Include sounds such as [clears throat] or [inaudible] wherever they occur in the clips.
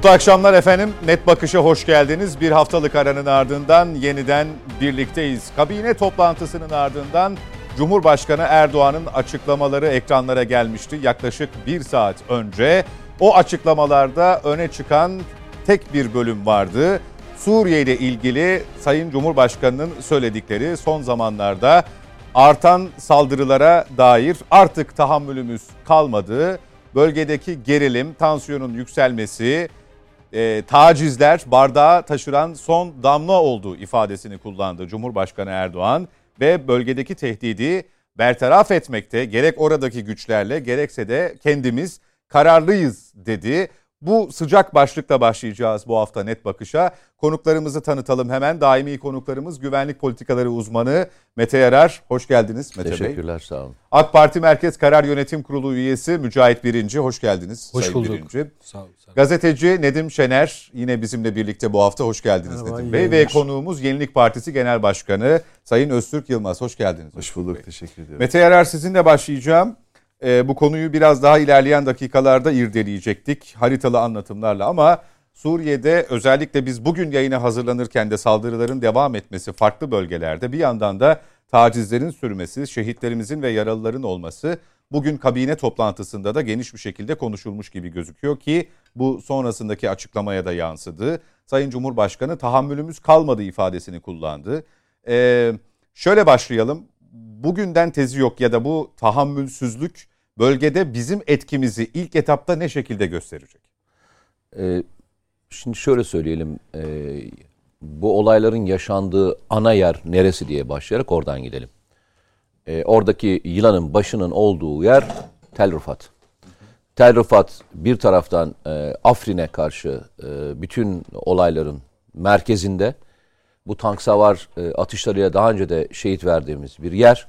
Mutlu akşamlar efendim. Net Bakış'a hoş geldiniz. Bir haftalık aranın ardından yeniden birlikteyiz. Kabine toplantısının ardından Cumhurbaşkanı Erdoğan'ın açıklamaları ekranlara gelmişti yaklaşık bir saat önce. O açıklamalarda öne çıkan tek bir bölüm vardı. Suriye ile ilgili Sayın Cumhurbaşkanı'nın söyledikleri son zamanlarda artan saldırılara dair artık tahammülümüz kalmadı. Bölgedeki gerilim, tansiyonun yükselmesi, e, tacizler bardağı taşıran son damla olduğu ifadesini kullandı Cumhurbaşkanı Erdoğan ve bölgedeki tehdidi bertaraf etmekte gerek oradaki güçlerle gerekse de kendimiz kararlıyız dedi. Bu sıcak başlıkla başlayacağız bu hafta net bakışa. Konuklarımızı tanıtalım hemen. Daimi konuklarımız güvenlik politikaları uzmanı Mete Yarar. Hoş geldiniz Mete Teşekkürler, Bey. Teşekkürler sağ olun. AK Parti Merkez Karar Yönetim Kurulu üyesi Mücahit Birinci. Hoş geldiniz. Hoş Sayın bulduk. Birinci. Sağ olun. Sağ olun. Gazeteci Nedim Şener yine bizimle birlikte bu hafta. Hoş geldiniz Merhaba, Nedim Bey. Ve konuğumuz Yenilik Partisi Genel Başkanı Sayın Öztürk Yılmaz. Hoş geldiniz. Hoş bulduk. Bey. Teşekkür ederim. Mete Yarar sizinle başlayacağım. E, bu konuyu biraz daha ilerleyen dakikalarda irdeleyecektik haritalı anlatımlarla ama Suriye'de özellikle biz bugün yayına hazırlanırken de saldırıların devam etmesi farklı bölgelerde bir yandan da tacizlerin sürmesi, şehitlerimizin ve yaralıların olması bugün kabine toplantısında da geniş bir şekilde konuşulmuş gibi gözüküyor ki bu sonrasındaki açıklamaya da yansıdı. Sayın Cumhurbaşkanı tahammülümüz kalmadı ifadesini kullandı. Ee, şöyle başlayalım. Bugünden tezi yok ya da bu tahammülsüzlük bölgede bizim etkimizi ilk etapta ne şekilde gösterecek? Ee, şimdi şöyle söyleyelim. E, bu olayların yaşandığı ana yer neresi diye başlayarak oradan gidelim. E, oradaki yılanın başının olduğu yer Tel Rifat. Tel Rifat bir taraftan e, Afrin'e karşı e, bütün olayların merkezinde bu tank savar e, atışlarıyla daha önce de şehit verdiğimiz bir yer.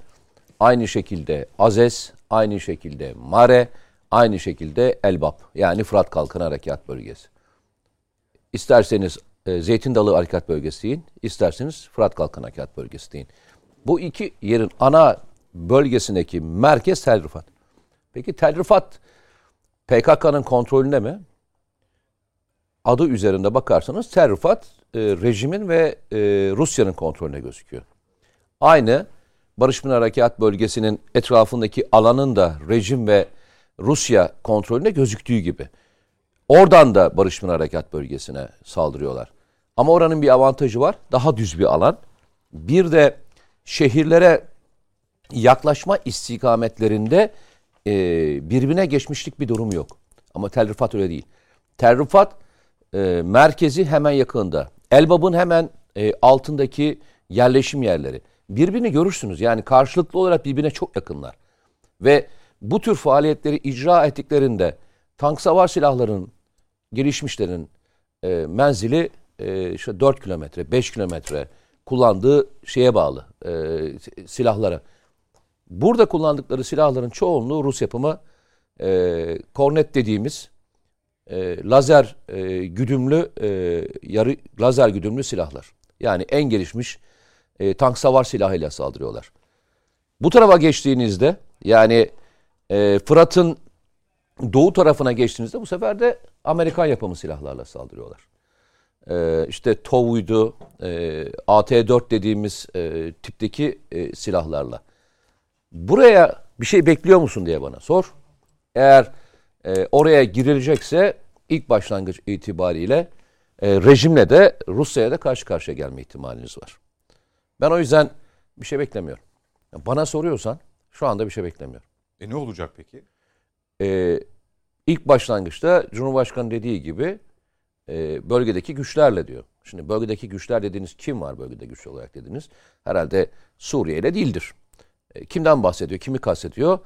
Aynı şekilde Azez, aynı şekilde Mare, aynı şekilde Elbap yani Fırat Kalkanı Harekat Bölgesi. İsterseniz e, Zeytin Dalı Harekat Bölgesi deyin, isterseniz Fırat Kalkanı Harekat Bölgesi deyin. Bu iki yerin ana bölgesindeki merkez Tel Rifat. Peki Tel Rifat PKK'nın kontrolünde mi? Adı üzerinde bakarsanız Tel Rifat e, rejimin ve e, Rusya'nın kontrolüne gözüküyor. Aynı Barış Harekat Bölgesi'nin etrafındaki alanın da rejim ve Rusya kontrolünde gözüktüğü gibi. Oradan da Barış Harekat Bölgesi'ne saldırıyorlar. Ama oranın bir avantajı var. Daha düz bir alan. Bir de şehirlere yaklaşma istikametlerinde e, birbirine geçmişlik bir durum yok. Ama Tel Rifat öyle değil. Tel Rifat e, merkezi hemen yakında. Elbab'ın hemen e, altındaki yerleşim yerleri birbirini görürsünüz. Yani karşılıklı olarak birbirine çok yakınlar. Ve bu tür faaliyetleri icra ettiklerinde tank savar silahların gelişmişlerin e, menzili e, işte 4 kilometre, 5 kilometre kullandığı şeye bağlı e, silahlara. Burada kullandıkları silahların çoğunluğu Rus yapımı e, kornet dediğimiz e, lazer e, güdümlü e, yarı lazer güdümlü silahlar. Yani en gelişmiş e, tank savar silahıyla saldırıyorlar. Bu tarafa geçtiğinizde yani e, Fırat'ın doğu tarafına geçtiğinizde bu sefer de Amerikan yapımı silahlarla saldırıyorlar. E, işte TOW'uydu, e, AT-4 dediğimiz e, tipteki e, silahlarla. Buraya bir şey bekliyor musun diye bana sor. Eğer e, oraya girilecekse ilk başlangıç itibariyle e, rejimle de Rusya'ya da karşı karşıya gelme ihtimaliniz var. Ben o yüzden bir şey beklemiyorum. Bana soruyorsan şu anda bir şey beklemiyorum. E ne olacak peki? Ee, ilk başlangıçta Cumhurbaşkanı dediği gibi e, bölgedeki güçlerle diyor. Şimdi bölgedeki güçler dediğiniz kim var bölgede güçlü olarak dediniz? Herhalde Suriye ile değildir. E, kimden bahsediyor? Kimi kastediyor?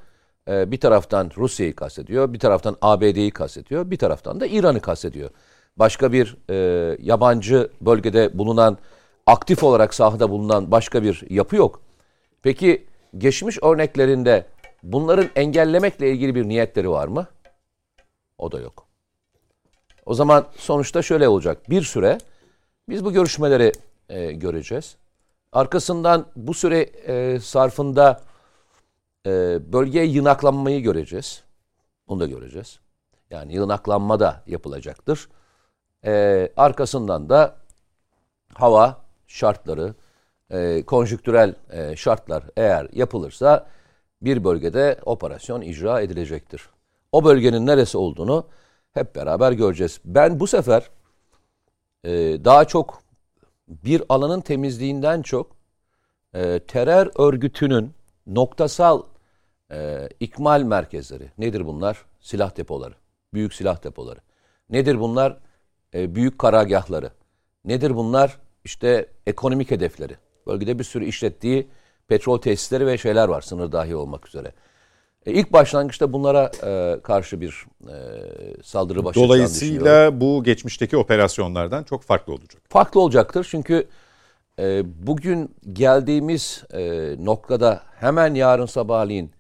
E, bir taraftan Rusya'yı kastediyor, bir taraftan ABD'yi kastediyor, bir taraftan da İran'ı kastediyor. Başka bir e, yabancı bölgede bulunan aktif olarak sahada bulunan başka bir yapı yok. Peki geçmiş örneklerinde bunların engellemekle ilgili bir niyetleri var mı? O da yok. O zaman sonuçta şöyle olacak. Bir süre biz bu görüşmeleri e, göreceğiz. Arkasından bu süre e, sarfında e, bölgeye yınaklanmayı göreceğiz. Onu da göreceğiz. Yani yınaklanma da yapılacaktır. E, arkasından da hava şartları, e, konjüktürel e, şartlar eğer yapılırsa bir bölgede operasyon icra edilecektir. O bölgenin neresi olduğunu hep beraber göreceğiz. Ben bu sefer e, daha çok bir alanın temizliğinden çok e, terör örgütünün noktasal e, ikmal merkezleri. Nedir bunlar? Silah depoları. Büyük silah depoları. Nedir bunlar? E, büyük karargahları. Nedir bunlar? İşte ekonomik hedefleri. Bölgede bir sürü işlettiği petrol tesisleri ve şeyler var sınır dahi olmak üzere. E, ilk başlangıçta bunlara e, karşı bir e, saldırı başlatacağını düşünüyorum. Dolayısıyla bu geçmişteki operasyonlardan çok farklı olacak. Farklı olacaktır çünkü e, bugün geldiğimiz e, noktada hemen yarın sabahleyin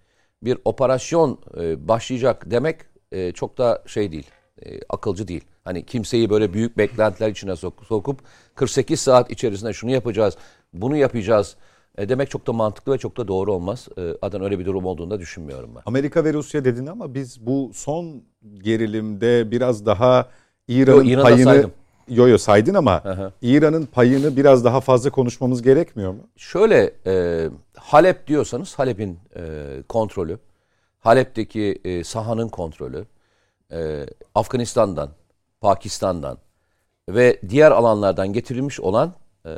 bir operasyon e, başlayacak demek e, çok da şey değil, e, akılcı değil. Hani kimseyi böyle büyük beklentiler içine sok- sokup 48 saat içerisinde şunu yapacağız, bunu yapacağız e, demek çok da mantıklı ve çok da doğru olmaz. E, adan öyle bir durum olduğunu da düşünmüyorum ben. Amerika ve Rusya dedin ama biz bu son gerilimde biraz daha İran'ın da payını saydım. yo yo saydın ama. İran'ın payını biraz daha fazla konuşmamız gerekmiyor mu? Şöyle e, Halep diyorsanız Halep'in e, kontrolü, Halep'teki e, sahanın kontrolü, e, Afganistan'dan, Pakistan'dan ve diğer alanlardan getirilmiş olan e,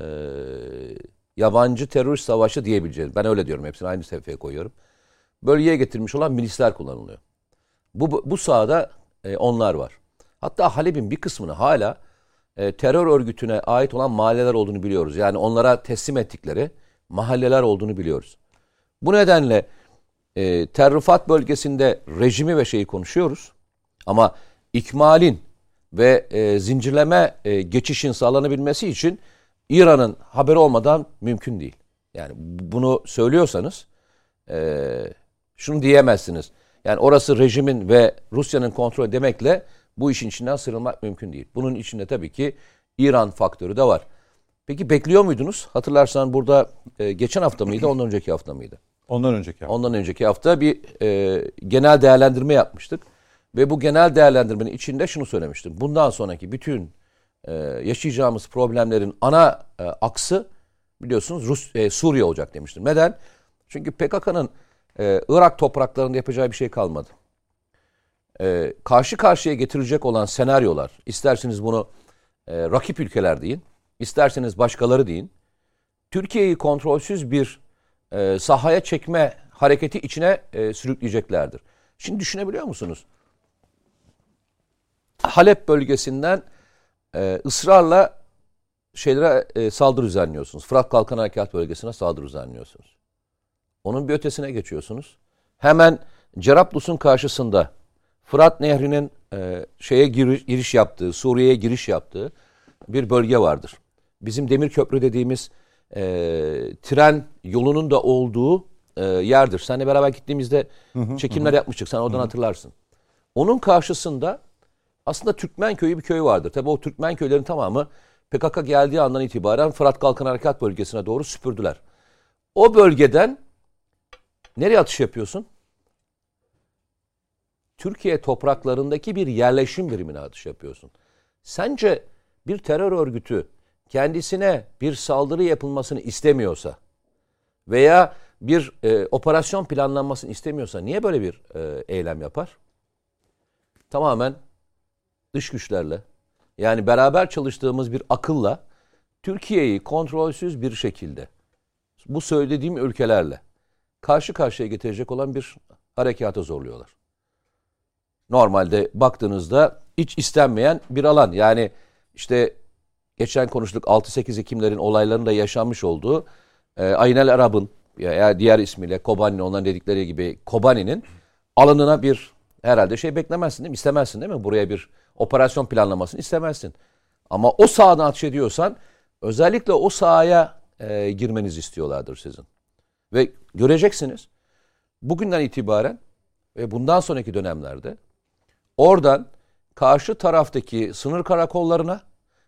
yabancı terörist savaşı diyebileceğiz. Ben öyle diyorum hepsini aynı sefeye koyuyorum. Bölgeye getirmiş olan milisler kullanılıyor. Bu, bu, sahada e, onlar var. Hatta Halep'in bir kısmını hala e, terör örgütüne ait olan mahalleler olduğunu biliyoruz. Yani onlara teslim ettikleri mahalleler olduğunu biliyoruz. Bu nedenle e, Terrifat bölgesinde rejimi ve şeyi konuşuyoruz. Ama ikmalin ve e, zincirleme e, geçişin sağlanabilmesi için İran'ın haberi olmadan mümkün değil. Yani bunu söylüyorsanız e, şunu diyemezsiniz. Yani orası rejimin ve Rusya'nın kontrolü demekle bu işin içinden sıyrılmak mümkün değil. Bunun içinde tabii ki İran faktörü de var. Peki bekliyor muydunuz? Hatırlarsan burada e, geçen hafta mıydı, ondan önceki hafta mıydı? Ondan önceki hafta. Ondan önceki hafta bir e, genel değerlendirme yapmıştık. Ve bu genel değerlendirmenin içinde şunu söylemiştim. Bundan sonraki bütün e, yaşayacağımız problemlerin ana e, aksı biliyorsunuz Rus e, Suriye olacak demiştim. Neden? Çünkü PKK'nın e, Irak topraklarında yapacağı bir şey kalmadı. E, karşı karşıya getirecek olan senaryolar, isterseniz bunu e, rakip ülkeler deyin, isterseniz başkaları deyin, Türkiye'yi kontrolsüz bir e, sahaya çekme hareketi içine e, sürükleyeceklerdir. Şimdi düşünebiliyor musunuz? Halep bölgesinden e, ısrarla şeylere e, saldırı düzenliyorsunuz. Fırat Kalkan Harekat Bölgesi'ne saldırı düzenliyorsunuz. Onun bir ötesine geçiyorsunuz. Hemen Cerablus'un karşısında Fırat Nehri'nin e, şeye giriş, giriş yaptığı, Suriye'ye giriş yaptığı bir bölge vardır. Bizim demir köprü dediğimiz e, tren yolunun da olduğu e, yerdir. Seninle beraber gittiğimizde çekimler yapmıştık. Sen oradan hatırlarsın. Onun karşısında aslında Türkmen köyü bir köy vardır. Tabi o Türkmen köylerin tamamı PKK geldiği andan itibaren Fırat Kalkan Harekat Bölgesi'ne doğru süpürdüler. O bölgeden nereye atış yapıyorsun? Türkiye topraklarındaki bir yerleşim birimine atış yapıyorsun. Sence bir terör örgütü kendisine bir saldırı yapılmasını istemiyorsa veya bir e, operasyon planlanmasını istemiyorsa niye böyle bir e, eylem yapar? Tamamen dış güçlerle yani beraber çalıştığımız bir akılla Türkiye'yi kontrolsüz bir şekilde bu söylediğim ülkelerle karşı karşıya getirecek olan bir harekata zorluyorlar. Normalde baktığınızda hiç istenmeyen bir alan. Yani işte geçen konuştuk 6-8 Ekimlerin olaylarında yaşanmış olduğu e, Aynel Arab'ın ya diğer ismiyle Kobani onların dedikleri gibi Kobani'nin alanına bir herhalde şey beklemezsin değil mi? İstemezsin değil mi? Buraya bir operasyon planlamasını istemezsin. Ama o sahadan atış ediyorsan özellikle o sahaya e, girmenizi istiyorlardır sizin. Ve göreceksiniz bugünden itibaren ve bundan sonraki dönemlerde oradan karşı taraftaki sınır karakollarına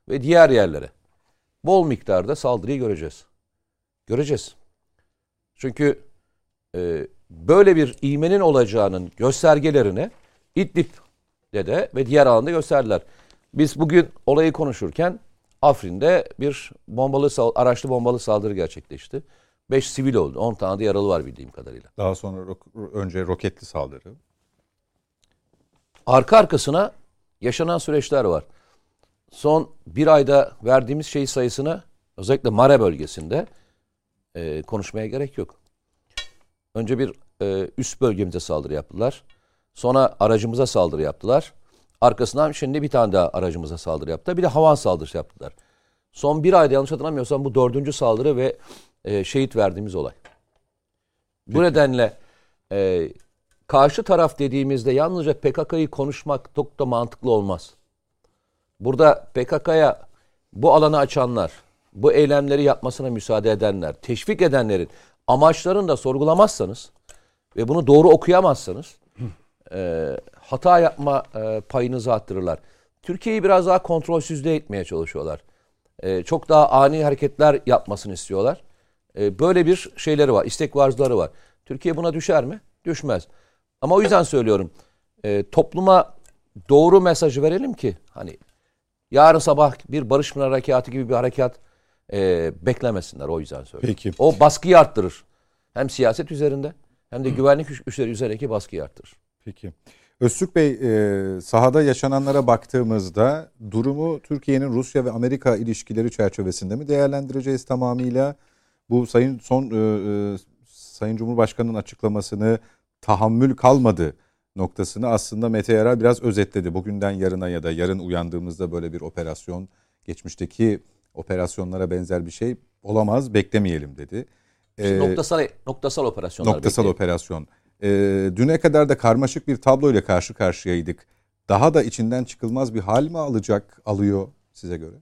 ve diğer yerlere bol miktarda saldırıyı göreceğiz. Göreceğiz. Çünkü e, böyle bir iğmenin olacağının göstergelerini İdlib'de de ve diğer alanda gösterdiler. Biz bugün olayı konuşurken Afrin'de bir bombalı araçlı bombalı saldırı gerçekleşti. 5 sivil oldu. 10 tane de yaralı var bildiğim kadarıyla. Daha sonra ro- önce roketli saldırı. Arka arkasına yaşanan süreçler var. Son bir ayda verdiğimiz şey sayısını özellikle Mare bölgesinde e, konuşmaya gerek yok. Önce bir e, üst bölgemize saldırı yaptılar. Sonra aracımıza saldırı yaptılar. Arkasından şimdi bir tane daha aracımıza saldırı yaptılar. Bir de havan saldırısı yaptılar. Son bir ayda yanlış hatırlamıyorsam bu dördüncü saldırı ve e, şehit verdiğimiz olay. Bu nedenle e, karşı taraf dediğimizde yalnızca PKK'yı konuşmak çok da mantıklı olmaz. Burada PKK'ya bu alanı açanlar, bu eylemleri yapmasına müsaade edenler, teşvik edenlerin amaçlarını da sorgulamazsanız ve bunu doğru okuyamazsanız e, hata yapma e, payınızı arttırırlar. Türkiye'yi biraz daha kontrolsüzde etmeye çalışıyorlar. E, çok daha ani hareketler yapmasını istiyorlar. E, böyle bir şeyleri var, istek varzları var. Türkiye buna düşer mi? Düşmez. Ama o yüzden söylüyorum. E, topluma doğru mesajı verelim ki hani yarın sabah bir Barış Pınar Harekatı gibi bir harekat e, beklemesinler o yüzden söylüyorum. Peki. O baskıyı arttırır. Hem siyaset üzerinde hem de güvenlik güçleri üzerindeki baskıyı arttırır. Peki. Öztürk Bey, e, sahada yaşananlara baktığımızda durumu Türkiye'nin Rusya ve Amerika ilişkileri çerçevesinde mi değerlendireceğiz tamamıyla? Bu sayın son e, e, Sayın Cumhurbaşkanı'nın açıklamasını tahammül kalmadı noktasını aslında Mete Yarar biraz özetledi. Bugünden yarına ya da yarın uyandığımızda böyle bir operasyon geçmişteki operasyonlara benzer bir şey olamaz beklemeyelim dedi. İşte E, noktasal noktasal operasyonlar. Noktasal bekleyin. operasyon. Ee, düne kadar da karmaşık bir tabloyla karşı karşıyaydık. Daha da içinden çıkılmaz bir hal mi alacak, alıyor size göre?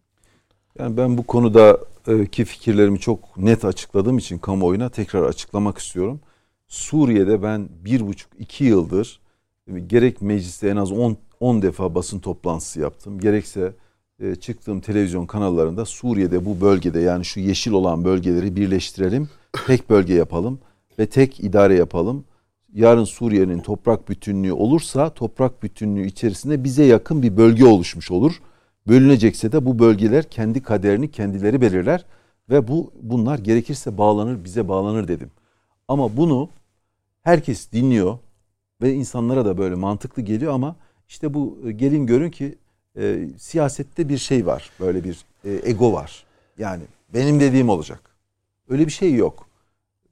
Yani ben bu konuda e, ki fikirlerimi çok net açıkladığım için kamuoyuna tekrar açıklamak istiyorum. Suriye'de ben bir buçuk iki yıldır e, gerek mecliste en az 10 10 defa basın toplantısı yaptım. Gerekse e, çıktığım televizyon kanallarında Suriye'de bu bölgede yani şu yeşil olan bölgeleri birleştirelim. Tek bölge yapalım ve tek idare yapalım. Yarın Suriye'nin toprak bütünlüğü olursa toprak bütünlüğü içerisinde bize yakın bir bölge oluşmuş olur. Bölünecekse de bu bölgeler kendi kaderini kendileri belirler ve bu bunlar gerekirse bağlanır bize bağlanır dedim. Ama bunu herkes dinliyor ve insanlara da böyle mantıklı geliyor ama işte bu e, gelin görün ki e, siyasette bir şey var. Böyle bir e, ego var. Yani benim dediğim olacak. Öyle bir şey yok.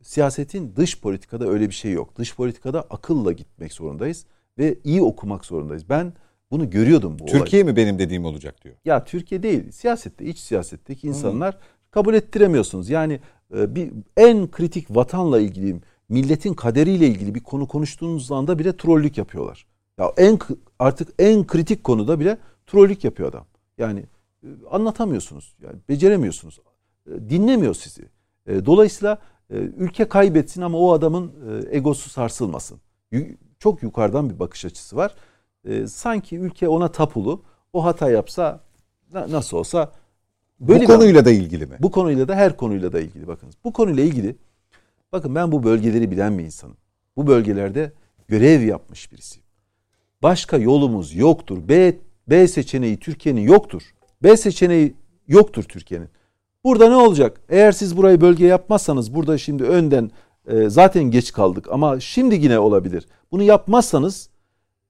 Siyasetin dış politikada öyle bir şey yok. Dış politikada akılla gitmek zorundayız ve iyi okumak zorundayız. Ben bunu görüyordum bu olayı. Türkiye mi benim dediğim olacak diyor. Ya Türkiye değil, siyasette, iç siyasetteki insanlar kabul ettiremiyorsunuz. Yani e, bir en kritik vatanla ilgili, milletin kaderiyle ilgili bir konu konuştuğunuz anda bile trollük yapıyorlar. Ya en artık en kritik konuda bile trollük yapıyor adam. Yani e, anlatamıyorsunuz. Yani beceremiyorsunuz. E, Dinlemiyor sizi. E, Dolayısıyla ülke kaybetsin ama o adamın e, egosu sarsılmasın. Çok yukarıdan bir bakış açısı var. E, Sanki ülke ona tapulu. O hata yapsa na- nasıl olsa böyle bu bir- konuyla da ilgili mi? bu konuyla da her konuyla da ilgili bakınız. Bu konuyla ilgili bakın ben bu bölgeleri bilen bir insanım. Bu bölgelerde görev yapmış birisiyim. Başka yolumuz yoktur. B, B seçeneği Türkiye'nin yoktur. B seçeneği yoktur Türkiye'nin. Burada ne olacak? Eğer siz burayı bölge yapmazsanız burada şimdi önden e, zaten geç kaldık ama şimdi yine olabilir. Bunu yapmazsanız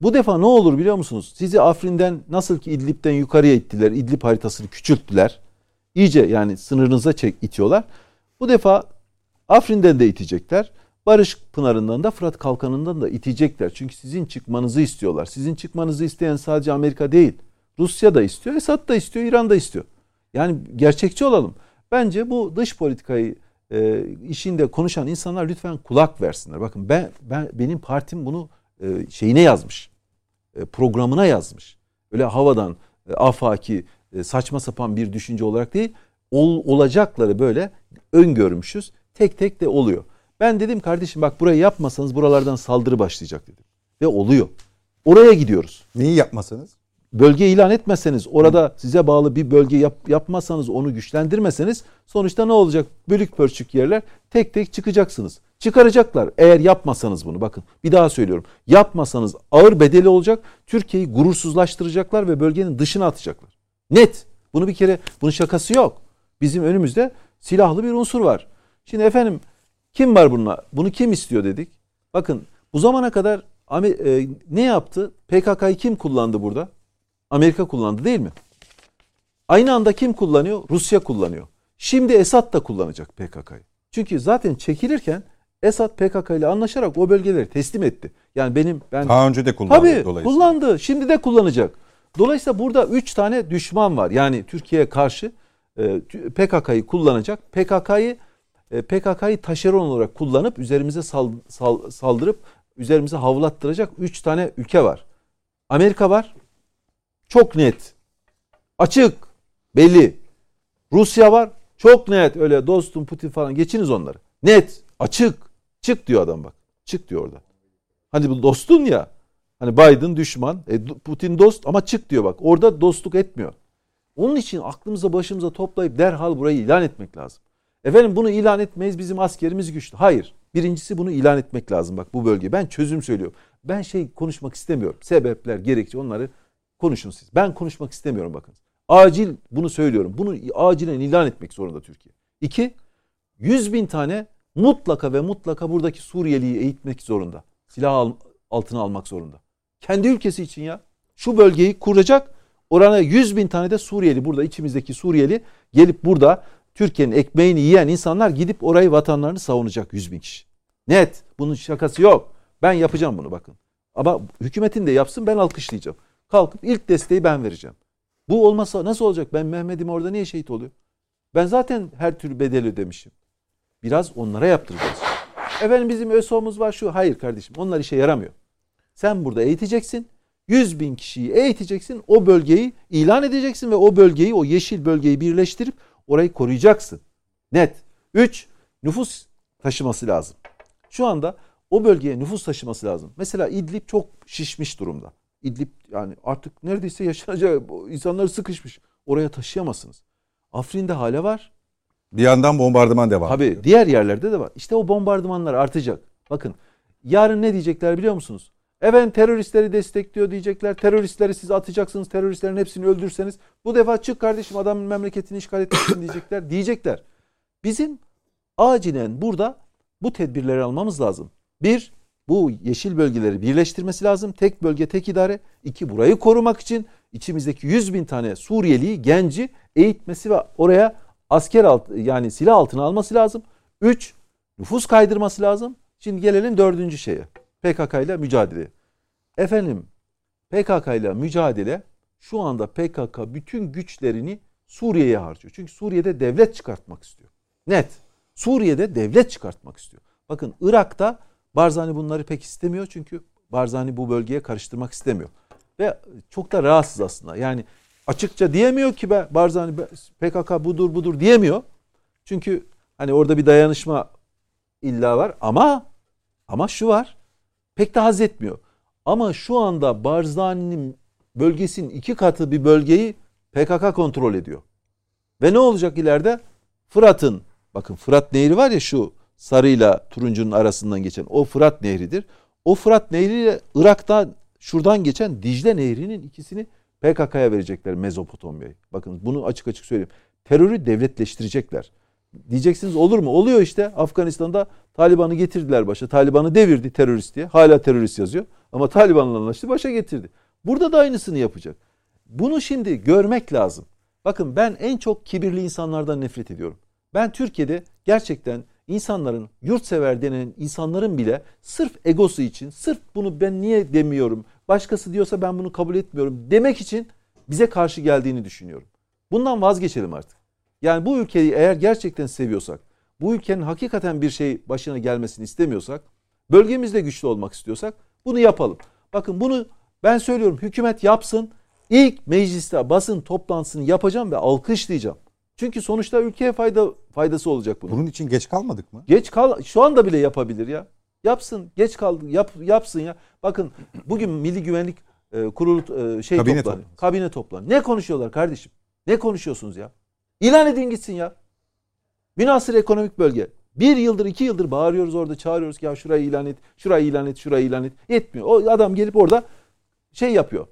bu defa ne olur biliyor musunuz? Sizi Afrin'den nasıl ki İdlib'den yukarıya ittiler. İdlib haritasını küçülttüler. İyice yani sınırınıza çek itiyorlar. Bu defa Afrin'den de itecekler. Barış Pınarı'ndan da Fırat Kalkanı'ndan da itecekler. Çünkü sizin çıkmanızı istiyorlar. Sizin çıkmanızı isteyen sadece Amerika değil. Rusya da istiyor, Esad da istiyor, İran da istiyor. Yani gerçekçi olalım. Bence bu dış politikayı e, işinde konuşan insanlar lütfen kulak versinler. Bakın ben, ben benim partim bunu e, şeyine yazmış. E, programına yazmış. Öyle havadan e, afaki e, saçma sapan bir düşünce olarak değil, ol, olacakları böyle öngörmüşüz. Tek tek de oluyor. Ben dedim kardeşim bak burayı yapmasanız buralardan saldırı başlayacak dedim. Ve oluyor. Oraya gidiyoruz. Neyi yapmasanız? Bölge ilan etmezseniz, orada size bağlı bir bölge yap, yapmazsanız, onu güçlendirmeseniz sonuçta ne olacak? Bölük pörçük yerler tek tek çıkacaksınız. Çıkaracaklar eğer yapmasanız bunu bakın. Bir daha söylüyorum. Yapmasanız ağır bedeli olacak. Türkiye'yi gurursuzlaştıracaklar ve bölgenin dışına atacaklar. Net. Bunu bir kere bunun şakası yok. Bizim önümüzde silahlı bir unsur var. Şimdi efendim kim var bununla? Bunu kim istiyor dedik. Bakın bu zamana kadar e, ne yaptı? PKK'yı kim kullandı burada? Amerika kullandı değil mi? Aynı anda kim kullanıyor? Rusya kullanıyor. Şimdi Esad da kullanacak PKK'yı. Çünkü zaten çekilirken Esad PKK ile anlaşarak o bölgeleri teslim etti. Yani benim ben daha önce de kullandı Tabii dolayısıyla. kullandı. Şimdi de kullanacak. Dolayısıyla burada üç tane düşman var. Yani Türkiye'ye karşı e, PKK'yı kullanacak. PKK'yı e, PKK'yı taşeron olarak kullanıp üzerimize sal, sal, saldırıp üzerimize havlattıracak üç tane ülke var. Amerika var. Çok net. Açık. Belli. Rusya var. Çok net. Öyle dostum Putin falan geçiniz onları. Net. Açık. Çık diyor adam bak. Çık diyor orada. Hani bu dostun ya. Hani Biden düşman, e, Putin dost ama çık diyor bak. Orada dostluk etmiyor. Onun için aklımıza başımıza toplayıp derhal burayı ilan etmek lazım. Efendim bunu ilan etmeyiz bizim askerimiz güçlü. Hayır. Birincisi bunu ilan etmek lazım bak bu bölge. Ben çözüm söylüyorum. Ben şey konuşmak istemiyorum. Sebepler, gerekçe onları konuşun siz. Ben konuşmak istemiyorum bakın. Acil bunu söylüyorum. Bunu acilen ilan etmek zorunda Türkiye. İki, 100 bin tane mutlaka ve mutlaka buradaki Suriyeliyi eğitmek zorunda. Silah al, altına almak zorunda. Kendi ülkesi için ya. Şu bölgeyi kuracak. Orana 100 bin tane de Suriyeli burada içimizdeki Suriyeli gelip burada Türkiye'nin ekmeğini yiyen insanlar gidip orayı vatanlarını savunacak 100 bin kişi. Net. Bunun şakası yok. Ben yapacağım bunu bakın. Ama hükümetin de yapsın ben alkışlayacağım. Kalkıp ilk desteği ben vereceğim. Bu olmasa nasıl olacak? Ben Mehmet'im orada niye şehit oluyor? Ben zaten her türlü bedel ödemişim. Biraz onlara yaptıracağız. Efendim bizim ÖSO'muz var şu. Hayır kardeşim onlar işe yaramıyor. Sen burada eğiteceksin. 100 bin kişiyi eğiteceksin. O bölgeyi ilan edeceksin ve o bölgeyi, o yeşil bölgeyi birleştirip orayı koruyacaksın. Net. 3. Nüfus taşıması lazım. Şu anda o bölgeye nüfus taşıması lazım. Mesela İdlib çok şişmiş durumda. İdlib yani artık neredeyse yaşanacak insanlar sıkışmış. Oraya taşıyamazsınız. Afrin'de hale var. Bir yandan bombardıman devam Tabii ediyor. diğer yerlerde de var. İşte o bombardımanlar artacak. Bakın yarın ne diyecekler biliyor musunuz? Efendim teröristleri destekliyor diyecekler. Teröristleri siz atacaksınız. Teröristlerin hepsini öldürseniz. Bu defa çık kardeşim adamın memleketini işgal etmişsin diyecekler. [coughs] Diyecekler. Bizim acilen burada bu tedbirleri almamız lazım. Bir, bu yeşil bölgeleri birleştirmesi lazım. Tek bölge tek idare. İki, burayı korumak için içimizdeki 100 bin tane Suriyeliyi, genci eğitmesi ve oraya asker alt, yani silah altına alması lazım. Üç, nüfus kaydırması lazım. Şimdi gelelim dördüncü şeye. PKK ile mücadele. Efendim PKK ile mücadele şu anda PKK bütün güçlerini Suriye'ye harcıyor. Çünkü Suriye'de devlet çıkartmak istiyor. Net. Suriye'de devlet çıkartmak istiyor. Bakın Irak'ta Barzani bunları pek istemiyor çünkü Barzani bu bölgeye karıştırmak istemiyor. Ve çok da rahatsız aslında. Yani açıkça diyemiyor ki be Barzani PKK budur budur diyemiyor. Çünkü hani orada bir dayanışma illa var ama ama şu var. Pek de haz etmiyor. Ama şu anda Barzani'nin bölgesinin iki katı bir bölgeyi PKK kontrol ediyor. Ve ne olacak ileride? Fırat'ın bakın Fırat Nehri var ya şu sarıyla turuncunun arasından geçen o Fırat Nehri'dir. O Fırat Nehri ile Irak'ta şuradan geçen Dicle Nehri'nin ikisini PKK'ya verecekler Mezopotamya'yı. Bakın bunu açık açık söyleyeyim. Terörü devletleştirecekler. Diyeceksiniz olur mu? Oluyor işte. Afganistan'da Taliban'ı getirdiler başa. Taliban'ı devirdi terörist diye. Hala terörist yazıyor. Ama Taliban'la anlaştı başa getirdi. Burada da aynısını yapacak. Bunu şimdi görmek lazım. Bakın ben en çok kibirli insanlardan nefret ediyorum. Ben Türkiye'de gerçekten insanların yurtsever denen insanların bile sırf egosu için, sırf bunu ben niye demiyorum, başkası diyorsa ben bunu kabul etmiyorum demek için bize karşı geldiğini düşünüyorum. Bundan vazgeçelim artık. Yani bu ülkeyi eğer gerçekten seviyorsak, bu ülkenin hakikaten bir şey başına gelmesini istemiyorsak, bölgemizde güçlü olmak istiyorsak bunu yapalım. Bakın bunu ben söylüyorum hükümet yapsın. İlk mecliste basın toplantısını yapacağım ve alkışlayacağım. Çünkü sonuçta ülkeye fayda faydası olacak bunun. Bunun için geç kalmadık mı? Geç kal şu anda bile yapabilir ya. Yapsın. Geç kaldı. Yap, yapsın ya. Bakın bugün Milli Güvenlik e, kurul e, şey Kabine toplanıyor. toplantısı. Kabine toplanıyor. Ne konuşuyorlar kardeşim? Ne konuşuyorsunuz ya? İlan edin gitsin ya. Münasır ekonomik bölge. Bir yıldır iki yıldır bağırıyoruz orada çağırıyoruz ki ya şurayı ilan et, şurayı ilan et, şurayı ilan et. Yetmiyor. O adam gelip orada şey yapıyor.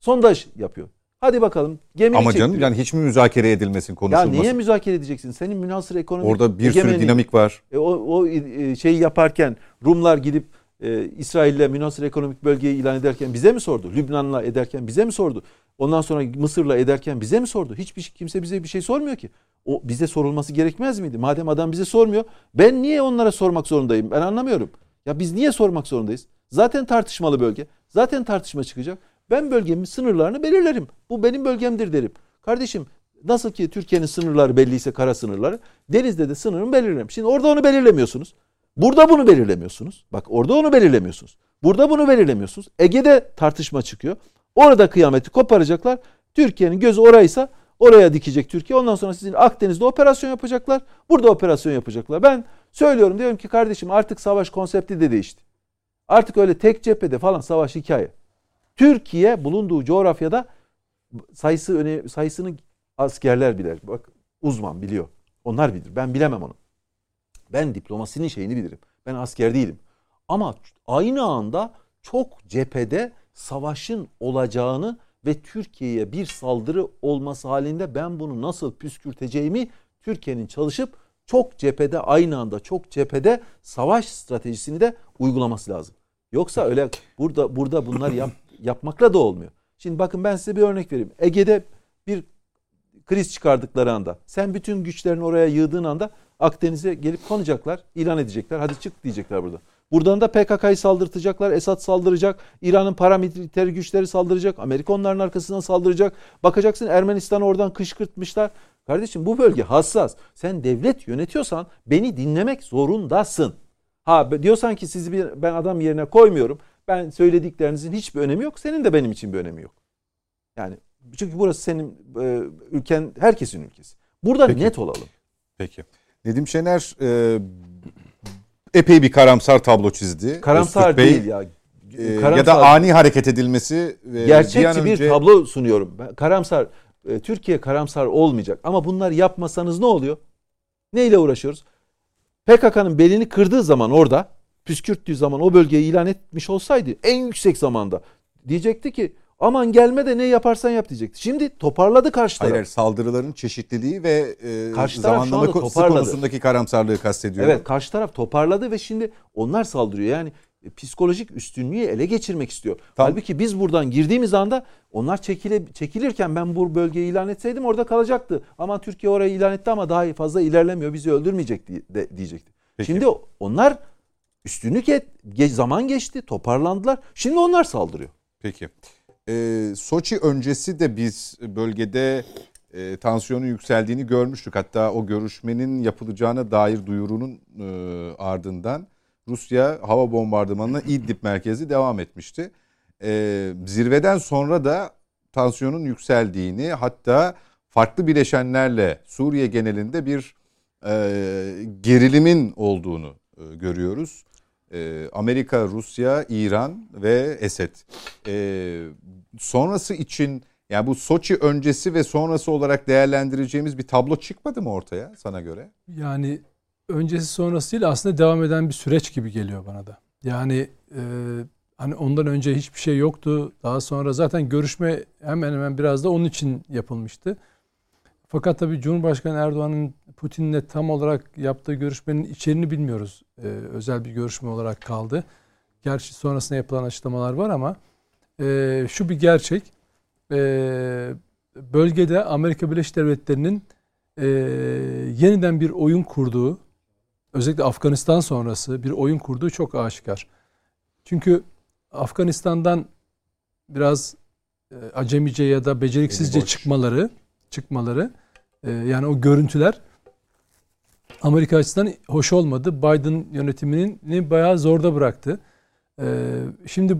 Sondaj yapıyor. Hadi bakalım gemiyi Ama canım yani hiç mi müzakere edilmesin Ya konuşulmasın? niye müzakere edeceksin? Senin münasır ekonomik Orada bir sürü egemenliğin- dinamik var. e, o, o e, şeyi yaparken Rumlar gidip e, İsrail'le münasır ekonomik bölgeyi ilan ederken bize mi sordu? Lübnan'la ederken bize mi sordu? Ondan sonra Mısır'la ederken bize mi sordu? Hiçbir şey- kimse bize bir şey sormuyor ki. O bize sorulması gerekmez miydi? Madem adam bize sormuyor, ben niye onlara sormak zorundayım? Ben anlamıyorum. Ya biz niye sormak zorundayız? Zaten tartışmalı bölge. Zaten tartışma çıkacak. Ben bölgemin sınırlarını belirlerim. Bu benim bölgemdir derim. Kardeşim nasıl ki Türkiye'nin sınırları belliyse kara sınırları, denizde de sınırımı belirlerim. Şimdi orada onu belirlemiyorsunuz. Burada bunu belirlemiyorsunuz. Bak orada onu belirlemiyorsunuz. Burada bunu belirlemiyorsunuz. Ege'de tartışma çıkıyor. Orada kıyameti koparacaklar. Türkiye'nin gözü oraysa oraya dikecek Türkiye. Ondan sonra sizin Akdeniz'de operasyon yapacaklar. Burada operasyon yapacaklar. Ben söylüyorum diyorum ki kardeşim artık savaş konsepti de değişti. Artık öyle tek cephede falan savaş hikaye. Türkiye bulunduğu coğrafyada sayısı öne, sayısını askerler bilir. Bak uzman biliyor. Onlar bilir. Ben bilemem onu. Ben diplomasinin şeyini bilirim. Ben asker değilim. Ama aynı anda çok cephede savaşın olacağını ve Türkiye'ye bir saldırı olması halinde ben bunu nasıl püskürteceğimi Türkiye'nin çalışıp çok cephede aynı anda çok cephede savaş stratejisini de uygulaması lazım. Yoksa öyle burada burada bunlar yap, yapmakla da olmuyor. Şimdi bakın ben size bir örnek vereyim. Ege'de bir kriz çıkardıkları anda sen bütün güçlerini oraya yığdığın anda Akdeniz'e gelip konacaklar, ilan edecekler. Hadi çık diyecekler burada. Buradan da PKK'yı saldırtacaklar. Esad saldıracak. İran'ın paramiliter güçleri saldıracak. Amerika onların arkasından saldıracak. Bakacaksın Ermenistan'ı oradan kışkırtmışlar. Kardeşim bu bölge hassas. Sen devlet yönetiyorsan beni dinlemek zorundasın. Ha diyorsan ki sizi bir, ben adam yerine koymuyorum. Ben söylediklerinizin hiçbir önemi yok. Senin de benim için bir önemi yok. Yani çünkü burası senin e, ülken, herkesin ülkesi. Burada Peki. net olalım. Peki. Nedim Şener e, epey bir karamsar tablo çizdi. Karamsar Öztürk Bey, değil ya. e, ya da ani hareket edilmesi bir gerçekçi bir önce- tablo sunuyorum. Karamsar e, Türkiye karamsar olmayacak ama bunlar yapmasanız ne oluyor? Neyle uğraşıyoruz? PKK'nın belini kırdığı zaman orada püskürttüğü zaman o bölgeyi ilan etmiş olsaydı en yüksek zamanda diyecekti ki aman gelme de ne yaparsan yap diyecekti. Şimdi toparladı karşı taraf. Hayır, saldırıların çeşitliliği ve e, Karşı taraf zamanlama konusundaki karamsarlığı kastediyorum. Evet karşı taraf toparladı ve şimdi onlar saldırıyor. Yani e, psikolojik üstünlüğü ele geçirmek istiyor. Tam- Halbuki biz buradan girdiğimiz anda onlar çekile, çekilirken ben bu bölgeyi ilan etseydim orada kalacaktı. Ama Türkiye orayı ilan etti ama daha fazla ilerlemiyor bizi öldürmeyecek diye- de, diyecekti. Peki. Şimdi onlar üstünlük et, ge- zaman geçti toparlandılar. Şimdi onlar saldırıyor. Peki. Ee, Soçi öncesi de biz bölgede e, tansiyonun yükseldiğini görmüştük. Hatta o görüşmenin yapılacağına dair duyurunun e, ardından Rusya hava bombardımanına İdlib merkezi devam etmişti. E, zirveden sonra da tansiyonun yükseldiğini hatta farklı bileşenlerle Suriye genelinde bir e, gerilimin olduğunu e, görüyoruz. E, Amerika, Rusya, İran ve Esed. E, sonrası için yani bu Soçi öncesi ve sonrası olarak değerlendireceğimiz bir tablo çıkmadı mı ortaya sana göre? Yani öncesi sonrası değil aslında devam eden bir süreç gibi geliyor bana da. Yani e, hani ondan önce hiçbir şey yoktu. Daha sonra zaten görüşme hemen hemen biraz da onun için yapılmıştı. Fakat tabii Cumhurbaşkanı Erdoğan'ın Putin'le tam olarak yaptığı görüşmenin içeriğini bilmiyoruz. E, özel bir görüşme olarak kaldı. Gerçi sonrasında yapılan açıklamalar var ama e, şu bir gerçek. E, bölgede Amerika Birleşik Devletleri'nin e, yeniden bir oyun kurduğu, özellikle Afganistan sonrası bir oyun kurduğu çok aşikar. Çünkü Afganistan'dan biraz e, acemice ya da beceriksizce çıkmaları, çıkmaları, e, yani o görüntüler Amerika açısından hoş olmadı. Biden yönetimini bayağı zorda bıraktı. E, şimdi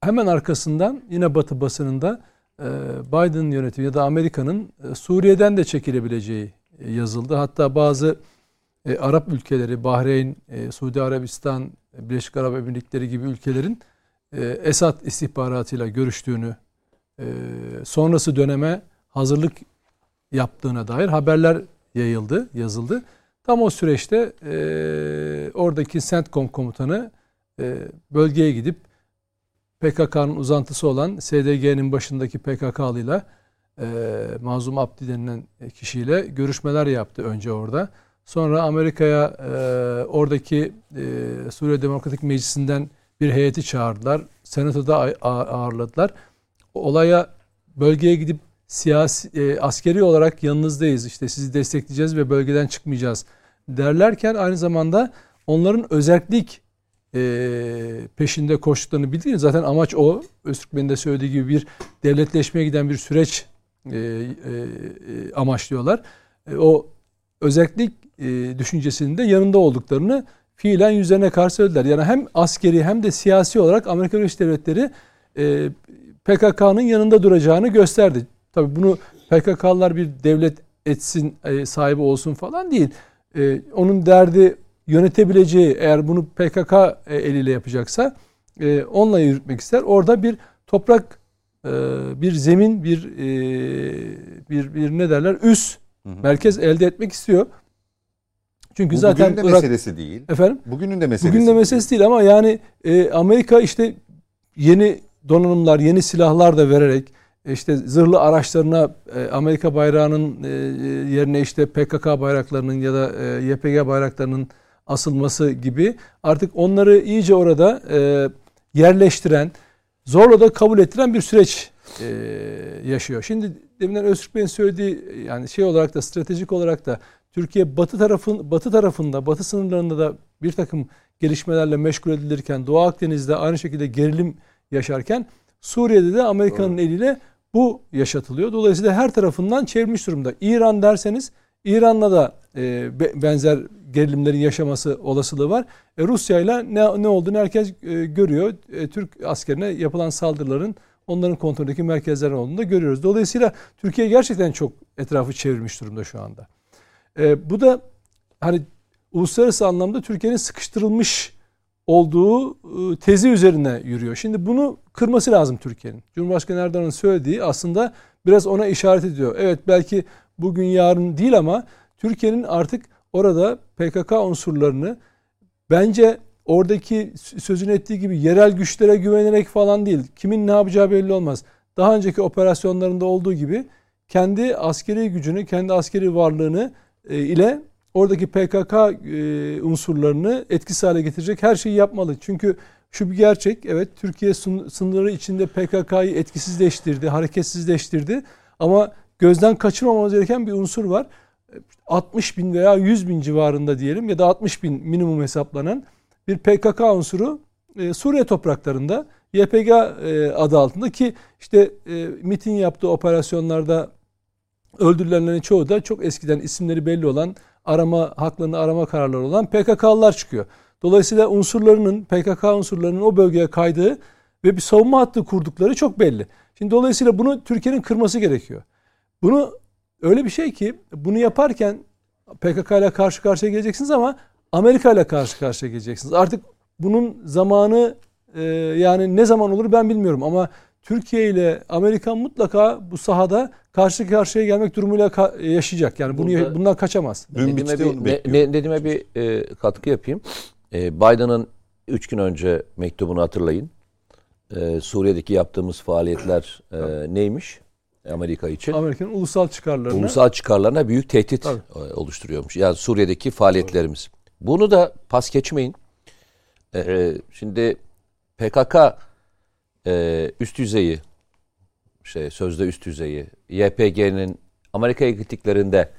hemen arkasından yine Batı basınında e, Biden yönetimi ya da Amerika'nın e, Suriye'den de çekilebileceği e, yazıldı. Hatta bazı Arap ülkeleri, Bahreyn, Suudi Arabistan, Birleşik Arap Emirlikleri gibi ülkelerin e, Esad istihbaratıyla görüştüğünü, sonrası döneme hazırlık yaptığına dair haberler yayıldı, yazıldı. Tam o süreçte e, oradaki CENTCOM komutanı e, bölgeye gidip PKK'nın uzantısı olan SDG'nin başındaki PKK'lıyla e, Mazlum Abdi denilen kişiyle görüşmeler yaptı önce orada. Sonra Amerika'ya e, oradaki e, Suriye Demokratik Meclisi'nden bir heyeti çağırdılar. Senatoda ağırladılar. Olaya bölgeye gidip siyasi e, askeri olarak yanınızdayız. İşte sizi destekleyeceğiz ve bölgeden çıkmayacağız derlerken aynı zamanda onların özellik e, peşinde koştuklarını bildiğiniz zaten amaç o. Öztürk Bey'in de söylediği gibi bir devletleşmeye giden bir süreç e, e, amaçlıyorlar. E, o özellik e, düşüncesinin de yanında olduklarını fiilen yüzlerine karşı söylediler. Yani hem askeri hem de siyasi olarak Amerika Birleşik Devletleri e, PKK'nın yanında duracağını gösterdi. Tabii bunu PKK'lılar bir devlet etsin, e, sahibi olsun falan değil. E, onun derdi yönetebileceği eğer bunu PKK e, eliyle yapacaksa e, onunla yürütmek ister. Orada bir toprak, e, bir zemin, bir e, bir bir ne derler üs hı hı. merkez elde etmek istiyor. Çünkü Bu zaten bugünün de Irak, meselesi değil. Efendim? Bugünün de meselesi. Bugünün de meselesi değil, değil ama yani e, Amerika işte yeni donanımlar, yeni silahlar da vererek işte zırhlı araçlarına e, Amerika bayrağının e, yerine işte PKK bayraklarının ya da e, YPG bayraklarının asılması gibi artık onları iyice orada yerleştiren, zorla da kabul ettiren bir süreç yaşıyor. Şimdi deminden Öztürk Bey'in söylediği yani şey olarak da stratejik olarak da Türkiye batı tarafın batı tarafında, batı sınırlarında da bir takım gelişmelerle meşgul edilirken Doğu Akdeniz'de aynı şekilde gerilim yaşarken Suriye'de de Amerika'nın eliyle bu yaşatılıyor. Dolayısıyla her tarafından çevrilmiş durumda. İran derseniz İran'la da e, benzer gerilimlerin yaşaması olasılığı var. E, Rusya ile ne, ne olduğunu herkes e, görüyor. E, Türk askerine yapılan saldırıların onların kontrolündeki merkezlerin olduğunu da görüyoruz. Dolayısıyla Türkiye gerçekten çok etrafı çevirmiş durumda şu anda. E, bu da hani uluslararası anlamda Türkiye'nin sıkıştırılmış olduğu ıı, tezi üzerine yürüyor. Şimdi bunu kırması lazım Türkiye'nin. Cumhurbaşkanı Erdoğan'ın söylediği aslında biraz ona işaret ediyor. Evet belki bugün yarın değil ama Türkiye'nin artık orada PKK unsurlarını bence oradaki sözün ettiği gibi yerel güçlere güvenerek falan değil. Kimin ne yapacağı belli olmaz. Daha önceki operasyonlarında olduğu gibi kendi askeri gücünü, kendi askeri varlığını e, ile oradaki PKK e, unsurlarını etkisiz hale getirecek her şeyi yapmalı. Çünkü şu bir gerçek, evet Türkiye sınırları içinde PKK'yı etkisizleştirdi, hareketsizleştirdi. Ama gözden kaçırmamamız gereken bir unsur var. 60 bin veya 100 bin civarında diyelim ya da 60 bin minimum hesaplanan bir PKK unsuru e, Suriye topraklarında YPG e, adı altında ki işte e, MIT'in yaptığı operasyonlarda öldürülenlerin çoğu da çok eskiden isimleri belli olan arama haklarını arama kararları olan PKK'lılar çıkıyor. Dolayısıyla unsurlarının PKK unsurlarının o bölgeye kaydığı ve bir savunma hattı kurdukları çok belli. Şimdi dolayısıyla bunu Türkiye'nin kırması gerekiyor. Bunu öyle bir şey ki bunu yaparken PKK ile karşı karşıya geleceksiniz ama Amerika ile karşı karşıya geleceksiniz. Artık bunun zamanı e, yani ne zaman olur ben bilmiyorum ama Türkiye ile Amerika mutlaka bu sahada karşı karşıya gelmek durumuyla yaşayacak. Yani bunu Burada, bundan kaçamaz. Nedim'e bir, ne, Nedim'e bir e, katkı yapayım. E, Biden'ın 3 gün önce mektubunu hatırlayın. E, Suriye'deki yaptığımız faaliyetler e, neymiş? Amerika için. Amerika'nın ulusal çıkarlarına ulusal çıkarlarına büyük tehdit Tabii. E, oluşturuyormuş. Yani Suriye'deki faaliyetlerimiz. Bunu da pas geçmeyin. Ee, şimdi PKK e, üst düzeyi şey sözde üst düzeyi YPG'nin Amerika'ya gittiklerinde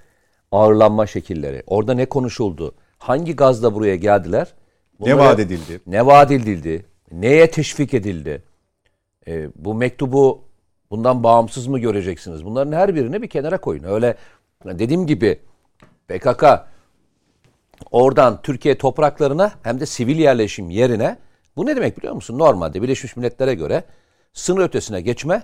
ağırlanma şekilleri orada ne konuşuldu? Hangi gazla buraya geldiler? Bunlara, ne vaat edildi? Ne vaat edildi? Neye teşvik edildi? E, bu mektubu bundan bağımsız mı göreceksiniz? Bunların her birini bir kenara koyun. Öyle dediğim gibi PKK oradan Türkiye topraklarına hem de sivil yerleşim yerine bu ne demek biliyor musun? Normalde Birleşmiş Milletler'e göre sınır ötesine geçme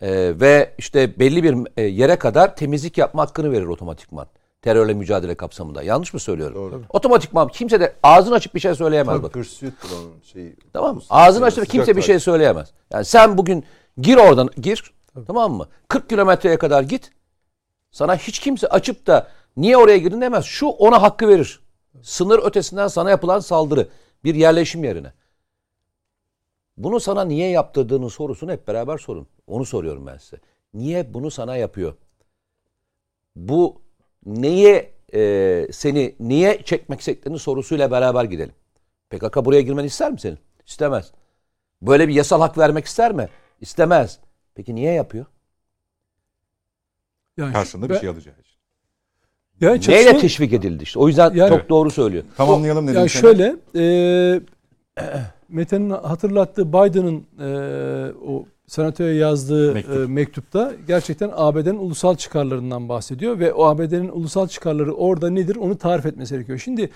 e, ve işte belli bir e, yere kadar temizlik yapma hakkını verir otomatikman. Terörle mücadele kapsamında. Yanlış mı söylüyorum? Otomatikman kimse de ağzını açıp bir şey söyleyemez. Bak. Pursuit'tir onun şeyi. Tamam mı? Ağzını açıp kimse bir şey söyleyemez. Yani sen bugün gir oradan gir. Tamam mı? 40 kilometreye kadar git. Sana hiç kimse açıp da niye oraya girdin demez. Şu ona hakkı verir. Sınır ötesinden sana yapılan saldırı. Bir yerleşim yerine. Bunu sana niye yaptırdığını sorusunu hep beraber sorun. Onu soruyorum ben size. Niye bunu sana yapıyor? Bu neye e, seni niye çekmek istediklerini sorusuyla beraber gidelim. PKK buraya girmeni ister mi senin? İstemez. Böyle bir yasal hak vermek ister mi? İstemez. Peki niye yapıyor? Yani Karşında bir şey alacağı için. Yani Neyle çatışma- teşvik edildi işte. O yüzden Yani- çok doğru söylüyor. Tamamlayalım dedim. Ya Şener. şöyle, e, [clears throat] Mete'nin hatırlattığı Biden'ın e, o senatoya yazdığı Mektup. e, mektupta gerçekten ABD'nin ulusal çıkarlarından bahsediyor ve o ABD'nin ulusal çıkarları orada nedir onu tarif etmesi gerekiyor. Şimdi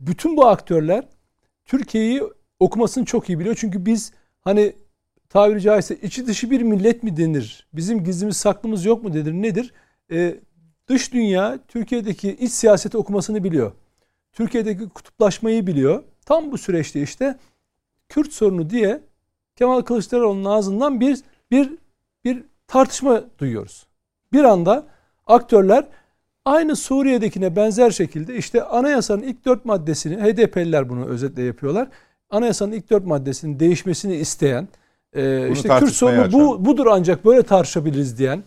bütün bu aktörler Türkiye'yi okumasını çok iyi biliyor. Çünkü biz hani tabiri caizse içi dışı bir millet mi denir? Bizim gizlimiz saklımız yok mu denir? Nedir? E, dış dünya Türkiye'deki iç siyaseti okumasını biliyor. Türkiye'deki kutuplaşmayı biliyor. Tam bu süreçte işte Kürt sorunu diye Kemal Kılıçdaroğlu'nun ağzından bir bir bir tartışma duyuyoruz. Bir anda aktörler aynı Suriye'dekine benzer şekilde işte anayasanın ilk dört maddesini HDP'liler bunu özetle yapıyorlar. Anayasanın ilk dört maddesinin değişmesini isteyen e, işte Kürt sorunu bu, budur ancak böyle tartışabiliriz diyen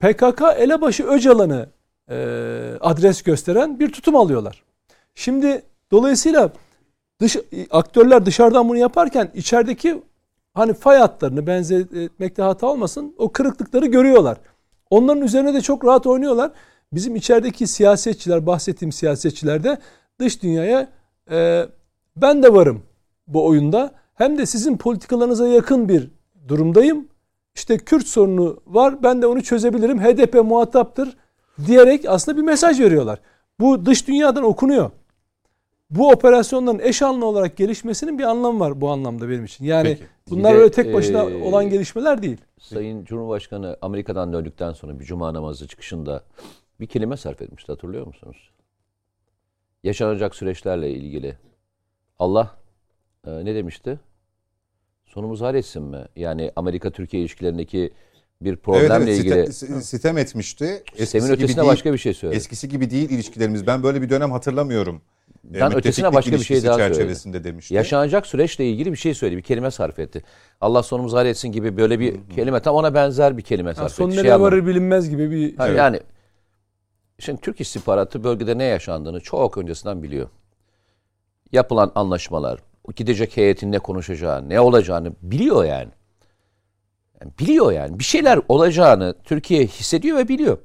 PKK elebaşı Öcalan'ı e, adres gösteren bir tutum alıyorlar. Şimdi dolayısıyla dış aktörler dışarıdan bunu yaparken içerideki hani fay hatlarını benzetmekte hata olmasın o kırıklıkları görüyorlar. Onların üzerine de çok rahat oynuyorlar. Bizim içerideki siyasetçiler bahsettiğim siyasetçiler de dış dünyaya e, ben de varım bu oyunda. Hem de sizin politikalarınıza yakın bir durumdayım. İşte Kürt sorunu var ben de onu çözebilirim. HDP muhataptır diyerek aslında bir mesaj veriyorlar. Bu dış dünyadan okunuyor. Bu operasyonların eş anlı olarak gelişmesinin bir anlamı var bu anlamda benim için. Yani Peki. bunlar Bir de, öyle tek başına eee, olan gelişmeler değil. Sayın Cumhurbaşkanı Amerika'dan döndükten sonra bir cuma namazı çıkışında bir kelime sarf etmişti hatırlıyor musunuz? Yaşanacak süreçlerle ilgili. Allah e, ne demişti? Sonumuzu halletsin mi? Yani Amerika-Türkiye ilişkilerindeki bir Evet, problemle evet, ilgili site- sitem etmişti. sistemin gibi değil. başka bir şey söyledi. Eskisi gibi değil ilişkilerimiz. Ben böyle bir dönem hatırlamıyorum. E, Ben ötesine başka bir şey daha söyledi. çerçevesinde demişti. Yaşanacak süreçle ilgili bir şey söyledi. Bir kelime sarf etti. Allah sonumuzu halletsin gibi böyle bir kelime tam ona benzer bir kelime sarf son etti. nereye Şey anlamında. varır bilinmez gibi bir Ha, şey. Yani şimdi Türk istihbaratı bölgede ne yaşandığını çok öncesinden biliyor. Yapılan anlaşmalar, gidecek heyetin ne konuşacağı, ne olacağını biliyor yani. Yani biliyor yani. Bir şeyler olacağını Türkiye hissediyor ve biliyor.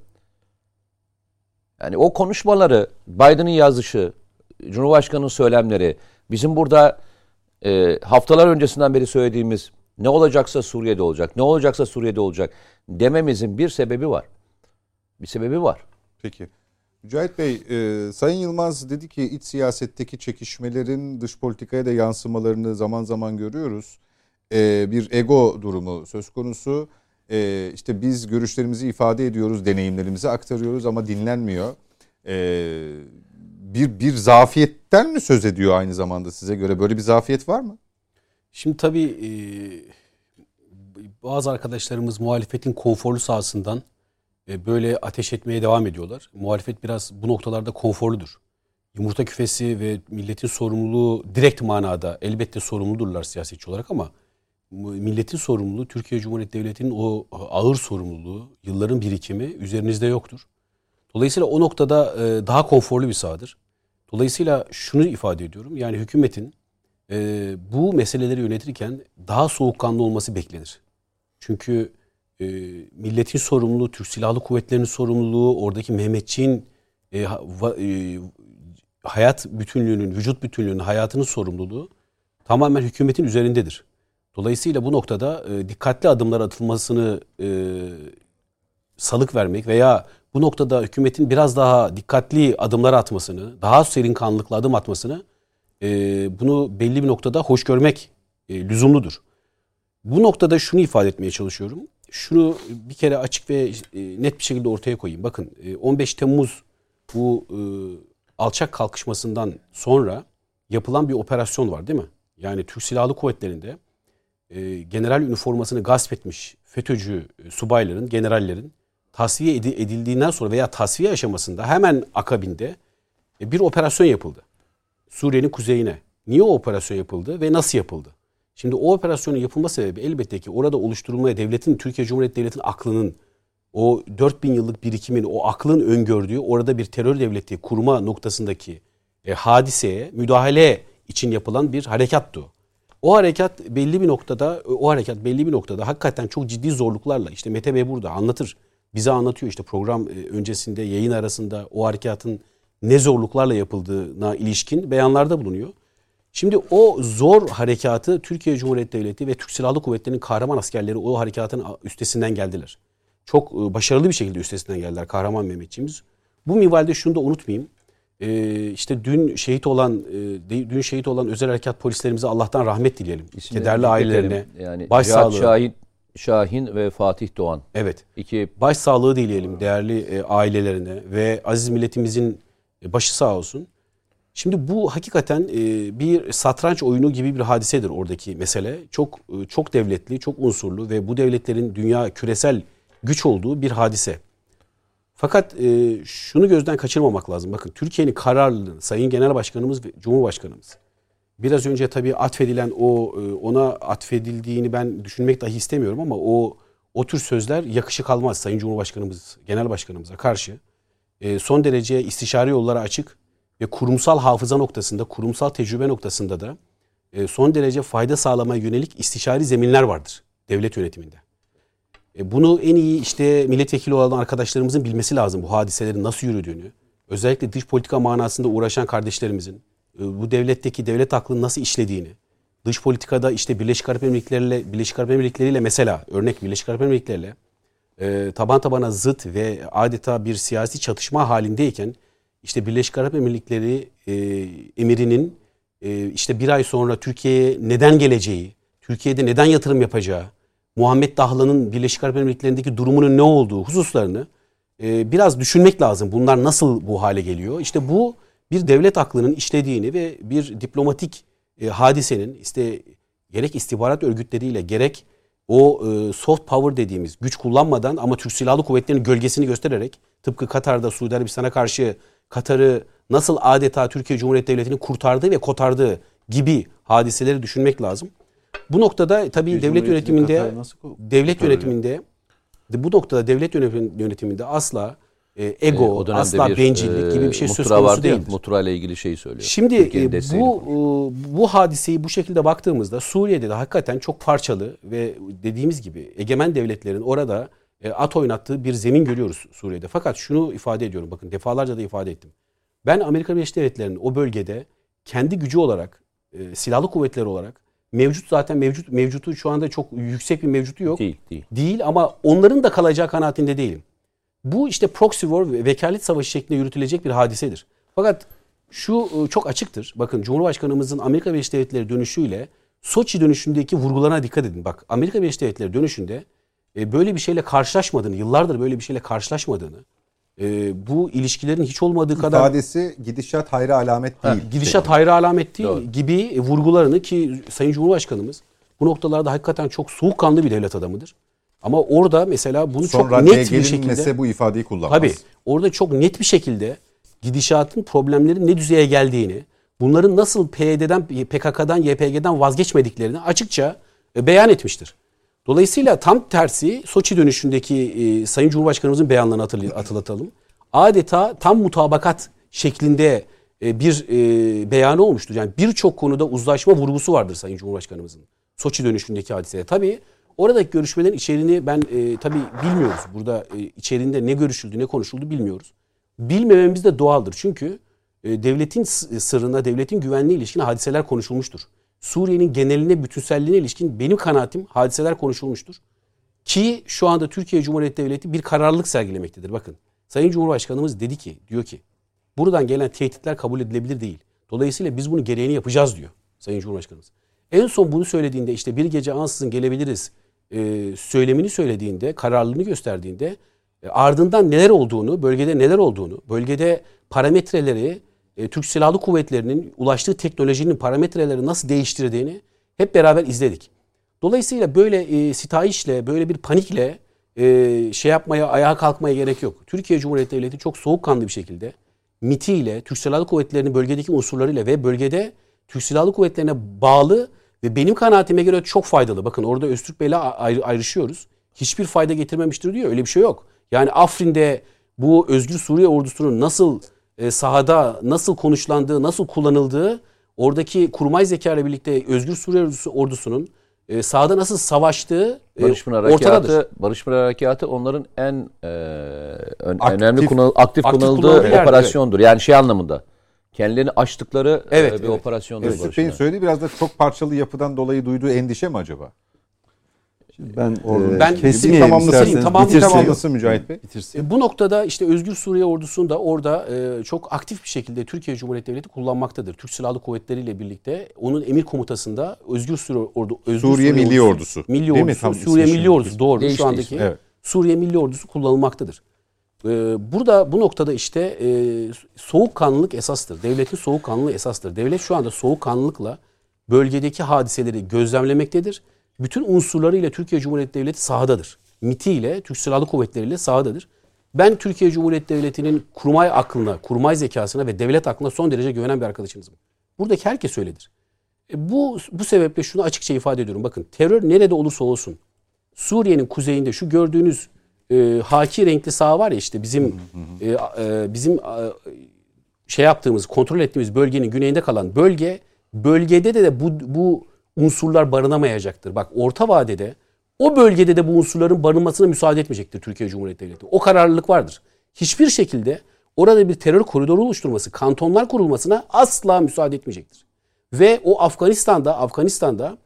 Yani o konuşmaları, Biden'ın yazışı, Cumhurbaşkanı'nın söylemleri, bizim burada e, haftalar öncesinden beri söylediğimiz ne olacaksa Suriye'de olacak, ne olacaksa Suriye'de olacak dememizin bir sebebi var. Bir sebebi var. Peki. Mücahit Bey, e, Sayın Yılmaz dedi ki iç siyasetteki çekişmelerin dış politikaya da yansımalarını zaman zaman görüyoruz. E, bir ego durumu söz konusu. E, işte biz görüşlerimizi ifade ediyoruz, deneyimlerimizi aktarıyoruz ama dinlenmiyor. E, bir bir zafiyetten mi söz ediyor aynı zamanda size göre? Böyle bir zafiyet var mı? Şimdi tabii e, bazı arkadaşlarımız muhalefetin konforlu sahasından e, böyle ateş etmeye devam ediyorlar. Muhalefet biraz bu noktalarda konforludur. Yumurta küfesi ve milletin sorumluluğu direkt manada elbette sorumludurlar siyasetçi olarak ama milletin sorumluluğu Türkiye Cumhuriyeti Devleti'nin o ağır sorumluluğu, yılların birikimi üzerinizde yoktur. Dolayısıyla o noktada e, daha konforlu bir sahadır. Dolayısıyla şunu ifade ediyorum. Yani hükümetin e, bu meseleleri yönetirken daha soğukkanlı olması beklenir. Çünkü e, milletin sorumluluğu, Türk Silahlı Kuvvetleri'nin sorumluluğu, oradaki Mehmetçiğin e, va- e, hayat bütünlüğünün, vücut bütünlüğünün, hayatının sorumluluğu tamamen hükümetin üzerindedir. Dolayısıyla bu noktada e, dikkatli adımlar atılmasını e, salık vermek veya bu noktada hükümetin biraz daha dikkatli adımlar atmasını, daha serin kanlılıkla adım atmasını e, bunu belli bir noktada hoş görmek e, lüzumludur. Bu noktada şunu ifade etmeye çalışıyorum. Şunu bir kere açık ve e, net bir şekilde ortaya koyayım. Bakın e, 15 Temmuz bu e, alçak kalkışmasından sonra yapılan bir operasyon var değil mi? Yani Türk Silahlı Kuvvetleri'nde e, general üniformasını gasp etmiş FETÖ'cü e, subayların, generallerin tasfiye edi- edildiğinden sonra veya tasfiye aşamasında hemen akabinde e, bir operasyon yapıldı. Suriye'nin kuzeyine. Niye o operasyon yapıldı ve nasıl yapıldı? Şimdi o operasyonun yapılma sebebi elbette ki orada oluşturulmaya devletin, Türkiye Cumhuriyeti Devleti'nin aklının o 4000 yıllık birikimin, o aklın öngördüğü orada bir terör devleti kurma noktasındaki e, hadiseye müdahale için yapılan bir harekattı. o. Harekat belli bir noktada, o harekat belli bir noktada hakikaten çok ciddi zorluklarla işte Mete Bey burada anlatır. Bize anlatıyor işte program e, öncesinde, yayın arasında o harekatın ne zorluklarla yapıldığına ilişkin beyanlarda bulunuyor. Şimdi o zor harekatı Türkiye Cumhuriyeti Devleti ve Türk Silahlı Kuvvetleri'nin kahraman askerleri o harekatın üstesinden geldiler. Çok e, başarılı bir şekilde üstesinden geldiler kahraman Mehmetçiğimiz. Bu minvalde şunu da unutmayayım. Ee, işte dün şehit olan e, dün şehit olan özel harekat polislerimize Allah'tan rahmet dileyelim. İsimlerini Kederli ailelerine yani başsağlığı. Şahin, Şahin ve Fatih Doğan. Evet. İki Başsağlığı dileyelim değerli e, ailelerine ve aziz milletimizin e, başı sağ olsun. Şimdi bu hakikaten e, bir satranç oyunu gibi bir hadisedir oradaki mesele. Çok e, çok devletli, çok unsurlu ve bu devletlerin dünya küresel güç olduğu bir hadise. Fakat e, şunu gözden kaçırmamak lazım. Bakın Türkiye'nin kararlılığını Sayın Genel Başkanımız ve Cumhurbaşkanımız biraz önce tabii atfedilen o e, ona atfedildiğini ben düşünmek dahi istemiyorum ama o o tür sözler yakışık almaz Sayın Cumhurbaşkanımız, Genel Başkanımıza karşı. E, son derece istişare yollara açık ve kurumsal hafıza noktasında, kurumsal tecrübe noktasında da e, son derece fayda sağlamaya yönelik istişari zeminler vardır devlet yönetiminde. Bunu en iyi işte milletvekili olan arkadaşlarımızın bilmesi lazım bu hadiselerin nasıl yürüdüğünü. Özellikle dış politika manasında uğraşan kardeşlerimizin bu devletteki devlet aklının nasıl işlediğini, dış politikada işte Birleşik Arap Emirlikleri'yle Birleşik Arap Emirlikleri'yle mesela örnek Birleşik Arap Emirlikleri'yle e, taban tabana zıt ve adeta bir siyasi çatışma halindeyken işte Birleşik Arap Emirlikleri e, emirinin e, işte bir ay sonra Türkiye'ye neden geleceği, Türkiye'de neden yatırım yapacağı, Muhammed Dahlan'ın Birleşik Arap Emirlikleri'ndeki durumunun ne olduğu hususlarını e, biraz düşünmek lazım. Bunlar nasıl bu hale geliyor? İşte bu bir devlet aklının işlediğini ve bir diplomatik e, hadisenin işte gerek istihbarat örgütleriyle gerek o e, soft power dediğimiz güç kullanmadan ama Türk Silahlı Kuvvetleri'nin gölgesini göstererek tıpkı Katar'da Suudi Arabistan'a karşı Katar'ı nasıl adeta Türkiye Cumhuriyeti Devleti'ni kurtardığı ve kotardığı gibi hadiseleri düşünmek lazım. Bu noktada tabii devlet yönetiminde devlet yönetiminde de bu noktada devlet yönetim- yönetiminde asla e, e, ego, dönemde asla bir, bencillik e, gibi bir şey söz konusu vardı ya, değildir. Mutra ile ilgili şeyi söylüyor. Şimdi e, bu e, bu hadiseyi bu şekilde baktığımızda Suriye'de de hakikaten çok parçalı ve dediğimiz gibi egemen devletlerin orada e, at oynattığı bir zemin görüyoruz Suriye'de. Fakat şunu ifade ediyorum bakın defalarca da ifade ettim. Ben Amerika Birleşik Devletleri'nin o bölgede kendi gücü olarak e, silahlı kuvvetleri olarak mevcut zaten mevcut mevcutu şu anda çok yüksek bir mevcutu yok Değil, değil. değil ama onların da kalacağı kanaatinde değilim. Bu işte proxy war ve vekalet savaşı şeklinde yürütülecek bir hadisedir. Fakat şu e, çok açıktır. Bakın Cumhurbaşkanımızın Amerika Birleşik Devletleri dönüşüyle Soçi dönüşündeki vurgularına dikkat edin. Bak Amerika Birleşik Devletleri dönüşünde e, böyle bir şeyle karşılaşmadığını, yıllardır böyle bir şeyle karşılaşmadığını, e, bu ilişkilerin hiç olmadığı kadar İfadesi gidişat hayra alamet değil. gidişat hayra alamet değil Doğru. gibi vurgularını ki Sayın Cumhurbaşkanımız bu noktalarda hakikaten çok soğukkanlı bir devlet adamıdır. Ama orada mesela bunu Son çok net bir şekilde bu ifadeyi kullanmaz. Tabii. Orada çok net bir şekilde gidişatın problemlerin ne düzeye geldiğini, bunların nasıl PYD'den, PKK'dan, YPG'den vazgeçmediklerini açıkça e, beyan etmiştir. Dolayısıyla tam tersi Soçi dönüşündeki e, Sayın Cumhurbaşkanımızın beyanlarını hatırlatalım. Adeta tam mutabakat şeklinde e, bir e, beyanı olmuştur. Yani birçok konuda uzlaşma vurgusu vardır Sayın Cumhurbaşkanımızın. Soçi dönüşündeki hadiseye. Tabii oradaki görüşmelerin içeriğini ben e, tabii bilmiyoruz. Burada e, içeriğinde ne görüşüldü, ne konuşuldu bilmiyoruz. Bilmememiz de doğaldır. Çünkü e, devletin s- sırrına, devletin güvenliğine ilişkin hadiseler konuşulmuştur. Suriye'nin geneline, bütünselliğine ilişkin benim kanaatim hadiseler konuşulmuştur. Ki şu anda Türkiye Cumhuriyeti Devleti bir kararlılık sergilemektedir. Bakın Sayın Cumhurbaşkanımız dedi ki, diyor ki buradan gelen tehditler kabul edilebilir değil. Dolayısıyla biz bunu gereğini yapacağız diyor Sayın Cumhurbaşkanımız. En son bunu söylediğinde işte bir gece ansızın gelebiliriz e, söylemini söylediğinde, kararlılığını gösterdiğinde E, ardından neler olduğunu, bölgede neler olduğunu, bölgede parametreleri, e, Türk Silahlı Kuvvetleri'nin ulaştığı teknolojinin parametreleri nasıl değiştirdiğini hep beraber izledik. Dolayısıyla böyle e, sitayişle, böyle bir panikle e, şey yapmaya, ayağa kalkmaya gerek yok. Türkiye Cumhuriyeti Devleti çok soğukkanlı bir şekilde MIT'iyle, Türk Silahlı Kuvvetleri'nin bölgedeki unsurlarıyla ve bölgede Türk Silahlı Kuvvetleri'ne bağlı ve benim kanaatime göre çok faydalı. Bakın orada Öztürk Bey'le ayrı, ayrışıyoruz. Hiçbir fayda getirmemiştir diyor. Öyle bir şey yok. Yani Afrin'de bu Özgür Suriye ordusunun nasıl e, sahada nasıl konuşlandığı, nasıl kullanıldığı, oradaki kurmay zeka ile birlikte Özgür Suriye ordusunun e, sahada nasıl savaştığı e, Barış Pınar Harekatı, Barış Pınar Harekatı onların en e, ön, aktif, önemli kullan, aktif, aktif kullanıldığı operasyondur. Evet. Yani şey anlamında kendilerini açtıkları evet, e, bir evet. operasyondur. Öztürk Bey'in söylediği biraz da çok parçalı yapıdan dolayı duyduğu endişe mi acaba? ben e, ben kesin tamamlasın, tamam, tamamlasın Mücahit Bey. Bitirsin. E, bu noktada işte Özgür Suriye ordusunu da orada e, çok aktif bir şekilde Türkiye Cumhuriyeti Devleti kullanmaktadır. Türk Silahlı Kuvvetleri ile birlikte onun emir komutasında Özgür Suriye ordu Özgür Suriye, Suriye Milli Ordusu. ordusu Milli Değil Ordusu, mi? Suriye Milli Ordusu doğru şu andaki. evet. Suriye Milli Ordusu kullanılmaktadır. E, burada bu noktada işte e, soğukkanlılık esastır. Devletin soğukkanlılığı esastır. Devlet şu anda soğukkanlılıkla bölgedeki hadiseleri gözlemlemektedir bütün unsurlarıyla Türkiye Cumhuriyeti Devleti sahadadır. MIT'i ile Türk Silahlı Kuvvetleri ile sahadadır. Ben Türkiye Cumhuriyeti Devleti'nin kurmay aklına, kurmay zekasına ve devlet aklına son derece güvenen bir arkadaşınızım. Buradaki herkes öyledir. E bu, bu sebeple şunu açıkça ifade ediyorum. Bakın terör nerede olursa olsun Suriye'nin kuzeyinde şu gördüğünüz e, haki renkli saha var ya işte bizim e, e, bizim e, şey yaptığımız, kontrol ettiğimiz bölgenin güneyinde kalan bölge bölgede de, de bu, bu unsurlar barınamayacaktır. Bak orta vadede o bölgede de bu unsurların barınmasına müsaade etmeyecektir Türkiye Cumhuriyeti Devleti. O kararlılık vardır. Hiçbir şekilde orada bir terör koridoru oluşturması, kantonlar kurulmasına asla müsaade etmeyecektir. Ve o Afganistan'da, Afganistan'da,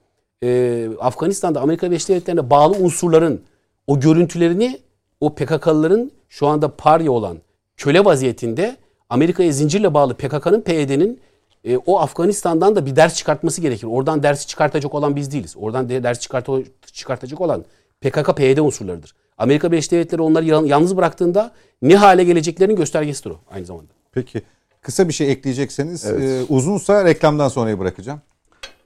e, Afganistan'da Amerika Birleşik Devletleri'ne bağlı unsurların o görüntülerini o PKK'lıların şu anda parya olan köle vaziyetinde Amerika'ya zincirle bağlı PKK'nın PYD'nin e, o Afganistan'dan da bir ders çıkartması gerekir. Oradan dersi çıkartacak olan biz değiliz. Oradan de, ders çıkart çıkartacak olan PKK, PYD unsurlarıdır. Amerika Birleşik Devletleri onları yalnız bıraktığında ne hale geleceklerinin göstergesidir o aynı zamanda. Peki kısa bir şey ekleyecekseniz evet. e, uzunsa reklamdan sonraya bırakacağım.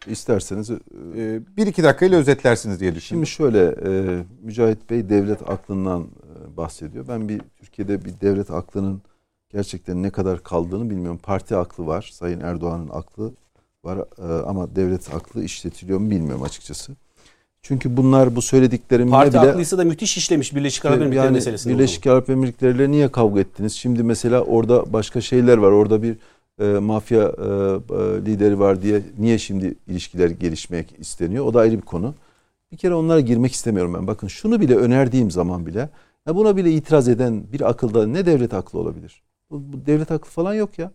İsterseniz e, bir iki dakikayla özetlersiniz diye düşünüyorum. Şimdi şöyle e, Mücahit Bey devlet aklından e, bahsediyor. Ben bir Türkiye'de bir devlet aklının gerçekten ne kadar kaldığını bilmiyorum. Parti aklı var. Sayın Erdoğan'ın aklı var e, ama devlet aklı işletiliyor mu bilmiyorum açıkçası. Çünkü bunlar bu söylediklerimle Parti bile... Parti aklıysa da müthiş işlemiş Birleşik Arap Emirlikleri yani meselesinde. Birleşik Arap Emirlikleri niye kavga ettiniz? Şimdi mesela orada başka şeyler var. Orada bir e, mafya e, e, lideri var diye niye şimdi ilişkiler gelişmek isteniyor? O da ayrı bir konu. Bir kere onlara girmek istemiyorum ben. Bakın şunu bile önerdiğim zaman bile ya buna bile itiraz eden bir akılda ne devlet aklı olabilir? Bu, bu devlet aklı falan yok ya.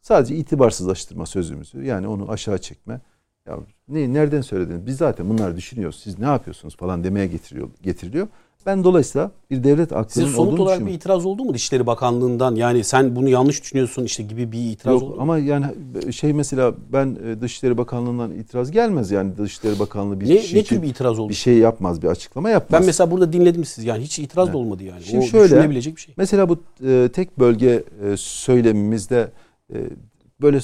Sadece itibarsızlaştırma sözümüzü. Yani onu aşağı çekme. Ya ne nereden söylediniz? Biz zaten bunları düşünüyoruz. Siz ne yapıyorsunuz falan demeye getiriyor getiriliyor. Ben dolayısıyla bir devlet aklının Size somut olarak bir itiraz oldu mu Dışişleri Bakanlığı'ndan? Yani sen bunu yanlış düşünüyorsun işte gibi bir itiraz Yok, oldu mu? Ama yani şey mesela ben e, Dışişleri Bakanlığı'ndan itiraz gelmez yani Dışişleri Bakanlığı bir ne, şey ne tür bir itiraz oldu? Bir şey yapmaz, bir açıklama yapmaz. Ben mesela burada dinledim siz yani hiç itiraz evet. da olmadı yani. Şimdi o şöyle, bir şey. Mesela bu e, tek bölge e, söylemimizde e, böyle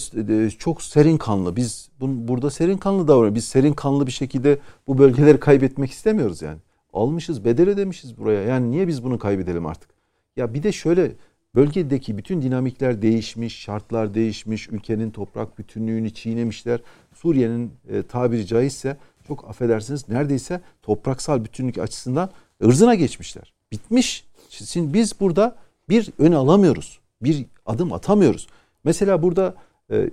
e, çok serin kanlı. Biz bun, burada serin kanlı davranıyoruz. Biz serin kanlı bir şekilde bu bölgeleri [laughs] kaybetmek istemiyoruz yani. Almışız, bedel ödemişiz buraya. Yani niye biz bunu kaybedelim artık? Ya bir de şöyle bölgedeki bütün dinamikler değişmiş, şartlar değişmiş, ülkenin toprak bütünlüğünü çiğnemişler. Suriye'nin e, tabiri caizse çok affedersiniz neredeyse topraksal bütünlük açısından ırzına geçmişler. Bitmiş. Şimdi biz burada bir ön alamıyoruz. Bir adım atamıyoruz. Mesela burada e,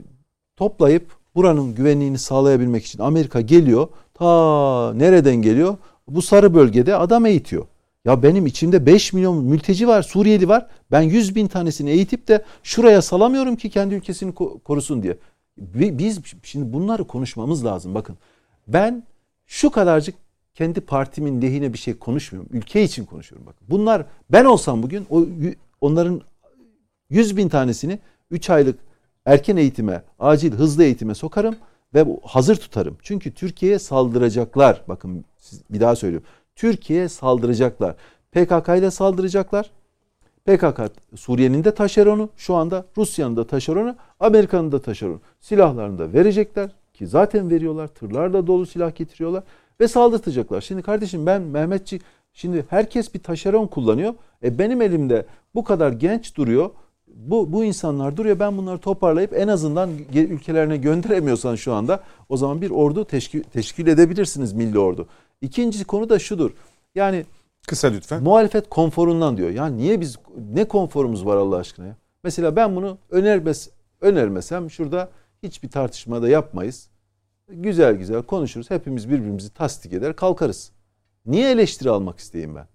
toplayıp buranın güvenliğini sağlayabilmek için Amerika geliyor. Ta nereden geliyor? Bu sarı bölgede adam eğitiyor. Ya benim içimde 5 milyon mülteci var, Suriyeli var. Ben 100 bin tanesini eğitip de şuraya salamıyorum ki kendi ülkesini korusun diye. Biz şimdi bunları konuşmamız lazım. Bakın ben şu kadarcık kendi partimin lehine bir şey konuşmuyorum. Ülke için konuşuyorum. Bakın bunlar ben olsam bugün o onların 100 bin tanesini 3 aylık erken eğitime, acil hızlı eğitime sokarım ve hazır tutarım. Çünkü Türkiye'ye saldıracaklar. Bakın bir daha söylüyorum. Türkiye'ye saldıracaklar. PKK ile saldıracaklar. PKK Suriye'nin de taşeronu şu anda Rusya'nın da taşeronu Amerika'nın da taşeronu. Silahlarını da verecekler ki zaten veriyorlar. Tırlarla dolu silah getiriyorlar ve saldırtacaklar. Şimdi kardeşim ben Mehmetçi şimdi herkes bir taşeron kullanıyor. E benim elimde bu kadar genç duruyor. Bu, bu insanlar duruyor. Ben bunları toparlayıp en azından ülkelerine gönderemiyorsan şu anda o zaman bir ordu teşkil, teşkil edebilirsiniz milli ordu. İkinci konu da şudur. Yani Kısa lütfen. Muhalefet konforundan diyor. Ya niye biz ne konforumuz var Allah aşkına ya? Mesela ben bunu önermez önermesem şurada hiçbir tartışmada yapmayız. Güzel güzel konuşuruz. Hepimiz birbirimizi tasdik eder kalkarız. Niye eleştiri almak isteyeyim ben?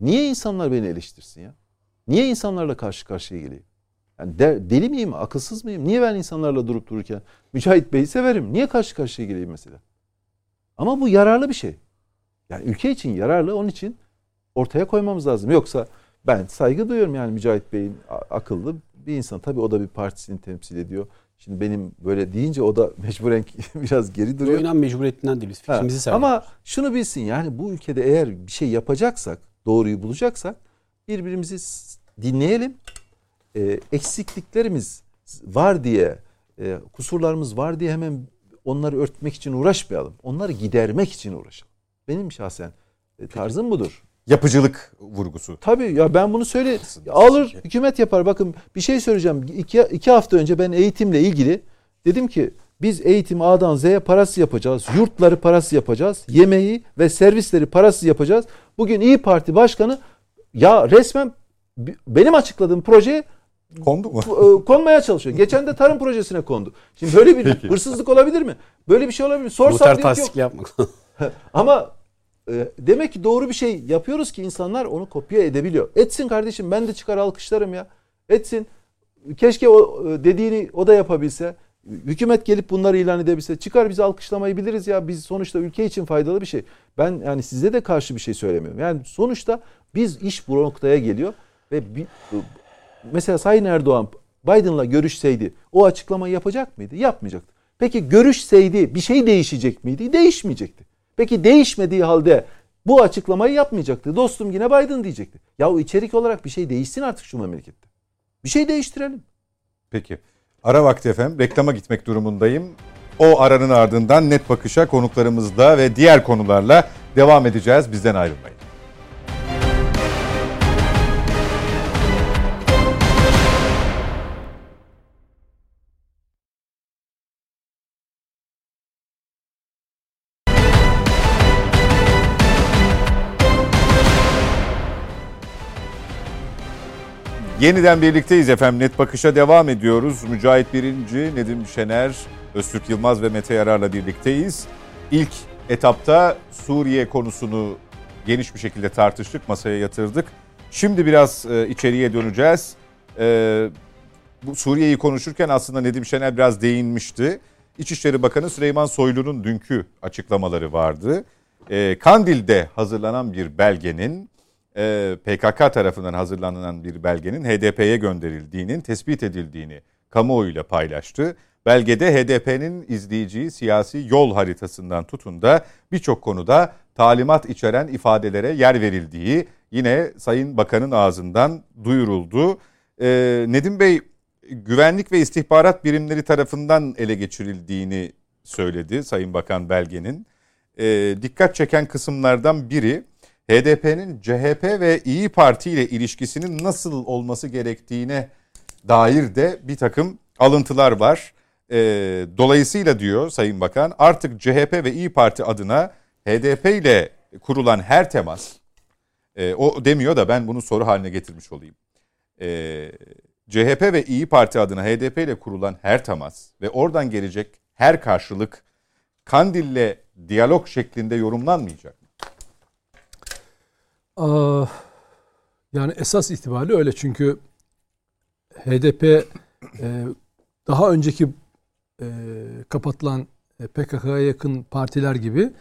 Niye insanlar beni eleştirsin ya? Niye insanlarla karşı karşıya geleyim? Yani de, deli miyim, akılsız mıyım? Niye ben insanlarla durup dururken Mücahit Bey'i severim? Niye karşı karşıya geleyim mesela? Ama bu yararlı bir şey. Yani ülke için yararlı. Onun için ortaya koymamız lazım. Yoksa ben saygı duyuyorum yani Mücahit Bey'in akıllı bir insan. Tabii o da bir partisini temsil ediyor. Şimdi benim böyle deyince o da [laughs] mecburen [laughs] biraz geri duruyor. Oynan mecburiyetinden değil biz fikrimizi ha, Ama şunu bilsin yani bu ülkede eğer bir şey yapacaksak, doğruyu bulacaksak birbirimizi dinleyelim. E, eksikliklerimiz var diye, e, kusurlarımız var diye hemen onları örtmek için uğraşmayalım. Onları gidermek için uğraşalım. Benim şahsen e, tarzım budur yapıcılık vurgusu. Tabii ya ben bunu söyle alır hükümet yapar. Bakın bir şey söyleyeceğim. İki, iki hafta önce ben eğitimle ilgili dedim ki biz eğitim A'dan Z'ye parası yapacağız. Yurtları parası yapacağız. Yemeği ve servisleri parası yapacağız. Bugün İyi Parti Başkanı ya resmen benim açıkladığım proje kondu mu? E, konmaya çalışıyor. Geçen de tarım projesine kondu. Şimdi böyle bir Peki. hırsızlık olabilir mi? Böyle bir şey olabilir mi? Sorsam Bu tarz yapmak. [laughs] Ama ee, demek ki doğru bir şey yapıyoruz ki insanlar onu kopya edebiliyor. Etsin kardeşim ben de çıkar alkışlarım ya. Etsin. Keşke o e, dediğini o da yapabilse. Hükümet gelip bunları ilan edebilse. Çıkar bizi alkışlamayı biliriz ya. Biz sonuçta ülke için faydalı bir şey. Ben yani size de karşı bir şey söylemiyorum. Yani sonuçta biz iş bu noktaya geliyor ve bir, mesela Sayın Erdoğan Biden'la görüşseydi o açıklamayı yapacak mıydı? Yapmayacaktı. Peki görüşseydi bir şey değişecek miydi? Değişmeyecekti. Peki değişmediği halde bu açıklamayı yapmayacaktı. Dostum yine Biden diyecekti. Ya o içerik olarak bir şey değişsin artık şu memlekette. Bir şey değiştirelim. Peki. Ara vakti efendim. Reklama gitmek durumundayım. O aranın ardından net bakışa konuklarımızla ve diğer konularla devam edeceğiz. Bizden ayrılmayın. Yeniden birlikteyiz efendim. Net Bakış'a devam ediyoruz. Mücahit Birinci, Nedim Şener, Öztürk Yılmaz ve Mete Yarar'la birlikteyiz. İlk etapta Suriye konusunu geniş bir şekilde tartıştık, masaya yatırdık. Şimdi biraz e, içeriye döneceğiz. E, bu Suriye'yi konuşurken aslında Nedim Şener biraz değinmişti. İçişleri Bakanı Süleyman Soylu'nun dünkü açıklamaları vardı. E, Kandil'de hazırlanan bir belgenin e, PKK tarafından hazırlanan bir belgenin HDP'ye gönderildiğinin tespit edildiğini kamuoyuyla paylaştı. Belgede HDP'nin izleyeceği siyasi yol haritasından tutun da birçok konuda talimat içeren ifadelere yer verildiği yine Sayın Bakan'ın ağzından duyuruldu. Ee, Nedim Bey güvenlik ve istihbarat birimleri tarafından ele geçirildiğini söyledi Sayın Bakan belgenin. Ee, dikkat çeken kısımlardan biri HDP'nin CHP ve İyi Parti ile ilişkisinin nasıl olması gerektiğine dair de bir takım alıntılar var. E, dolayısıyla diyor Sayın Bakan artık CHP ve İyi Parti adına HDP ile kurulan her temas, e, o demiyor da ben bunu soru haline getirmiş olayım. E, CHP ve İyi Parti adına HDP ile kurulan her temas ve oradan gelecek her karşılık Kandil'le diyalog şeklinde yorumlanmayacak. Yani esas itibariyle öyle çünkü HDP e, daha önceki e, kapatılan e, PKK'ya yakın partiler gibi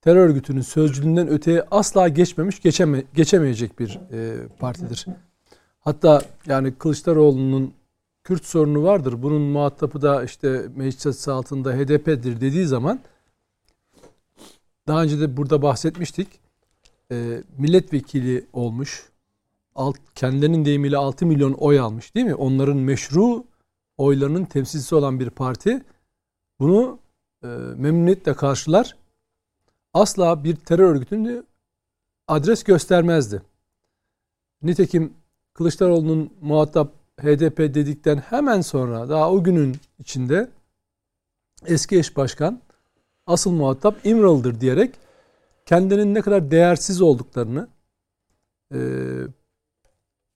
terör örgütünün sözcülüğünden öteye asla geçmemiş, geçeme, geçemeyecek bir partidir. Hatta yani Kılıçdaroğlu'nun Kürt sorunu vardır. Bunun muhatabı da işte meclis altında HDP'dir dediği zaman daha önce de burada bahsetmiştik e, milletvekili olmuş. alt, kendilerinin deyimiyle 6 milyon oy almış değil mi? Onların meşru oylarının temsilcisi olan bir parti bunu e, memnuniyetle karşılar. Asla bir terör örgütünü adres göstermezdi. Nitekim Kılıçdaroğlu'nun muhatap HDP dedikten hemen sonra daha o günün içinde eski eş başkan asıl muhatap İmralı'dır diyerek kendinin ne kadar değersiz olduklarını e,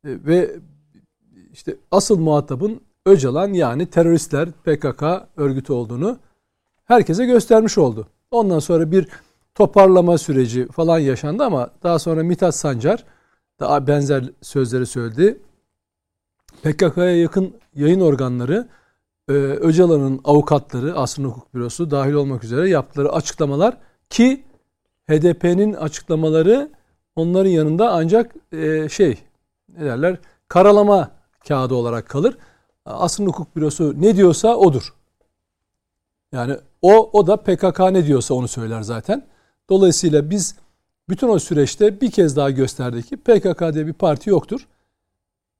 ve işte asıl muhatabın Öcalan yani teröristler PKK örgütü olduğunu herkese göstermiş oldu. Ondan sonra bir toparlama süreci falan yaşandı ama daha sonra Mithat Sancar daha benzer sözleri söyledi. PKK'ya yakın yayın organları e, Öcalan'ın avukatları, Asrın Hukuk Bürosu dahil olmak üzere yaptıkları açıklamalar ki HDP'nin açıklamaları onların yanında ancak e, şey ne derler karalama kağıdı olarak kalır. Asrın Hukuk Bürosu ne diyorsa odur. Yani o o da PKK ne diyorsa onu söyler zaten. Dolayısıyla biz bütün o süreçte bir kez daha gösterdik ki PKK diye bir parti yoktur.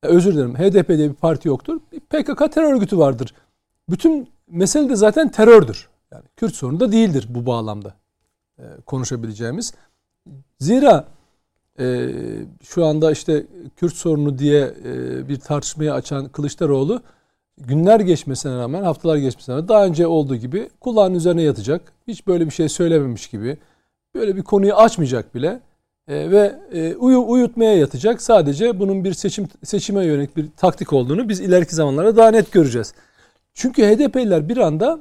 E, özür dilerim HDP diye bir parti yoktur. PKK terör örgütü vardır. Bütün mesele de zaten terördür. Yani Kürt sorunu da değildir bu bağlamda konuşabileceğimiz. Zira e, şu anda işte Kürt sorunu diye e, bir tartışmayı açan Kılıçdaroğlu günler geçmesine rağmen, haftalar geçmesine rağmen daha önce olduğu gibi kulağın üzerine yatacak. Hiç böyle bir şey söylememiş gibi. Böyle bir konuyu açmayacak bile. E, ve e, uyu, uyutmaya yatacak. Sadece bunun bir seçim seçime yönelik bir taktik olduğunu biz ileriki zamanlarda daha net göreceğiz. Çünkü HDP'liler bir anda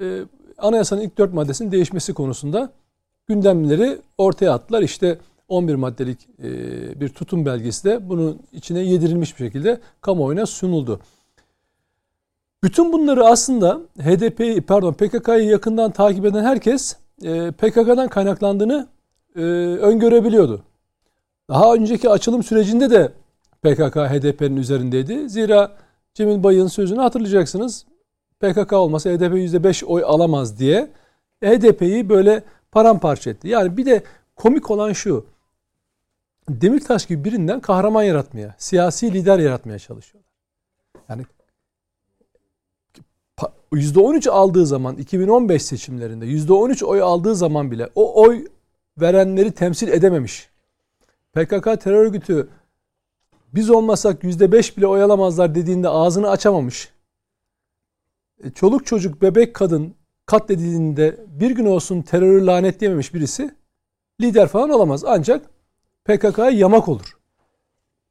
e, anayasanın ilk dört maddesinin değişmesi konusunda gündemleri ortaya attılar. İşte 11 maddelik e, bir tutum belgesi de bunun içine yedirilmiş bir şekilde kamuoyuna sunuldu. Bütün bunları aslında HDP'yi pardon PKK'yı yakından takip eden herkes e, PKK'dan kaynaklandığını e, öngörebiliyordu. Daha önceki açılım sürecinde de PKK HDP'nin üzerindeydi. Zira Cemil Bay'ın sözünü hatırlayacaksınız. PKK olmasa HDP %5 oy alamaz diye HDP'yi böyle paramparça etti. Yani bir de komik olan şu. Demirtaş gibi birinden kahraman yaratmaya, siyasi lider yaratmaya çalışıyorlar. Yani %13 aldığı zaman 2015 seçimlerinde %13 oy aldığı zaman bile o oy verenleri temsil edememiş. PKK terör örgütü biz olmasak %5 bile oy alamazlar dediğinde ağzını açamamış. E, çoluk çocuk bebek kadın katledildiğinde bir gün olsun terörü lanetleyememiş birisi lider falan olamaz. Ancak PKK'ya yamak olur.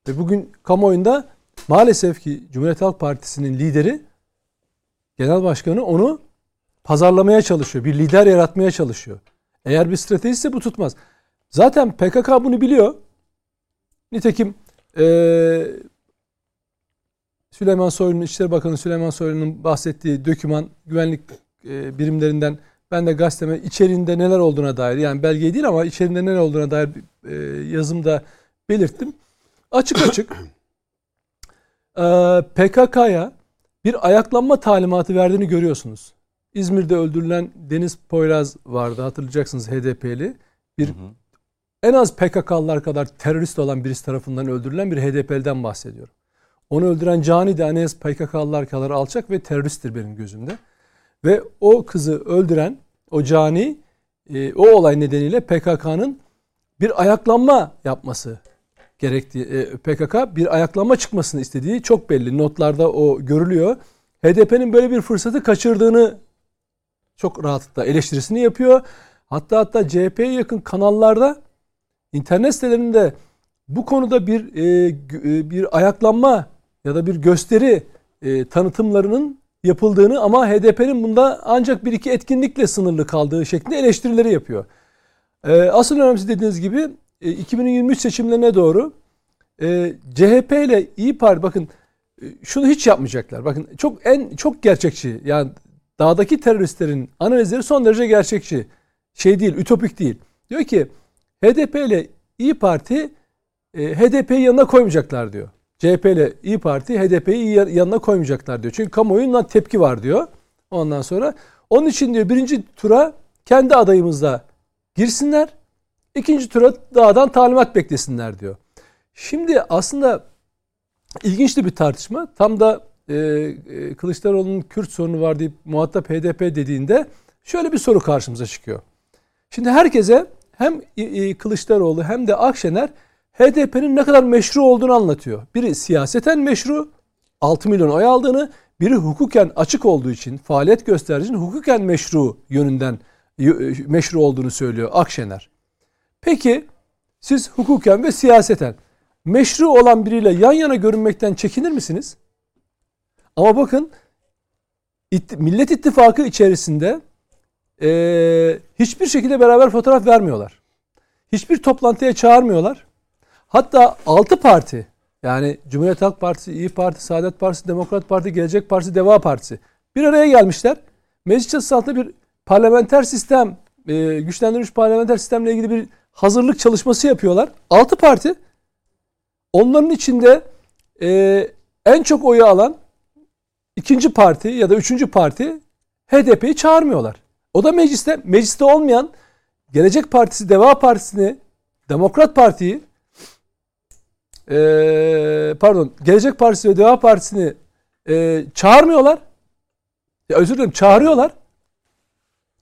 Ve bugün kamuoyunda maalesef ki Cumhuriyet Halk Partisi'nin lideri genel başkanı onu pazarlamaya çalışıyor. Bir lider yaratmaya çalışıyor. Eğer bir stratejisi bu tutmaz. Zaten PKK bunu biliyor. Nitekim ee, Süleyman Soylu'nun İçişleri Bakanı Süleyman Soylu'nun bahsettiği döküman güvenlik e, birimlerinden ben de gazeteme içeriğinde neler olduğuna dair yani belge değil ama içeriğinde neler olduğuna dair e, yazımda belirttim. Açık [coughs] açık e, PKK'ya bir ayaklanma talimatı verdiğini görüyorsunuz. İzmir'de öldürülen Deniz Poyraz vardı hatırlayacaksınız HDP'li. Bir hı hı. en az PKK'lılar kadar terörist olan birisi tarafından öldürülen bir HDP'liden bahsediyorum. Onu öldüren Cani de en az PKK'lılar kadar alçak ve teröristtir benim gözümde. Ve o kızı öldüren o cani e, o olay nedeniyle PKK'nın bir ayaklanma yapması gerektiği e, PKK bir ayaklanma çıkmasını istediği çok belli. Notlarda o görülüyor. HDP'nin böyle bir fırsatı kaçırdığını çok rahatlıkla eleştirisini yapıyor. Hatta hatta CHP'ye yakın kanallarda internet sitelerinde bu konuda bir e, bir ayaklanma ya da bir gösteri tanıtımlarının yapıldığını ama HDP'nin bunda ancak bir iki etkinlikle sınırlı kaldığı şeklinde eleştirileri yapıyor. E, asıl önemlisi dediğiniz gibi e, 2023 seçimlerine doğru e, CHP ile İyi Parti bakın e, şunu hiç yapmayacaklar. Bakın çok en çok gerçekçi yani dağdaki teröristlerin analizleri son derece gerçekçi. Şey değil, ütopik değil. Diyor ki HDP ile İyi Parti e, HDP'yi yanına koymayacaklar diyor. CHP ile İyi Parti HDP'yi yanına koymayacaklar diyor. Çünkü kamuoyundan tepki var diyor. Ondan sonra onun için diyor birinci tura kendi adayımızla girsinler. ikinci tura dağdan talimat beklesinler diyor. Şimdi aslında ilginç de bir tartışma. Tam da e, e, Kılıçdaroğlu'nun Kürt sorunu var deyip muhatap HDP dediğinde şöyle bir soru karşımıza çıkıyor. Şimdi herkese hem Kılıçdaroğlu hem de Akşener HDP'nin ne kadar meşru olduğunu anlatıyor. Biri siyaseten meşru, 6 milyon oy aldığını, biri hukuken açık olduğu için, faaliyet gösterdiği için hukuken meşru yönünden meşru olduğunu söylüyor Akşener. Peki siz hukuken ve siyaseten meşru olan biriyle yan yana görünmekten çekinir misiniz? Ama bakın Millet İttifakı içerisinde e, hiçbir şekilde beraber fotoğraf vermiyorlar. Hiçbir toplantıya çağırmıyorlar. Hatta 6 parti yani Cumhuriyet Halk Partisi, İyi Parti, Saadet Partisi, Demokrat Parti, Gelecek Partisi, Deva Partisi bir araya gelmişler. Meclis çatısı bir parlamenter sistem, e, güçlendirilmiş parlamenter sistemle ilgili bir hazırlık çalışması yapıyorlar. 6 parti onların içinde e, en çok oyu alan ikinci parti ya da üçüncü parti HDP'yi çağırmıyorlar. O da mecliste, mecliste olmayan Gelecek Partisi, Deva Partisi'ni, Demokrat Parti'yi e, pardon Gelecek Partisi ve Deva Partisi'ni e, çağırmıyorlar. Ya özür dilerim çağırıyorlar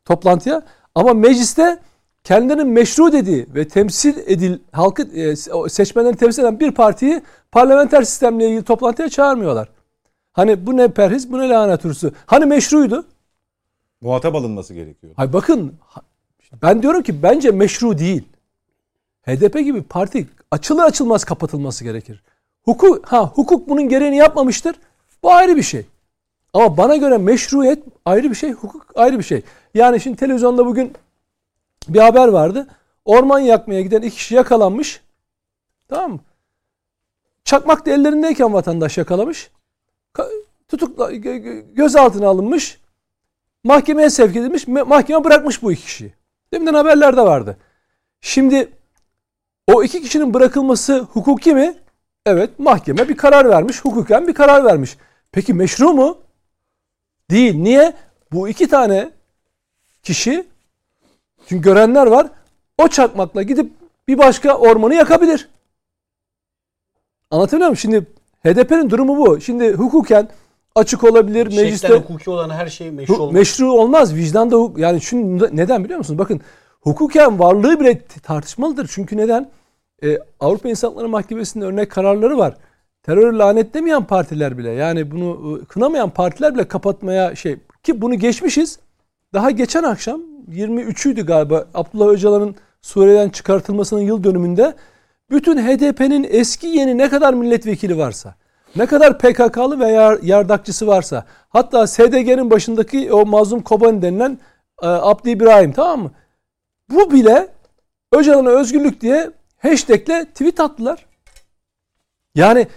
toplantıya ama mecliste kendilerinin meşru dediği ve temsil edil halkı e, seçmenleri temsil eden bir partiyi parlamenter sistemle ilgili toplantıya çağırmıyorlar. Hani bu ne perhiz bu ne lanet hırsı. Hani meşruydu. Muhatap alınması gerekiyor. Hay bakın ben diyorum ki bence meşru değil. HDP gibi parti açılır açılmaz kapatılması gerekir. Hukuk ha hukuk bunun gereğini yapmamıştır. Bu ayrı bir şey. Ama bana göre meşruiyet ayrı bir şey, hukuk ayrı bir şey. Yani şimdi televizyonda bugün bir haber vardı. Orman yakmaya giden iki kişi yakalanmış. Tamam mı? Çakmak da ellerindeyken vatandaş yakalamış. Tutukla gözaltına alınmış. Mahkemeye sevk edilmiş. Mahkeme bırakmış bu iki kişiyi. Deminden haberlerde vardı. Şimdi o iki kişinin bırakılması hukuki mi? Evet mahkeme bir karar vermiş. Hukuken bir karar vermiş. Peki meşru mu? Değil. Niye? Bu iki tane kişi çünkü görenler var. O çakmakla gidip bir başka ormanı yakabilir. Anlatabiliyor muyum? Şimdi HDP'nin durumu bu. Şimdi hukuken açık olabilir. Şeklen mecliste hukuki olan her şey meşru olmaz. Meşru olmaz. Vicdanda hukuk. Yani şunu neden biliyor musunuz? Bakın hukuken varlığı bile tartışmalıdır. Çünkü neden? Ee, Avrupa İnsan Hakları Mahkemesi'nin örnek kararları var. Terörü lanetlemeyen partiler bile yani bunu ıı, kınamayan partiler bile kapatmaya şey ki bunu geçmişiz. Daha geçen akşam 23'üydü galiba Abdullah Öcalan'ın Suriye'den çıkartılmasının yıl dönümünde bütün HDP'nin eski yeni ne kadar milletvekili varsa, ne kadar PKK'lı veya yardakçısı varsa, hatta SDG'nin başındaki o Mazlum Kobani denilen e, Abdi İbrahim tamam mı? Bu bile Öcalan'a özgürlük diye hashtagle tweet attılar. Yani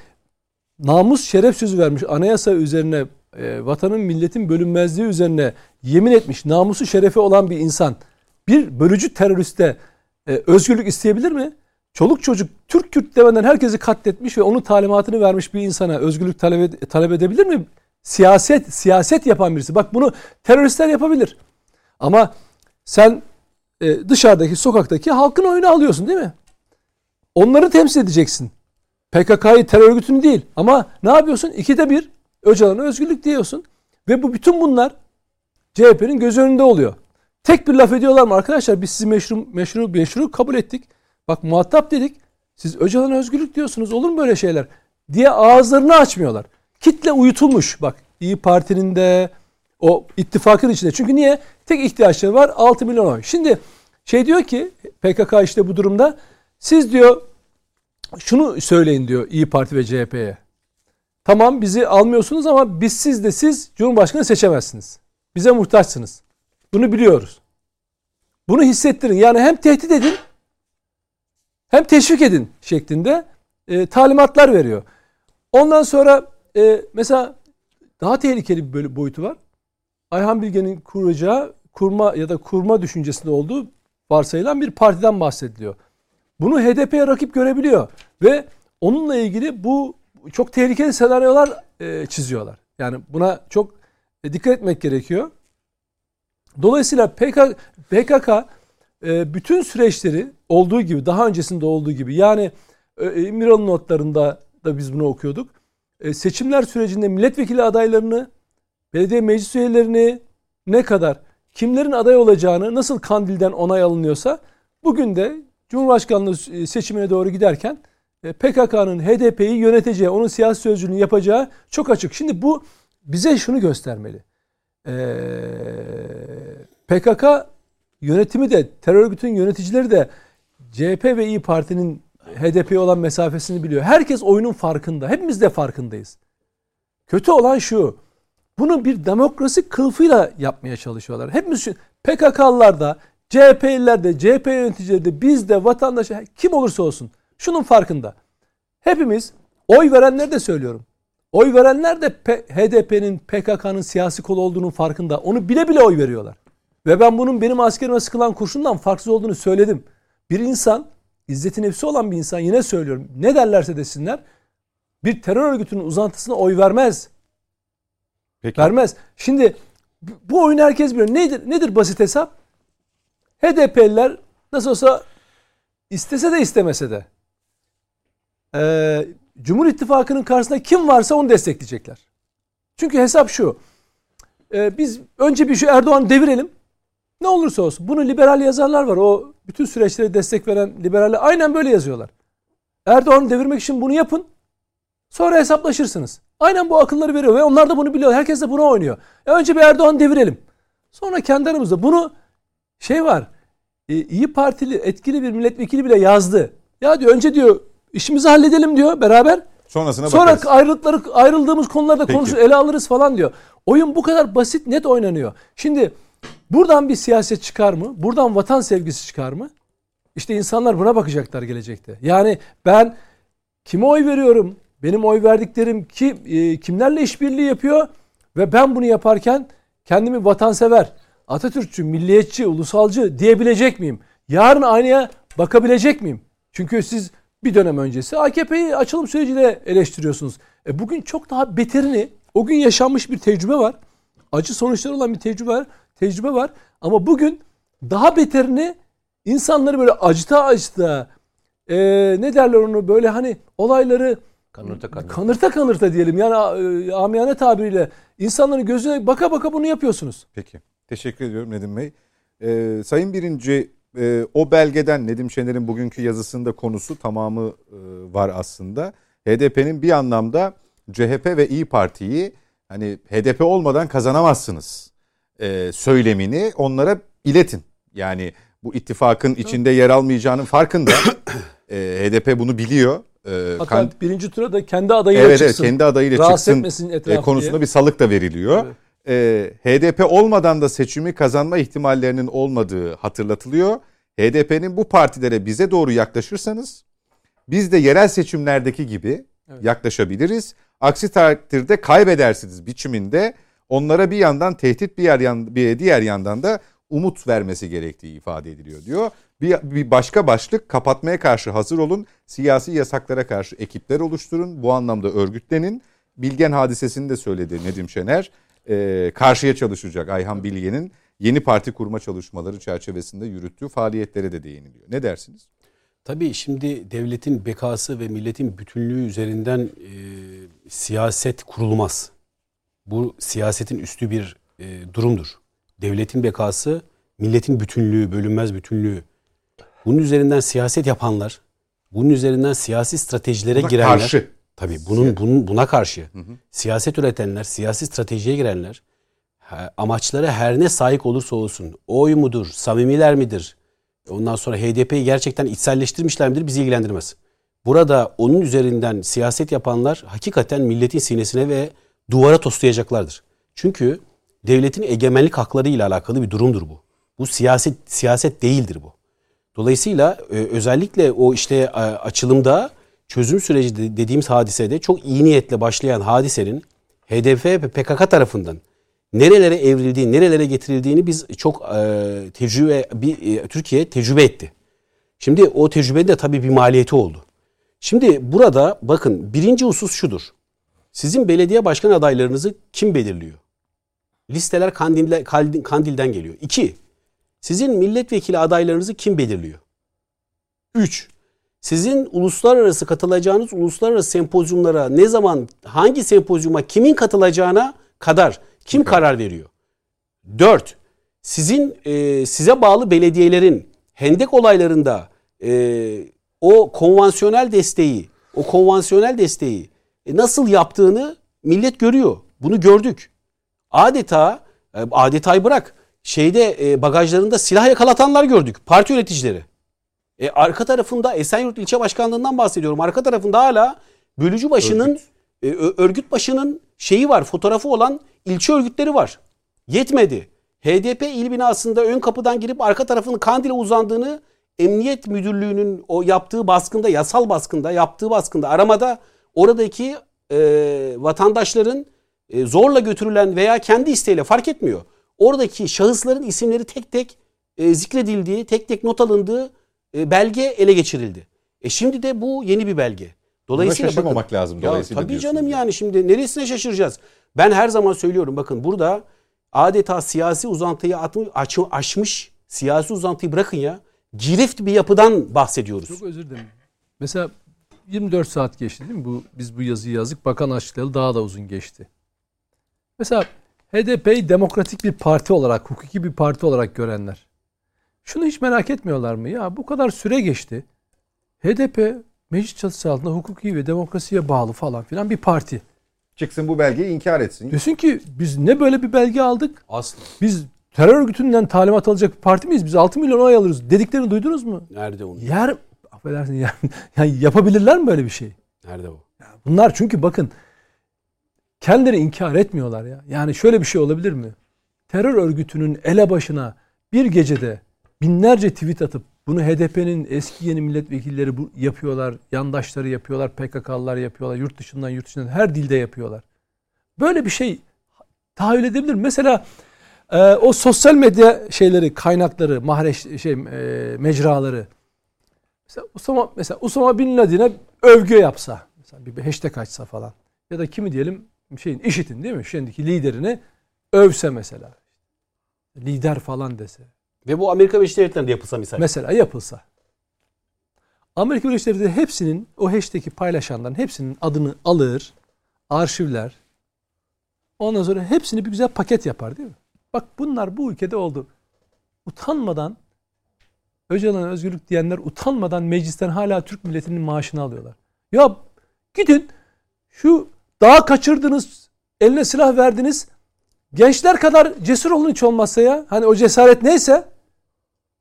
namus şeref sözü vermiş anayasa üzerine e, vatanın milletin bölünmezliği üzerine yemin etmiş namusu şerefi olan bir insan bir bölücü teröriste e, özgürlük isteyebilir mi? Çoluk çocuk Türk Kürt demeden herkesi katletmiş ve onun talimatını vermiş bir insana özgürlük talep, talep edebilir mi? Siyaset siyaset yapan birisi. Bak bunu teröristler yapabilir. Ama sen e, dışarıdaki sokaktaki halkın oyunu alıyorsun değil mi? Onları temsil edeceksin. PKK'yı terör örgütünü değil. Ama ne yapıyorsun? İkide bir Öcalan'a özgürlük diyorsun. Ve bu bütün bunlar CHP'nin göz önünde oluyor. Tek bir laf ediyorlar mı arkadaşlar? Biz sizi meşru, meşru, meşru kabul ettik. Bak muhatap dedik. Siz Öcalan'a özgürlük diyorsunuz. Olur mu böyle şeyler? Diye ağızlarını açmıyorlar. Kitle uyutulmuş. Bak İyi Parti'nin de o ittifakın içinde. Çünkü niye? Tek ihtiyaçları var 6 milyon oy. Şimdi şey diyor ki PKK işte bu durumda siz diyor şunu söyleyin diyor İyi Parti ve CHP'ye. Tamam bizi almıyorsunuz ama biz siz de siz Cumhurbaşkanı seçemezsiniz. Bize muhtaçsınız. Bunu biliyoruz. Bunu hissettirin. Yani hem tehdit edin hem teşvik edin şeklinde e, talimatlar veriyor. Ondan sonra e, mesela daha tehlikeli bir boyutu var. Ayhan Bilge'nin kuracağı kurma ya da kurma düşüncesinde olduğu varsayılan bir partiden bahsediliyor. Bunu HDP'ye rakip görebiliyor ve onunla ilgili bu çok tehlikeli senaryolar e, çiziyorlar. Yani buna çok e, dikkat etmek gerekiyor. Dolayısıyla PKK, PKK e, bütün süreçleri olduğu gibi daha öncesinde olduğu gibi yani E, İmralı notlarında da biz bunu okuyorduk. E, seçimler sürecinde milletvekili adaylarını, belediye meclis üyelerini ne kadar kimlerin aday olacağını nasıl Kandil'den onay alınıyorsa bugün de Cumhurbaşkanlığı seçimine doğru giderken e, PKK'nın HDP'yi yöneteceği, onun siyasi sözcülüğünü yapacağı çok açık. Şimdi bu bize şunu göstermeli. Ee, PKK yönetimi de, terör örgütünün yöneticileri de CHP ve İyi Parti'nin HDP'ye olan mesafesini biliyor. Herkes oyunun farkında. Hepimiz de farkındayız. Kötü olan şu. Bunu bir demokrasi kılıfıyla yapmaya çalışıyorlar. Hepimiz PKK'lılar da, CHP'liler de, CHP yöneticileri de, biz de, vatandaş, kim olursa olsun şunun farkında. Hepimiz oy verenler de söylüyorum. Oy verenler de HDP'nin PKK'nın siyasi kolu olduğunun farkında. Onu bile bile oy veriyorlar. Ve ben bunun benim askerime sıkılan kurşundan farksız olduğunu söyledim. Bir insan, izzeti nefsi olan bir insan yine söylüyorum. Ne derlerse desinler bir terör örgütünün uzantısına oy vermez. Peki. Vermez. Şimdi bu oyunu herkes biliyor. Nedir, nedir basit hesap? HDP'liler nasıl olsa istese de istemese de e, Cumhur İttifakı'nın karşısında kim varsa onu destekleyecekler. Çünkü hesap şu. E, biz önce bir şu Erdoğan devirelim. Ne olursa olsun. Bunu liberal yazarlar var. O bütün süreçlere destek veren liberaller aynen böyle yazıyorlar. Erdoğan'ı devirmek için bunu yapın. Sonra hesaplaşırsınız. Aynen bu akılları veriyor ve onlar da bunu biliyor. Herkes de buna oynuyor. E önce bir Erdoğan devirelim. Sonra kendi aramızda bunu şey var. E, İyi Partili etkili bir milletvekili bile yazdı. Ya diyor önce diyor işimizi halledelim diyor beraber. Sonrasına Sonra bakarız. ayrılıkları ayrıldığımız konularda konuşur ele alırız falan diyor. Oyun bu kadar basit net oynanıyor. Şimdi buradan bir siyaset çıkar mı? Buradan vatan sevgisi çıkar mı? İşte insanlar buna bakacaklar gelecekte. Yani ben kime oy veriyorum? Benim oy verdiklerim ki e, kimlerle işbirliği yapıyor ve ben bunu yaparken kendimi vatansever, Atatürkçü, milliyetçi, ulusalcı diyebilecek miyim? Yarın aynaya bakabilecek miyim? Çünkü siz bir dönem öncesi AKP'yi açılım süreciyle eleştiriyorsunuz. E bugün çok daha beterini, o gün yaşanmış bir tecrübe var. Acı sonuçları olan bir tecrübe var. Tecrübe var. Ama bugün daha beterini insanları böyle acıta acıta e, ne derler onu böyle hani olayları kanırta kanırta, kanırta, kanırta diyelim. Yani e, amiyane tabiriyle insanların gözüne baka baka bunu yapıyorsunuz. Peki. Teşekkür ediyorum Nedim Bey. Ee, Sayın Birinci e, o belgeden Nedim Şener'in bugünkü yazısında konusu tamamı e, var aslında. HDP'nin bir anlamda CHP ve İyi Parti'yi hani HDP olmadan kazanamazsınız e, söylemini onlara iletin. Yani bu ittifakın içinde yer almayacağının farkında. e, HDP bunu biliyor. E, Hatta kan... birinci tura da kendi adayıyla evet, çıksın. Evet kendi adayıyla Rahatsız çıksın e, konusunda diye. bir salık da veriliyor. Evet e, HDP olmadan da seçimi kazanma ihtimallerinin olmadığı hatırlatılıyor. HDP'nin bu partilere bize doğru yaklaşırsanız biz de yerel seçimlerdeki gibi evet. yaklaşabiliriz. Aksi takdirde kaybedersiniz biçiminde onlara bir yandan tehdit bir, yer, bir diğer yandan da umut vermesi gerektiği ifade ediliyor diyor. Bir, bir başka başlık kapatmaya karşı hazır olun. Siyasi yasaklara karşı ekipler oluşturun. Bu anlamda örgütlenin. Bilgen hadisesini de söyledi Nedim Şener e, karşıya çalışacak Ayhan Bilge'nin yeni parti kurma çalışmaları çerçevesinde yürüttüğü faaliyetlere de değiniliyor. Ne dersiniz? Tabii şimdi devletin bekası ve milletin bütünlüğü üzerinden e, siyaset kurulmaz. Bu siyasetin üstü bir e, durumdur. Devletin bekası, milletin bütünlüğü, bölünmez bütünlüğü. Bunun üzerinden siyaset yapanlar, bunun üzerinden siyasi stratejilere Buna girenler. Karşı. Tabii bunun, bunun buna karşı hı hı. siyaset üretenler, siyasi stratejiye girenler amaçları her ne sahip olursa olsun oy mudur, samimiler midir? Ondan sonra HDP'yi gerçekten içselleştirmişler midir bizi ilgilendirmez. Burada onun üzerinden siyaset yapanlar hakikaten milletin sinesine ve duvara toslayacaklardır. Çünkü devletin egemenlik hakları ile alakalı bir durumdur bu. Bu siyaset siyaset değildir bu. Dolayısıyla e, özellikle o işte açılımda çözüm süreci dediğimiz hadisede çok iyi niyetle başlayan hadisenin HDP ve PKK tarafından nerelere evrildiği, nerelere getirildiğini biz çok e, tecrübe bir e, Türkiye tecrübe etti. Şimdi o tecrübenin de tabii bir maliyeti oldu. Şimdi burada bakın birinci husus şudur. Sizin belediye başkan adaylarınızı kim belirliyor? Listeler Kandil'den, Kandil'den geliyor. İki, sizin milletvekili adaylarınızı kim belirliyor? Üç, Sizin uluslararası katılacağınız uluslararası sempozyumlara ne zaman hangi sempozyuma kimin katılacağına kadar kim karar veriyor? Dört, sizin e, size bağlı belediyelerin hendek olaylarında e, o konvansiyonel desteği, o konvansiyonel desteği e, nasıl yaptığını millet görüyor. Bunu gördük. Adeta e, adetayı bırak. Şeyde e, bagajlarında silah yakalatanlar gördük. Parti yöneticileri. E, arka tarafında Esenyurt ilçe başkanlığından bahsediyorum. Arka tarafında hala bölücü başının e, ö- örgüt başının şeyi var. Fotoğrafı olan ilçe örgütleri var. Yetmedi. HDP il binasında ön kapıdan girip arka tarafının Kandil'e uzandığını Emniyet Müdürlüğü'nün o yaptığı baskında, yasal baskında, yaptığı baskında, aramada oradaki e, vatandaşların e, zorla götürülen veya kendi isteğiyle fark etmiyor. Oradaki şahısların isimleri tek tek e, zikredildiği, tek tek not alındığı e, belge ele geçirildi. E şimdi de bu yeni bir belge. Buna Dolayısıyla bakın- şaşırmamak lazım ya dolayısıyla tabii diyorsunuz canım yani. yani şimdi neresine şaşıracağız? Ben her zaman söylüyorum bakın burada adeta siyasi uzantıyı atmış, aç- aşmış siyasi uzantıyı bırakın ya. Girift bir yapıdan bahsediyoruz. Çok özür dilerim. Mesela 24 saat geçti değil mi? Bu, biz bu yazıyı yazdık. Bakan açıklayalı daha da uzun geçti. Mesela HDP'yi demokratik bir parti olarak, hukuki bir parti olarak görenler. Şunu hiç merak etmiyorlar mı? Ya bu kadar süre geçti. HDP meclis çatısı altında hukuki ve demokrasiye bağlı falan filan bir parti. Çıksın bu belgeyi inkar etsin. Diyorsun ki biz ne böyle bir belge aldık? Aslı. Biz terör örgütünden talimat alacak bir parti miyiz? Biz 6 milyon oy alırız. Dediklerini duydunuz mu? Nerede onu? Yer affedersin yani, [laughs] yani yapabilirler mi böyle bir şey? Nerede o? Bunlar çünkü bakın kendileri inkar etmiyorlar ya. Yani şöyle bir şey olabilir mi? Terör örgütünün ele başına bir gecede binlerce tweet atıp bunu HDP'nin eski yeni milletvekilleri bu yapıyorlar, yandaşları yapıyorlar, PKK'lılar yapıyorlar, yurt dışından yurt dışından her dilde yapıyorlar. Böyle bir şey tahayyül edebilir. Mesela e, o sosyal medya şeyleri, kaynakları, mahreç şey e, mecraları Mesela Usama, mesela Usama Bin Laden'e övgü yapsa, mesela bir hashtag açsa falan ya da kimi diyelim şeyin işitin değil mi? Şimdiki liderini övse mesela. Lider falan dese. Ve bu Amerika Birleşik Devletleri'nde yapılsa misal. Mesela yapılsa. Amerika Birleşik Devletleri hepsinin o hashtag'i paylaşanların hepsinin adını alır, arşivler. Ondan sonra hepsini bir güzel paket yapar değil mi? Bak bunlar bu ülkede oldu. Utanmadan Öcalan'a özgürlük diyenler utanmadan meclisten hala Türk milletinin maaşını alıyorlar. Ya gidin şu dağa kaçırdınız, eline silah verdiniz. Gençler kadar cesur olun hiç olmazsa ya. Hani o cesaret neyse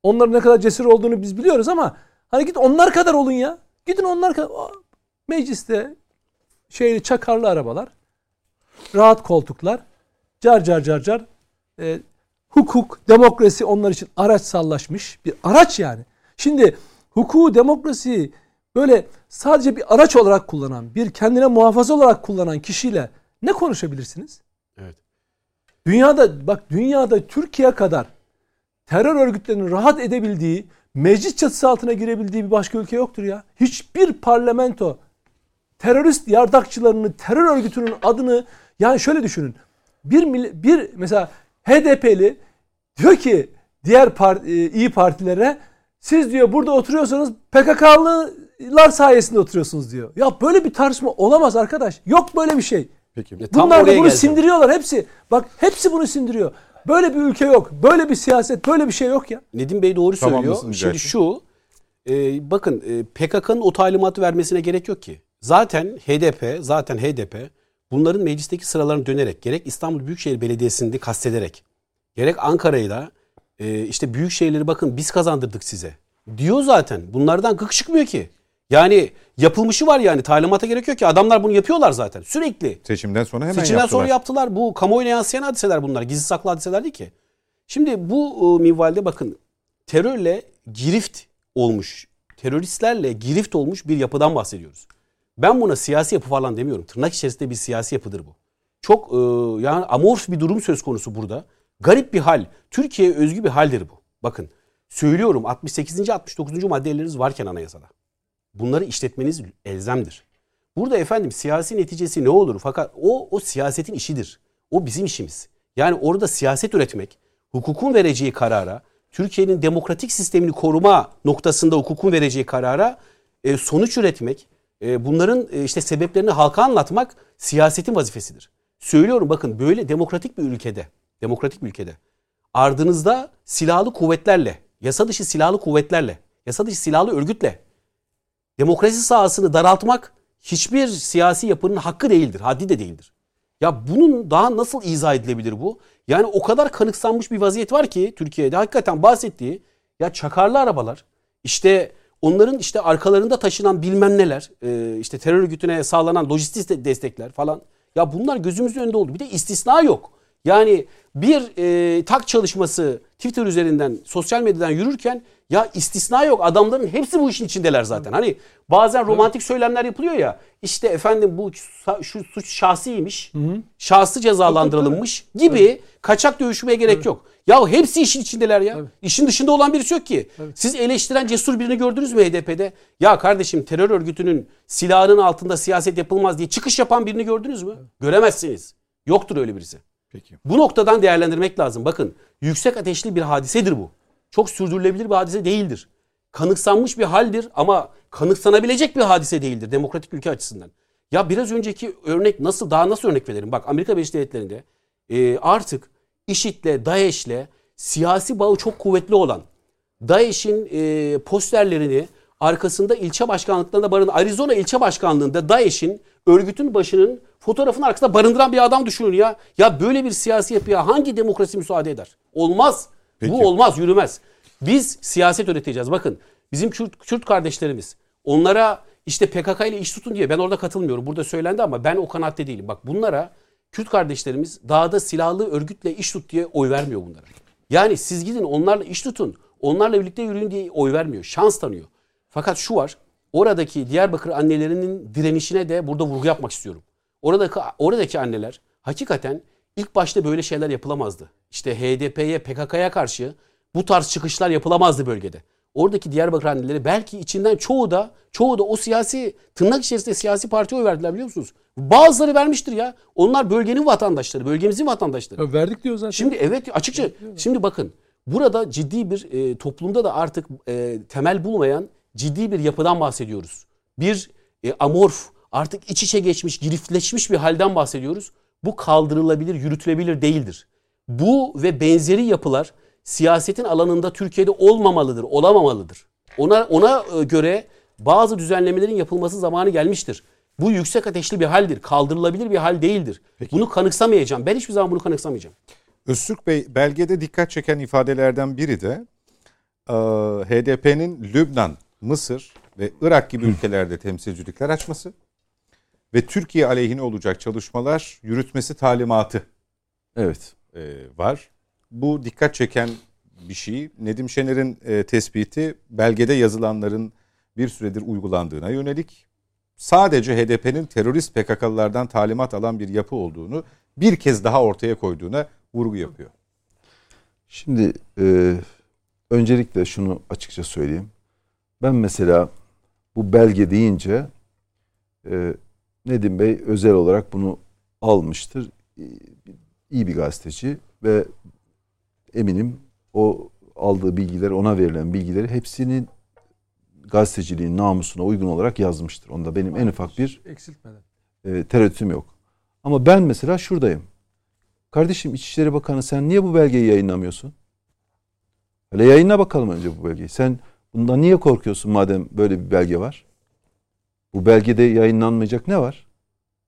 onların ne kadar cesur olduğunu biz biliyoruz ama hani git onlar kadar olun ya. Gidin onlar kadar. Mecliste şeyli çakarlı arabalar, rahat koltuklar, car car car car e, hukuk, demokrasi onlar için araç sallaşmış bir araç yani. Şimdi hukuku, demokrasiyi böyle sadece bir araç olarak kullanan, bir kendine muhafaza olarak kullanan kişiyle ne konuşabilirsiniz? Evet. Dünyada bak dünyada Türkiye kadar terör örgütlerinin rahat edebildiği, meclis çatısı altına girebildiği bir başka ülke yoktur ya. Hiçbir parlamento terörist yardakçılarını, terör örgütünün adını yani şöyle düşünün. Bir bir mesela HDP'li diyor ki diğer par- e, iyi partilere siz diyor burada oturuyorsanız PKK'lılar sayesinde oturuyorsunuz diyor. Ya böyle bir tartışma olamaz arkadaş. Yok böyle bir şey. Peki. E, tam Bunlar da bunu geleceğim. sindiriyorlar hepsi. Bak hepsi bunu sindiriyor. Böyle bir ülke yok. Böyle bir siyaset, böyle bir şey yok ya. Nedim Bey doğru söylüyor. Şimdi Mücahit. şu e, bakın e, PKK'nın o talimatı vermesine gerek yok ki. Zaten HDP, zaten HDP bunların meclisteki sıralarını dönerek gerek İstanbul Büyükşehir Belediyesi'nde kastederek gerek Ankara'yı da e, işte büyük şehirleri bakın biz kazandırdık size. Diyor zaten. Bunlardan gık çıkmıyor ki. Yani yapılmışı var yani talimata gerek yok ki. Adamlar bunu yapıyorlar zaten sürekli. Seçimden sonra hemen Seçimden yaptılar. sonra yaptılar. Bu kamuoyuna yansıyan hadiseler bunlar. Gizli saklı hadiseler değil ki. Şimdi bu e, minvalde bakın terörle girift olmuş, teröristlerle girift olmuş bir yapıdan bahsediyoruz. Ben buna siyasi yapı falan demiyorum. Tırnak içerisinde bir siyasi yapıdır bu. Çok e, yani amorf bir durum söz konusu burada. Garip bir hal. Türkiye'ye özgü bir haldir bu. Bakın söylüyorum 68. 69. maddeleriniz varken anayasada. Bunları işletmeniz elzemdir. Burada efendim siyasi neticesi ne olur? Fakat o o siyasetin işidir. O bizim işimiz. Yani orada siyaset üretmek, hukukun vereceği karara, Türkiye'nin demokratik sistemini koruma noktasında hukukun vereceği karara e, sonuç üretmek, e, bunların e, işte sebeplerini halka anlatmak siyasetin vazifesidir. Söylüyorum bakın böyle demokratik bir ülkede, demokratik bir ülkede ardınızda silahlı kuvvetlerle, yasa dışı silahlı kuvvetlerle, yasa dışı silahlı örgütle demokrasi sahasını daraltmak hiçbir siyasi yapının hakkı değildir, haddi de değildir. Ya bunun daha nasıl izah edilebilir bu? Yani o kadar kanıksanmış bir vaziyet var ki Türkiye'de hakikaten bahsettiği ya çakarlı arabalar işte onların işte arkalarında taşınan bilmem neler e, işte terör örgütüne sağlanan lojistik destekler falan ya bunlar gözümüzün önünde oldu. Bir de istisna yok. Yani bir e, tak çalışması Twitter üzerinden sosyal medyadan yürürken ya istisna yok. Adamların hepsi bu işin içindeler zaten. Hani bazen romantik söylemler yapılıyor ya. İşte efendim bu şu suç şahsiymiş. Şahsı cezalandırılmış gibi kaçak dövüşmeye gerek yok. Ya hepsi işin içindeler ya. İşin dışında olan birisi yok ki. Siz eleştiren cesur birini gördünüz mü HDP'de? Ya kardeşim terör örgütünün silahının altında siyaset yapılmaz diye çıkış yapan birini gördünüz mü? Göremezsiniz. Yoktur öyle birisi. Peki. Bu noktadan değerlendirmek lazım. Bakın yüksek ateşli bir hadisedir bu. Çok sürdürülebilir bir hadise değildir. Kanıksanmış bir haldir ama kanıksanabilecek bir hadise değildir demokratik ülke açısından. Ya biraz önceki örnek nasıl daha nasıl örnek verelim? Bak Amerika Birleşik Devletleri'nde e, artık IŞİD'le, DAEŞ'le siyasi bağı çok kuvvetli olan DAEŞ'in e, posterlerini arkasında ilçe başkanlıklarında barındıran Arizona ilçe başkanlığında DAEŞ'in örgütün başının fotoğrafın arkasında barındıran bir adam düşünün ya. Ya böyle bir siyasi yapıya hangi demokrasi müsaade eder? Olmaz. Peki. Bu olmaz, yürümez. Biz siyaset üreteceğiz. Bakın bizim Kürt, Kürt kardeşlerimiz onlara işte PKK ile iş tutun diye ben orada katılmıyorum. Burada söylendi ama ben o kanaatte değilim. Bak bunlara Kürt kardeşlerimiz dağda silahlı örgütle iş tut diye oy vermiyor bunlara. Yani siz gidin onlarla iş tutun. Onlarla birlikte yürüyün diye oy vermiyor. Şans tanıyor. Fakat şu var. Oradaki Diyarbakır annelerinin direnişine de burada vurgu yapmak istiyorum. Oradaki, oradaki anneler hakikaten ilk başta böyle şeyler yapılamazdı. İşte HDP'ye, PKK'ya karşı bu tarz çıkışlar yapılamazdı bölgede. Oradaki Diyarbakır anneleri belki içinden çoğu da çoğu da o siyasi tırnak içerisinde siyasi partiye oy verdiler biliyor musunuz? Bazıları vermiştir ya. Onlar bölgenin vatandaşları, bölgemizin vatandaşları. Ya verdik diyor zaten. Şimdi evet açıkça şimdi bakın burada ciddi bir e, toplumda da artık e, temel bulmayan ciddi bir yapıdan bahsediyoruz. Bir e, amorf artık iç içe geçmiş, girifleşmiş bir halden bahsediyoruz. Bu kaldırılabilir, yürütülebilir değildir. Bu ve benzeri yapılar siyasetin alanında Türkiye'de olmamalıdır, olamamalıdır. Ona ona e, göre bazı düzenlemelerin yapılması zamanı gelmiştir. Bu yüksek ateşli bir haldir, kaldırılabilir bir hal değildir. Bunu kanıksamayacağım. Ben hiçbir zaman bunu kanıksamayacağım. Öztürk Bey belgede dikkat çeken ifadelerden biri de e, HDP'nin Lübnan, Mısır ve Irak gibi ülkelerde temsilcilikler açması ve Türkiye aleyhine olacak çalışmalar yürütmesi talimatı Evet. e, var. Bu dikkat çeken bir şey. Nedim Şener'in e, tespiti belgede yazılanların bir süredir uygulandığına yönelik sadece HDP'nin terörist PKK'lılardan talimat alan bir yapı olduğunu bir kez daha ortaya koyduğuna vurgu yapıyor. Şimdi e, öncelikle şunu açıkça söyleyeyim. Ben mesela bu belge deyince e, Nedim Bey özel olarak bunu almıştır. E, İyi bir gazeteci ve eminim o aldığı bilgileri, ona verilen bilgileri hepsinin gazeteciliğin namusuna uygun olarak yazmıştır. Onda benim en ufak bir eksiltmeden. e, tereddütüm yok. Ama ben mesela şuradayım. Kardeşim İçişleri Bakanı sen niye bu belgeyi yayınlamıyorsun? Hele yayınla bakalım önce bu belgeyi. Sen bundan niye korkuyorsun madem böyle bir belge var? Bu belgede yayınlanmayacak ne var?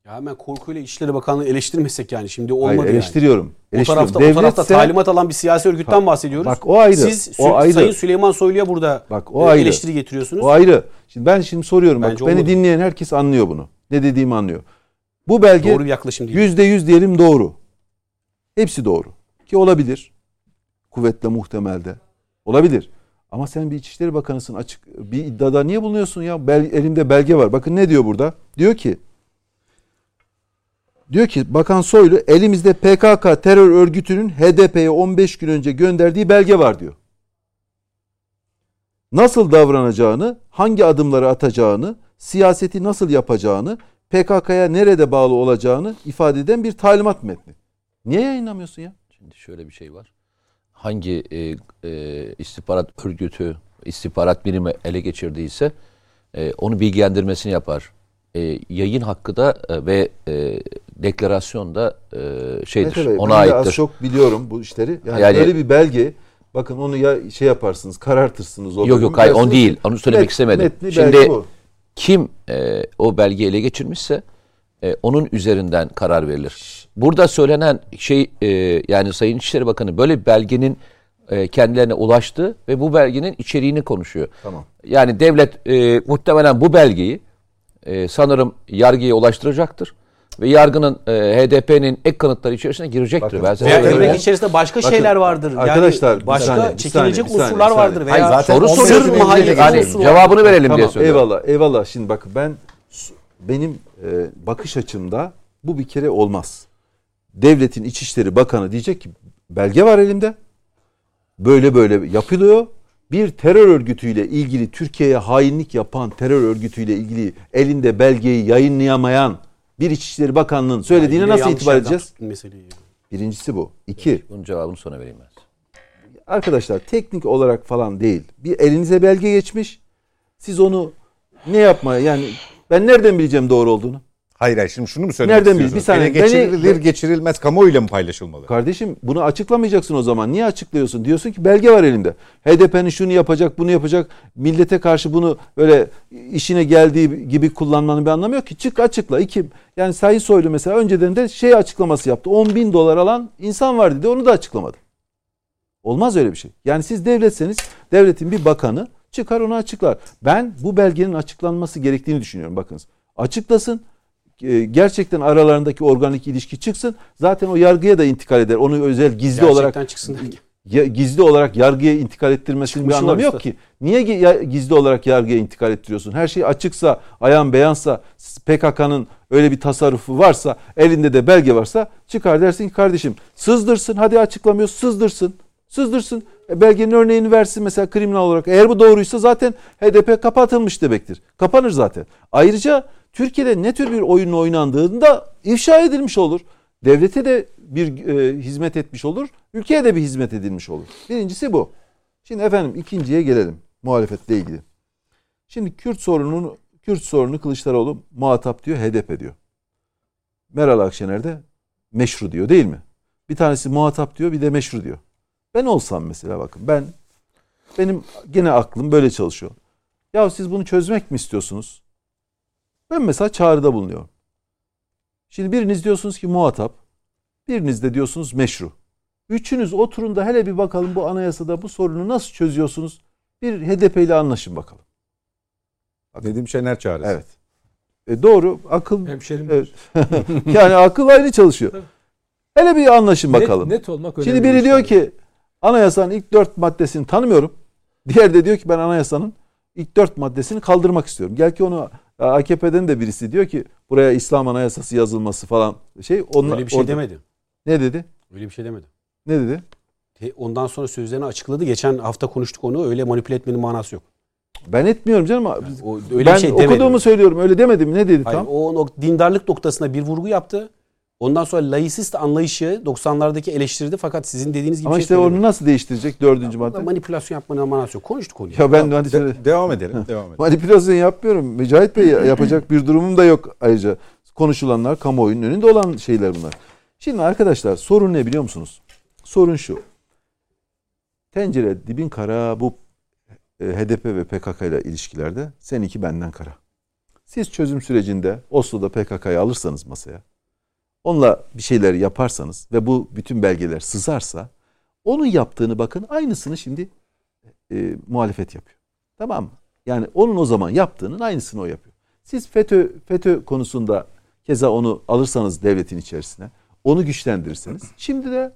Ya hemen korkuyla İçişleri Bakanlığı eleştirmesek yani şimdi olmadı Hayır, yani. eleştiriyorum. O eleştiriyorum. tarafta, o tarafta Devletse- talimat alan bir siyasi örgütten bahsediyoruz. Bak o ayrı. Siz o Sü- ayrı. Sayın Süleyman Soylu'ya burada Bak o e, ayrı. eleştiri getiriyorsunuz. O ayrı. Şimdi ben şimdi soruyorum Bence bak beni olmadı. dinleyen herkes anlıyor bunu. Ne dediğimi anlıyor. Bu belge Doğru bir yaklaşım değil. yüzde yüz diyelim doğru. Hepsi doğru. Ki olabilir. Kuvvetle muhtemelde. Olabilir. Ama sen bir İçişleri Bakanısın açık bir iddiada niye bulunuyorsun ya? Bel, elimde belge var. Bakın ne diyor burada? Diyor ki Diyor ki Bakan Soylu elimizde PKK terör örgütünün HDP'ye 15 gün önce gönderdiği belge var diyor. Nasıl davranacağını, hangi adımları atacağını, siyaseti nasıl yapacağını, PKK'ya nerede bağlı olacağını ifade eden bir talimat metni. Niye yayınlamıyorsun ya? Şimdi şöyle bir şey var. Hangi e, e, istihbarat örgütü, istihbarat birimi ele geçirdiyse e, onu bilgilendirmesini yapar. E, yayın hakkı da e, ve e, deklarasyon da e, şeydir, Mete Bey, ona de az aittir. çok biliyorum bu işleri. Yani, Yani- böyle bir belge bakın onu ya şey yaparsınız karartırsınız. o Yok yok hayır on değil. Onu söylemek met- istemedim. Şimdi bu. kim e, o belgeyi ele geçirmişse e, onun üzerinden karar verilir. Burada söylenen şey e, yani Sayın İçişleri Bakanı böyle bir belgenin e, kendilerine ulaştı ve bu belgenin içeriğini konuşuyor. Tamam. Yani devlet e, muhtemelen bu belgeyi e, sanırım yargıya ulaştıracaktır ve yargının e, HDP'nin ek kanıtları içerisine girecektir. Bakın, ben size Veya içerisinde başka Bakın, şeyler vardır. arkadaşlar, yani başka saniye, çekilecek saniye, unsurlar saniye, vardır veya. Hayır, zaten Soru belirli Yani cevabını verelim diye Tamam söylüyorum. eyvallah eyvallah. Şimdi bakın ben benim e, bakış açımda bu bir kere olmaz. Devletin İçişleri Bakanı diyecek ki belge var elimde. Böyle böyle yapılıyor. Bir terör örgütüyle ilgili Türkiye'ye hainlik yapan terör örgütüyle ilgili elinde belgeyi yayınlayamayan bir İçişleri Bakanı'nın söylediğine Yine nasıl itibar edeceğiz? Birincisi bu. İki, Bunun cevabını sonra vereyim ben. arkadaşlar teknik olarak falan değil. Bir elinize belge geçmiş. Siz onu ne yapmaya yani ben nereden bileceğim doğru olduğunu? Hayır hayır şimdi şunu mu söylemek Nereden bil- istiyorsun? bir saniye, Ele geçirilir beni- geçirilmez kamuoyuyla mı paylaşılmalı? Kardeşim bunu açıklamayacaksın o zaman. Niye açıklıyorsun? Diyorsun ki belge var elinde. HDP'nin şunu yapacak, bunu yapacak. Millete karşı bunu böyle işine geldiği gibi kullanmanın bir anlamı yok ki. Çık açıkla. İki, yani Sayın Soylu mesela önceden de şey açıklaması yaptı. 10 bin dolar alan insan var dedi. Onu da açıklamadı. Olmaz öyle bir şey. Yani siz devletseniz devletin bir bakanı çıkar onu açıklar. Ben bu belgenin açıklanması gerektiğini düşünüyorum. Bakınız açıklasın. E, Gerçekten aralarındaki organik ilişki çıksın. Zaten o yargıya da intikal eder. Onu özel gizli Gerçekten olarak çıksın. ya- gizli olarak yargıya intikal ettirmesinin bir Çıkmışı anlamı var yok işte. ki. Niye gizli olarak yargıya intikal ettiriyorsun? Her şey açıksa, ayan beyansa, PKK'nın öyle bir tasarrufu varsa, elinde de belge varsa çıkar dersin ki kardeşim sızdırsın. Hadi açıklamıyor sızdırsın. Sızdırsın. E, belgenin örneğini versin mesela kriminal olarak. Eğer bu doğruysa zaten HDP kapatılmış demektir. Kapanır zaten. Ayrıca Türkiye'de ne tür bir oyun oynandığında ifşa edilmiş olur. Devlete de bir e, hizmet etmiş olur. Ülkeye de bir hizmet edilmiş olur. Birincisi bu. Şimdi efendim ikinciye gelelim. Muhalefetle ilgili. Şimdi Kürt sorununu Kürt sorunu Kılıçdaroğlu muhatap diyor, HDP diyor. Meral Akşener de meşru diyor değil mi? Bir tanesi muhatap diyor, bir de meşru diyor. Ben olsam mesela bakın ben benim gene aklım böyle çalışıyor. Ya siz bunu çözmek mi istiyorsunuz? Ben mesela çağrıda bulunuyorum. Şimdi biriniz diyorsunuz ki muhatap, biriniz de diyorsunuz meşru. Üçünüz oturun da hele bir bakalım bu anayasada bu sorunu nasıl çözüyorsunuz? Bir HDP ile anlaşın bakalım. Nedim Şener çağrısı. Evet. E doğru. Akıl Hemşerim. Evet. [laughs] yani akıl aynı çalışıyor. Tabii. Hele bir anlaşın bakalım. Net, net olmak önemli. Şimdi biri diyor ki anayasanın ilk dört maddesini tanımıyorum. Diğer de diyor ki ben anayasanın ilk dört maddesini kaldırmak istiyorum. Gel ki onu AKP'den de birisi diyor ki buraya İslam anayasası yazılması falan şey. Onlar, Öyle bir şey orada- demedi. Ne dedi? Öyle bir şey demedi. Ne dedi? Ondan sonra sözlerini açıkladı. Geçen hafta konuştuk onu. Öyle manipüle etmenin manası yok. Ben etmiyorum canım. O, öyle ben şey okuduğumu söylüyorum. Öyle demedim. Ne dedi Hayır, tam? o nok- dindarlık noktasına bir vurgu yaptı. Ondan sonra laisist anlayışı 90'lardaki eleştirdi fakat sizin dediğiniz gibi Ama şey işte onu nasıl değiştirecek dördüncü madde? manipülasyon yapmanın manası yok. Konuştuk konuyu. Ya ben hadi De- söyle. devam edelim. devam edelim. Manipülasyon yapmıyorum. Mücahit Bey yapacak bir durumum da yok ayrıca. Konuşulanlar kamuoyunun önünde olan şeyler bunlar. Şimdi arkadaşlar sorun ne biliyor musunuz? Sorun şu. Tencere dibin kara bu e, HDP ve PKK ile ilişkilerde seninki benden kara. Siz çözüm sürecinde Oslo'da PKK'yı alırsanız masaya, onunla bir şeyler yaparsanız ve bu bütün belgeler sızarsa onun yaptığını bakın aynısını şimdi e, muhalefet yapıyor. Tamam mı? Yani onun o zaman yaptığının aynısını o yapıyor. Siz FETÖ, FETÖ konusunda keza onu alırsanız devletin içerisine, onu güçlendirirseniz şimdi de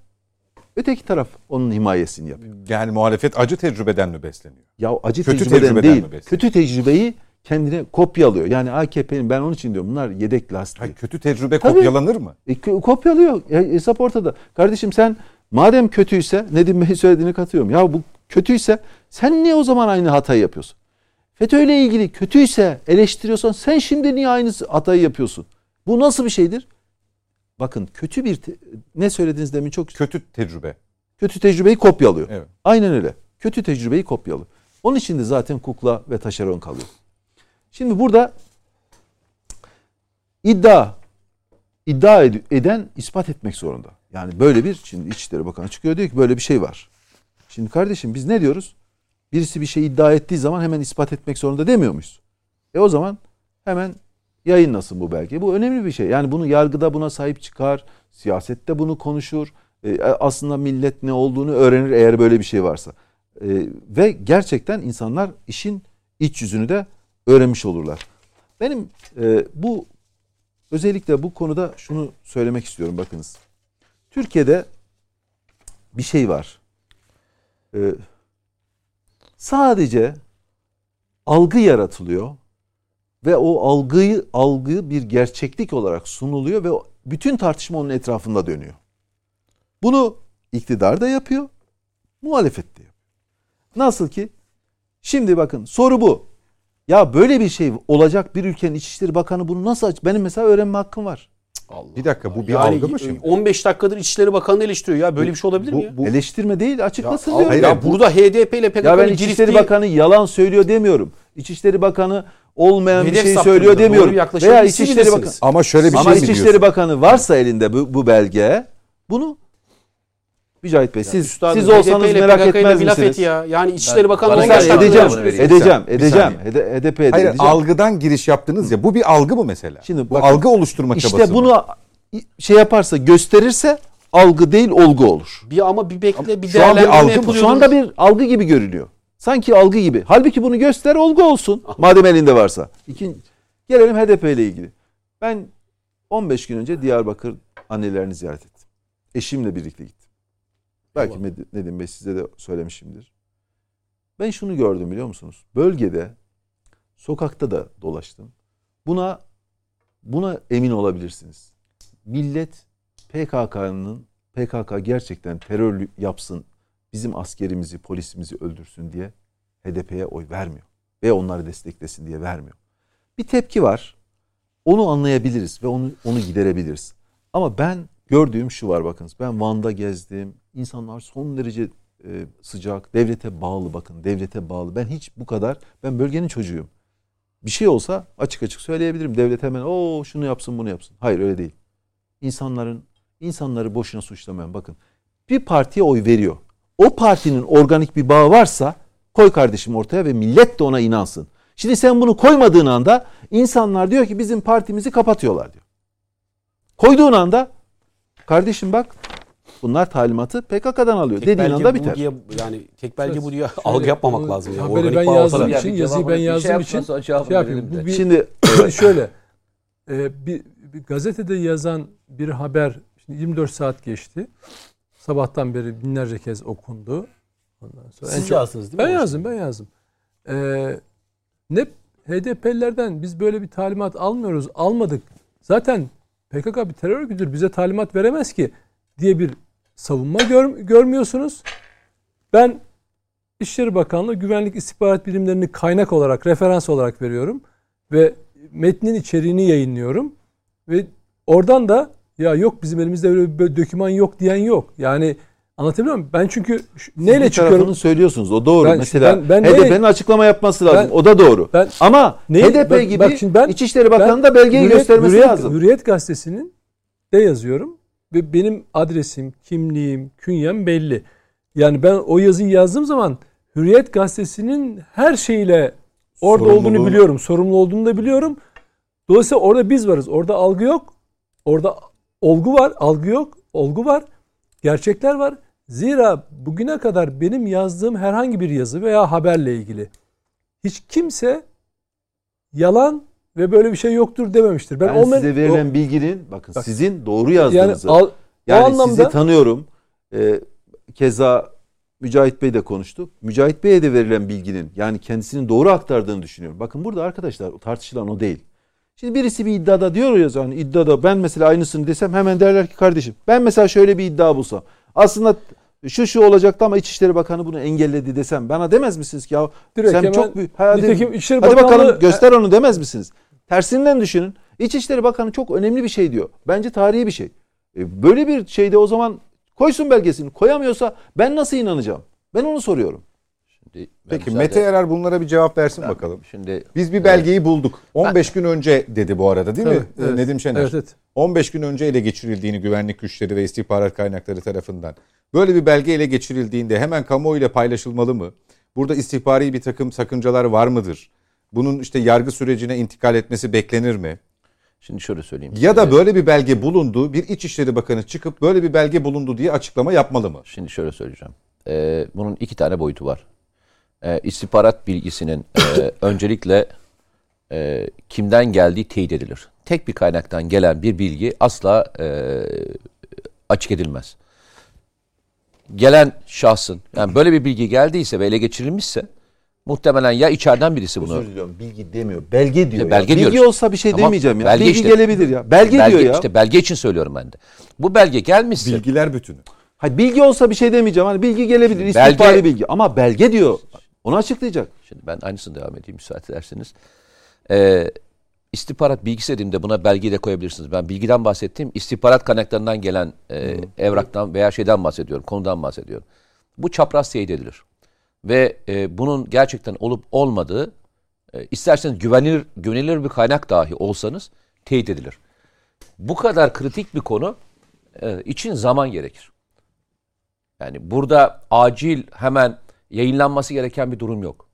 öteki taraf onun himayesini yapıyor. Yani muhalefet acı tecrübeden mi besleniyor? Ya acı Kötü tecrübeden, tecrübeden değil, mi besleniyor? kötü tecrübeyi kendine kopyalıyor. Yani AKP'nin ben onun için diyorum bunlar yedek lastik. Hayır, kötü tecrübe Tabii. kopyalanır mı? E, kopyalıyor. Ya, hesap ortada. Kardeşim sen madem kötüyse Nedim Bey'in söylediğini katıyorum. Ya bu kötüyse sen niye o zaman aynı hatayı yapıyorsun? FETÖ ile ilgili kötüyse eleştiriyorsan sen şimdi niye aynı hatayı yapıyorsun? Bu nasıl bir şeydir? Bakın kötü bir te- ne söylediniz demin çok Kötü tecrübe. kötü tecrübeyi kopyalıyor. Evet. Aynen öyle. Kötü tecrübeyi kopyalıyor. Onun için de zaten kukla ve taşeron kalıyor. Şimdi burada iddia iddia ed- eden ispat etmek zorunda. Yani böyle bir şimdi İçişleri Bakanı çıkıyor diyor ki böyle bir şey var. Şimdi kardeşim biz ne diyoruz? Birisi bir şey iddia ettiği zaman hemen ispat etmek zorunda demiyor muyuz? E o zaman hemen yayınlasın bu belge. Bu önemli bir şey. Yani bunu yargıda buna sahip çıkar, siyasette bunu konuşur. E, aslında millet ne olduğunu öğrenir eğer böyle bir şey varsa. E, ve gerçekten insanlar işin iç yüzünü de öğrenmiş olurlar. Benim e, bu özellikle bu konuda şunu söylemek istiyorum bakınız. Türkiye'de bir şey var. E, sadece algı yaratılıyor ve o algıyı algı bir gerçeklik olarak sunuluyor ve bütün tartışma onun etrafında dönüyor. Bunu iktidar da yapıyor, muhalefet de yapıyor. Nasıl ki şimdi bakın soru bu. Ya böyle bir şey olacak bir ülkenin İçişleri Bakanı bunu nasıl aç? Benim mesela öğrenme hakkım var. Allah. Bir dakika bu bir Yani algı mı şimdi? 15 dakikadır İçişleri Bakanı eleştiriyor ya. Böyle bir şey olabilir mi ya? Bu, Eleştirme değil açıklasın Ya, diyorum. hayır, ya bu- burada HDP ile Ya ben PKK'nın İçişleri giriftiği Bakanı yalan söylüyor demiyorum. İçişleri Bakanı olmayan bir Hedef şey saptırdı. söylüyor Doğru demiyorum. bir Veya İçişleri Bakanı ama şöyle bir Ama şey mi İçişleri diyorsun? Bakanı varsa elinde bu, bu belge bunu Mücahit Bey siz Üstadım, siz olsanız HDP merak etmez bir laf et misiniz? ya. Yani İçişleri Ben- Bakanı bana 15 geldi, dakika edeceğim, edeceğim, edeceğim. de Hayır edeceğim. algıdan giriş yaptınız ya bu bir algı mı mesela? Şimdi bu bakın, algı oluşturma çabası İşte mı? bunu şey yaparsa gösterirse algı değil olgu olur. Bir ama bir bekle bir Şu an bir değerlendirme algı mı? yapılıyor. Şu anda bir algı gibi görünüyor. Sanki algı gibi. Halbuki bunu göster olgu olsun. Madem elinde varsa. İkinci, gelelim HDP ile ilgili. Ben 15 gün önce Diyarbakır annelerini ziyaret ettim. Eşimle birlikte gittim. Belki. Med- Nedim Bey size de söylemişimdir. Ben şunu gördüm biliyor musunuz? Bölgede sokakta da dolaştım. Buna buna emin olabilirsiniz. Millet PKK'nın PKK gerçekten terör yapsın, bizim askerimizi, polisimizi öldürsün diye HDP'ye oy vermiyor. Ve onları desteklesin diye vermiyor. Bir tepki var. Onu anlayabiliriz ve onu onu giderebiliriz. Ama ben gördüğüm şu var bakınız. Ben Van'da gezdim. İnsanlar son derece e, sıcak, devlete bağlı bakın. Devlete bağlı. Ben hiç bu kadar ben bölgenin çocuğuyum. Bir şey olsa açık açık söyleyebilirim. Devlet hemen o şunu yapsın, bunu yapsın. Hayır öyle değil. İnsanların insanları boşuna suçlamayın. Bakın. Bir partiye oy veriyor. O partinin organik bir bağı varsa koy kardeşim ortaya ve millet de ona inansın. Şimdi sen bunu koymadığın anda insanlar diyor ki bizim partimizi kapatıyorlar diyor. Koyduğun anda kardeşim bak bunlar talimatı PKK'dan alıyor. Tek Dediğin anda biter. Diye, yani tek belge bu diye Şöyle, [laughs] algı yapmamak bu lazım. Yani. haberi Organik ben yazdığım için, yazıyı ben şey yazdığım için cevabını şey yapayım. Bu bir, Şimdi şöyle e, bir, bir gazetede yazan bir haber şimdi 24 saat geçti. Sabahtan beri binlerce kez okundu. Ondan sonra en Siz çok- yazdınız değil mi? Ben yazdım, ben yazdım. Ee, ne HDP'lilerden biz böyle bir talimat almıyoruz, almadık. Zaten PKK bir terör örgütüdür, bize talimat veremez ki diye bir savunma gör- görmüyorsunuz. Ben İçişleri Bakanlığı Güvenlik İstihbarat Birimlerini kaynak olarak, referans olarak veriyorum ve metnin içeriğini yayınlıyorum ve oradan da ya yok bizim elimizde böyle bir doküman yok diyen yok. Yani anlatabiliyor muyum? Ben çünkü neyle çıkıyorum? söylüyorsunuz. O doğru. Ben- Mesela ben- ben HDP'nin neyle- açıklama yapması lazım. Ben- o da doğru. ben- Ama Neyi- HDP bak- gibi bak şimdi ben- İçişleri Bakanı Ben da belgeyi Hürriyet- göstermesi Hürriyet- lazım. Hürriyet gazetesinin de yazıyorum ve benim adresim, kimliğim, künyem belli. Yani ben o yazıyı yazdığım zaman Hürriyet gazetesinin her şeyle orada Sorumluluğu- olduğunu biliyorum, sorumlu olduğunu da biliyorum. Dolayısıyla orada biz varız. Orada algı yok. Orada olgu var, algı yok. Olgu var. Gerçekler var. Zira bugüne kadar benim yazdığım herhangi bir yazı veya haberle ilgili hiç kimse yalan ve böyle bir şey yoktur dememiştir. Ben, Ben olmayan- size verilen bilginin bakın Bak- sizin doğru o, yani yazdığınızı. al, Yani o anlamda sizi tanıyorum. Ee, keza Mücahit Bey de konuştu. Mücahit Bey'e de verilen bilginin yani kendisinin doğru aktardığını düşünüyorum. Bakın burada arkadaşlar tartışılan o değil. Şimdi birisi bir iddiada diyor ya yani iddiada ben mesela aynısını desem hemen derler ki kardeşim ben mesela şöyle bir iddia bulsam. Aslında şu şu olacaktı ama İçişleri Bakanı bunu engelledi desem bana demez misiniz ki ya Direkt sen hemen- çok büyük hadi, nitekim İçişleri hadi bakalım Bakanlığı- göster onu demez misiniz? Tersinden düşünün. İçişleri Bakanı çok önemli bir şey diyor. Bence tarihi bir şey. E, Böyle bir şeyde o zaman koysun belgesini. Koyamıyorsa ben nasıl inanacağım? Ben onu soruyorum. Şimdi ben Peki müsaade- Mete Erer bunlara bir cevap versin bakalım. Şimdi Biz bir belgeyi bulduk. 15 gün önce dedi bu arada değil mi Tabii, evet. Nedim Şener? Evet, evet. 15 gün önce ele geçirildiğini güvenlik güçleri ve istihbarat kaynakları tarafından. Böyle bir belge ele geçirildiğinde hemen kamuoyuyla paylaşılmalı mı? Burada istihbari bir takım sakıncalar var mıdır? Bunun işte yargı sürecine intikal etmesi beklenir mi? şimdi şöyle söyleyeyim. Ya da Ee, böyle bir belge bulundu, bir İçişleri Bakanı çıkıp böyle bir belge bulundu diye açıklama yapmalı mı? Şimdi şöyle söyleyeceğim. Ee, bunun iki tane boyutu var. Ee, istihbarat bilgisinin e, [laughs] öncelikle e, kimden geldiği teyit edilir. Tek bir kaynaktan gelen bir bilgi asla e, açık edilmez. Gelen şahsın, yani böyle bir bilgi geldiyse ve ele geçirilmişse muhtemelen ya içeriden birisi bunu Özür diliyorum bilgi demiyor. Belge diyor. İşte belge ya. Bilgi diyoruz. olsa bir şey Tamam, demeyeceğim ya. belge bilgi işte. gelebilir ya. Belge, belge, diyor ya. işte belge için söylüyorum ben de. Bu belge gelmişse Bilgiler bütünü. Hayır, bilgi olsa bir şey demeyeceğim. Hani bilgi gelebilir. Belge- istihbari bilgi. Ama belge diyor. Onu açıklayacak. Şimdi ben aynısını devam edeyim müsaade ederseniz. Ee, istihbarat bilgisi dediğimde buna belgeyi de koyabilirsiniz. Ben bilgiden bahsettiğim istihbarat kaynaklarından gelen e, evraktan veya şeyden bahsediyorum, konudan bahsediyorum. Bu çapraz teyit edilir. Ve e, bunun gerçekten olup olmadığı e, isterseniz güvenilir, güvenilir bir kaynak dahi olsanız teyit edilir. Bu kadar kritik bir konu e, için zaman gerekir. Yani burada acil hemen yayınlanması gereken bir durum yok.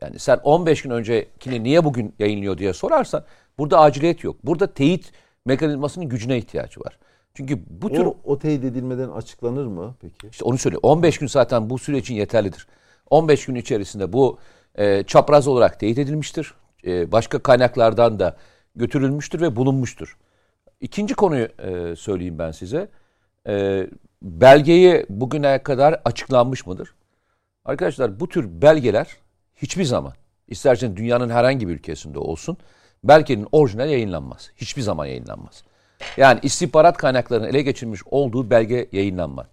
Yani sen 15 gün öncekini niye bugün yayınlıyor diye sorarsan burada aciliyet yok. Burada teyit mekanizmasının gücüne ihtiyacı var. Çünkü bu tür O, o teyit edilmeden açıklanır mı peki? işte onu söylüyor. 15 gün zaten bu süre için yeterlidir. 15 gün içerisinde bu e, çapraz olarak teyit edilmiştir. E, başka kaynaklardan da götürülmüştür ve bulunmuştur. İkinci konuyu e, söyleyeyim ben size. E, belgeyi bugüne kadar açıklanmış mıdır? Arkadaşlar bu tür belgeler hiçbir zaman, istersen dünyanın herhangi bir ülkesinde olsun, belgenin orijinal yayınlanmaz. Hiçbir zaman yayınlanmaz. Yani istihbarat kaynaklarının ele geçirilmiş olduğu belge yayınlanmaz.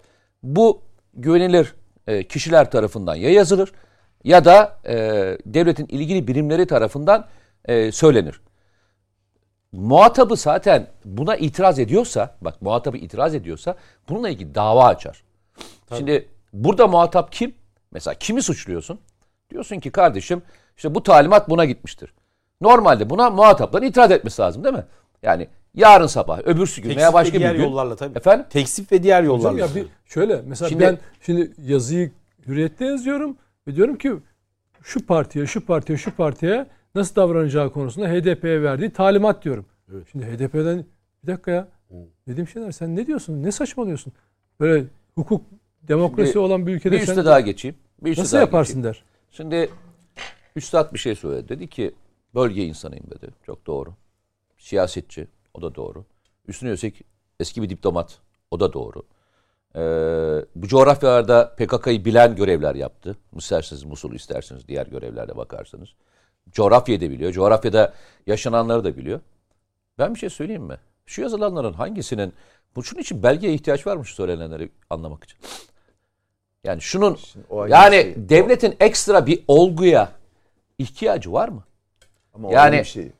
Bu güvenilir e, kişiler tarafından ya yazılır ya da e, devletin ilgili birimleri tarafından e, söylenir. Muhatabı zaten buna itiraz ediyorsa, bak muhatabı itiraz ediyorsa bununla ilgili dava açar. Şimdi burada muhatap kim? Mesela kimi suçluyorsun? Diyorsun ki kardeşim işte bu talimat buna gitmiştir. Normalde buna muhatapların itiraz etmesi lazım değil mi? Yani yarın sabah, öbürsü gün veya Teksif ve başka bir diğer gün. yollarla tabii. Efendim? Teksif ve diğer yollarla. ya bir şöyle mesela Şimdi- ben şimdi yazıyı hürriyette yazıyorum ve diyorum ki şu partiye, şu partiye, şu partiye nasıl davranacağı konusunda HDP'ye verdiği talimat diyorum. Şimdi HDP'den bir dakika ya. Dediğim şeyler sen ne diyorsun? Ne saçmalıyorsun? Böyle hukuk, demokrasi Şimdi olan bir ülkede Bir üste sen daha geçeyim. Bir üste nasıl daha yaparsın geçeyim. der. Şimdi Üstad bir şey söyledi. Dedi ki bölge insanıyım dedi. Çok doğru. Siyasetçi. O da doğru. Üstüne üstlük eski bir diplomat. O da doğru. Ee, bu coğrafyalarda PKK'yı bilen görevler yaptı. İsterseniz Musul isterseniz diğer görevlerde bakarsanız. Coğrafyayı da biliyor. Coğrafyada yaşananları da biliyor. Ben bir şey söyleyeyim mi? Şu yazılanların hangisinin bu şunun için belgeye ihtiyaç varmış söylenenleri anlamak için. Yani şunun o ayrı yani şey. devletin ekstra bir olguya ihtiyacı var mı? Ama o Yani şey.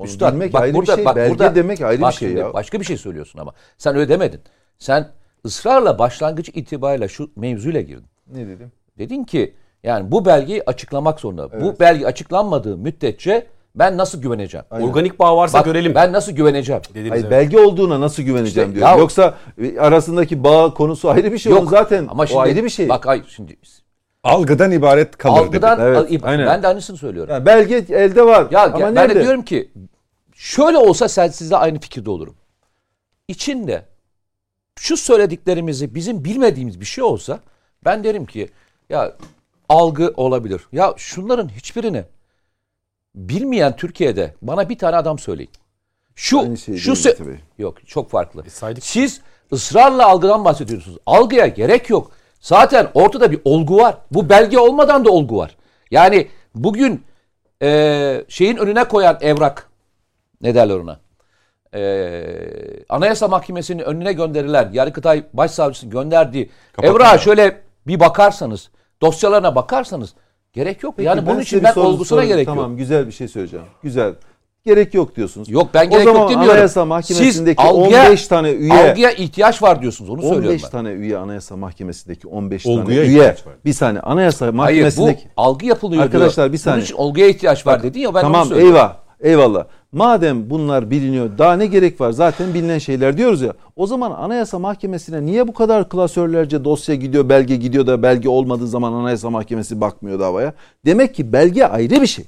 Onu üstad bilmek bak ayrı bir burada şey, bak belge burada demek ayrı bir bak şey şimdi ya. Başka bir şey söylüyorsun ama sen öyle demedin. Sen ısrarla başlangıç itibariyle şu mevzuyla girdin. Ne dedim? Dedin ki yani bu belgeyi açıklamak zorunda. Bu belge açıklanmadığı müddetçe ben nasıl güveneceğim? Organik bağ varsa Bak, görelim. Ben nasıl güveneceğim? dediniz, Hayır, evet. belge olduğuna nasıl güveneceğim İşte, diyorum. ya- Yoksa e, arasındaki bağ konusu ayrı bir şey. Yok, zaten ama şimdi, o ayrı bir şey. Bak ay şimdi Algıdan ibaret kalır algıdan dedi. Evet, aynen. ben de aynısını söylüyorum. Yani belge elde var. Ya Ama ben nerede? de diyorum ki şöyle olsa sen sizle aynı fikirde olurum. İçinde şu söylediklerimizi bizim bilmediğimiz bir şey olsa ben derim ki ya algı olabilir. Ya şunların hiçbirini bilmeyen Türkiye'de bana bir tane adam söyleyin. Şu şey şu Mete Bey. yok çok farklı. E, saydık. Siz ısrarla algıdan bahsediyorsunuz. Algıya gerek yok. Zaten ortada bir olgu var. Bu belge olmadan da olgu var. Yani bugün e, şeyin önüne koyan evrak ne derler ona? E, Anayasa Mahkemesi'nin önüne gönderilen Yargıtay Başsavcısının gönderdiği evrağa şöyle bir bakarsanız, dosyalarına bakarsanız gerek yok. Peki, yani bunun için ben olgusuna sorayım. gerek tamam, yok. güzel bir şey söyleyeceğim. Güzel. Gerek yok diyorsunuz. Yok ben o gerek zaman yok demiyorum. Anayasa Mahkemesi'ndeki Siz algıya, 15 tane üye algıya ihtiyaç var diyorsunuz. Onu söylüyorum 15 ben. tane üye Anayasa Mahkemesi'ndeki 15 Olguya tane üye. ihtiyaç var. Bir saniye Anayasa Hayır bu Mahkemesi'ndeki algı yapılıyor Arkadaşlar, diyor. bir saniye. Bunun için olguya ihtiyaç var dedin ya ben onu tamam söylüyorum. eyvah. Eyvallah. Madem bunlar biliniyor daha ne gerek var? Zaten bilinen şeyler diyoruz ya. O zaman Anayasa Mahkemesi'ne niye bu kadar klasörlerce dosya gidiyor, belge gidiyor da belge olmadığı zaman Anayasa Mahkemesi bakmıyor davaya? Demek ki belge ayrı bir şey.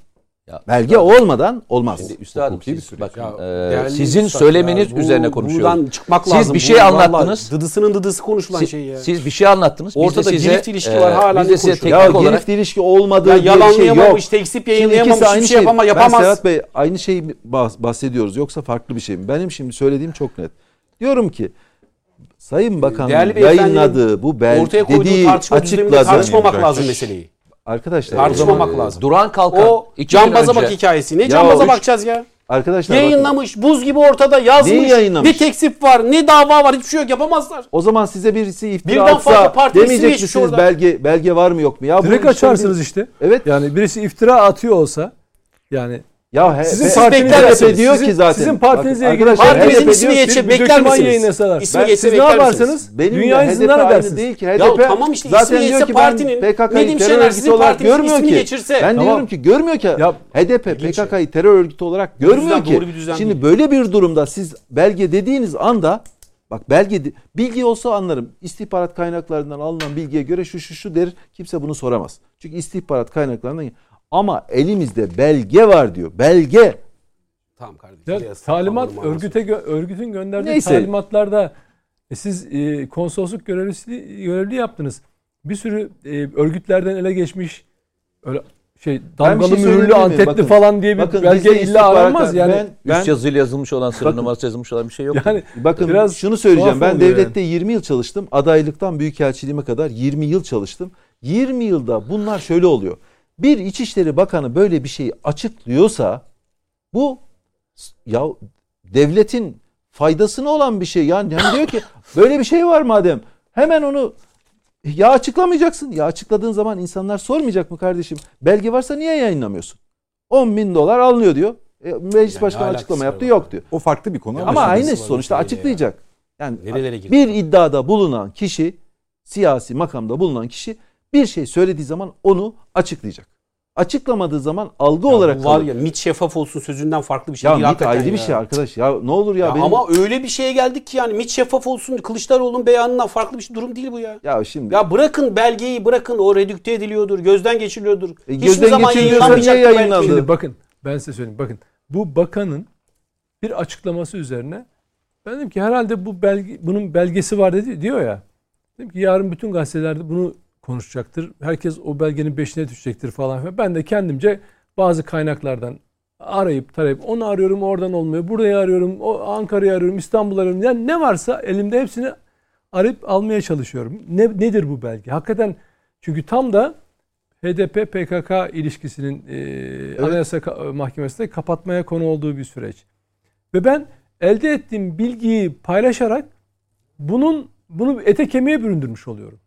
Ya, Belge olmadan olmaz. Şimdi üstadım Hukuki bir siz, bakın, Ya, e, sizin üstad söylemeniz ya, bu- üzerine konuşuyoruz. Buradan çıkmak Siz lazım. bir şey Bu anlattınız. vallahi Dıdısının dıdısı konuşulan siz, şey ya. siz bir şey anlattınız. Biz de Ortada size, girift ilişki var, hala Biz de size konuşuyoruz? Ya teknik olarak girift ilişki olmadığı ya bir şey yok. tekzip Şimdi yayınlayamamış, ikisi hiçbir şey yapama, Ben yapamaz. Serhat Bey aynı şeyi bahs- bahsediyoruz yoksa farklı bir şey mi? Benim şimdi söylediğim çok net. Diyorum ki Sayın Bakan yayınladığı bu bel Ortaya koyduğu dediği açıkladığı tartışmamak lazım meseleyi. Arkadaşlar Tartışmamak o zaman- lazım. Duran Kalkan O iki gün cambaza önce- bak hikayesi. Ne cambaza bakacağız ya? Arkadaşlar bakın, Yayınlamış, buz gibi ortada yazmış. Yayınlamış? Ne teksip var, ne dava var, hiçbir şey yok yapamazlar. o zaman size birisi iftira Birden atsa demeyecek misiniz orada. belge belge var mı yok mu? Ya Direkt açarsınız işte. Evet. Yani birisi iftira atıyor olsa yani Ya he, Sizin partinize HDP misiniz? diyor Sizin- ki zaten. sizin partinizle Bakın ilgili Partinizin HDP ismi geçe bekler misiniz? İsmi geçse siz ne yaparsınız? Benim Dünyayı zindan edersiniz. değil ki. Ya HDP tamam işte zaten ismi geçse ki partinin, PKK'yı terör örgütü olarak görmüyor ki. geçirse. Ben Tamam. diyorum ki görmüyor ki. Ya- HDP PKK'yı terör örgütü olarak görmüyor ki. Şimdi böyle bir durumda siz belge dediğiniz anda bak belge bilgi olsa anlarım. İstihbarat kaynaklarından alınan bilgiye göre şu şu şu der. Kimse bunu soramaz. Çünkü istihbarat kaynaklarından ama elimizde belge var diyor. Belge. Tamam kardeşim. Ya, talimat örgüte gö- örgütün gönderdiği Neyse. talimatlarda e, siz e, konsolosluk görevlisi görevli yaptınız. Bir sürü e, örgütlerden ele geçmiş öyle şey dalgalı şey mühürlü? Antepli Bakın- falan diye bir bakın belge illa aranmaz yani. Ben, ben Üst yazıyla yazılmış olan, sıra Bakın- numarası yazılmış olan bir şey yok. yani Bakın Biraz şunu söyleyeceğim. Ben devlette 20 yıl çalıştım. Adaylıktan büyükelçiliğime kadar 20 yıl çalıştım. 20 yılda bunlar şöyle oluyor. Bir İçişleri Bakanı böyle bir şeyi açıklıyorsa bu ya devletin faydasına olan bir şey. Yani hem diyor ki [laughs] böyle bir şey var madem hemen onu ya açıklamayacaksın. Ya açıkladığın zaman insanlar sormayacak mı kardeşim? Belge varsa niye yayınlamıyorsun? 10 bin dolar alınıyor diyor. E, meclis Yani başkanı açıklama yaptı var yok diyor. O farklı bir konu Ya ama, aynı sonuçta açıklayacak. Yani Nerelere gidiyor? bir iddiada bulunan kişi siyasi makamda bulunan kişi bir şey söylediği zaman onu açıklayacak. Açıklamadığı zaman algı Ya olarak var ya MİT şeffaf olsun sözünden farklı bir şey ya değil. MİT ayrı bir ya. şey arkadaş. Ya ne olur ya, Ya benim Ama öyle bir şeye geldik ki yani MİT şeffaf olsun Kılıçdaroğlu'nun beyanından farklı bir şey- durum değil bu ya. ya şimdi Ya bırakın belgeyi bırakın o redükte ediliyordur, gözden geçiriliyordur. E, Hiçbir gözden zaman geçiriliyorsa yayınlanmayacak niye belki. yayınlandı? Şimdi bakın ben size söyleyeyim bakın bu bakanın bir açıklaması üzerine ben dedim ki herhalde bu belge bunun belgesi var dedi diyor ya. Dedim ki yarın bütün gazetelerde bunu konuşacaktır. Herkes o belgenin peşine düşecektir falan filan. Ben de kendimce bazı kaynaklardan arayıp tarayıp onu arıyorum oradan olmuyor. Burayı arıyorum, o Ankara'yı arıyorum, İstanbul'u arıyorum. Yani ne varsa elimde hepsini arayıp almaya çalışıyorum. Ne, nedir bu belge? Hakikaten çünkü tam da HDP PKK ilişkisinin e, Anayasa Ka- Mahkemesi'nde kapatmaya konu olduğu bir süreç. Ve ben elde ettiğim bilgiyi paylaşarak bunun bunu ete kemiğe büründürmüş oluyorum.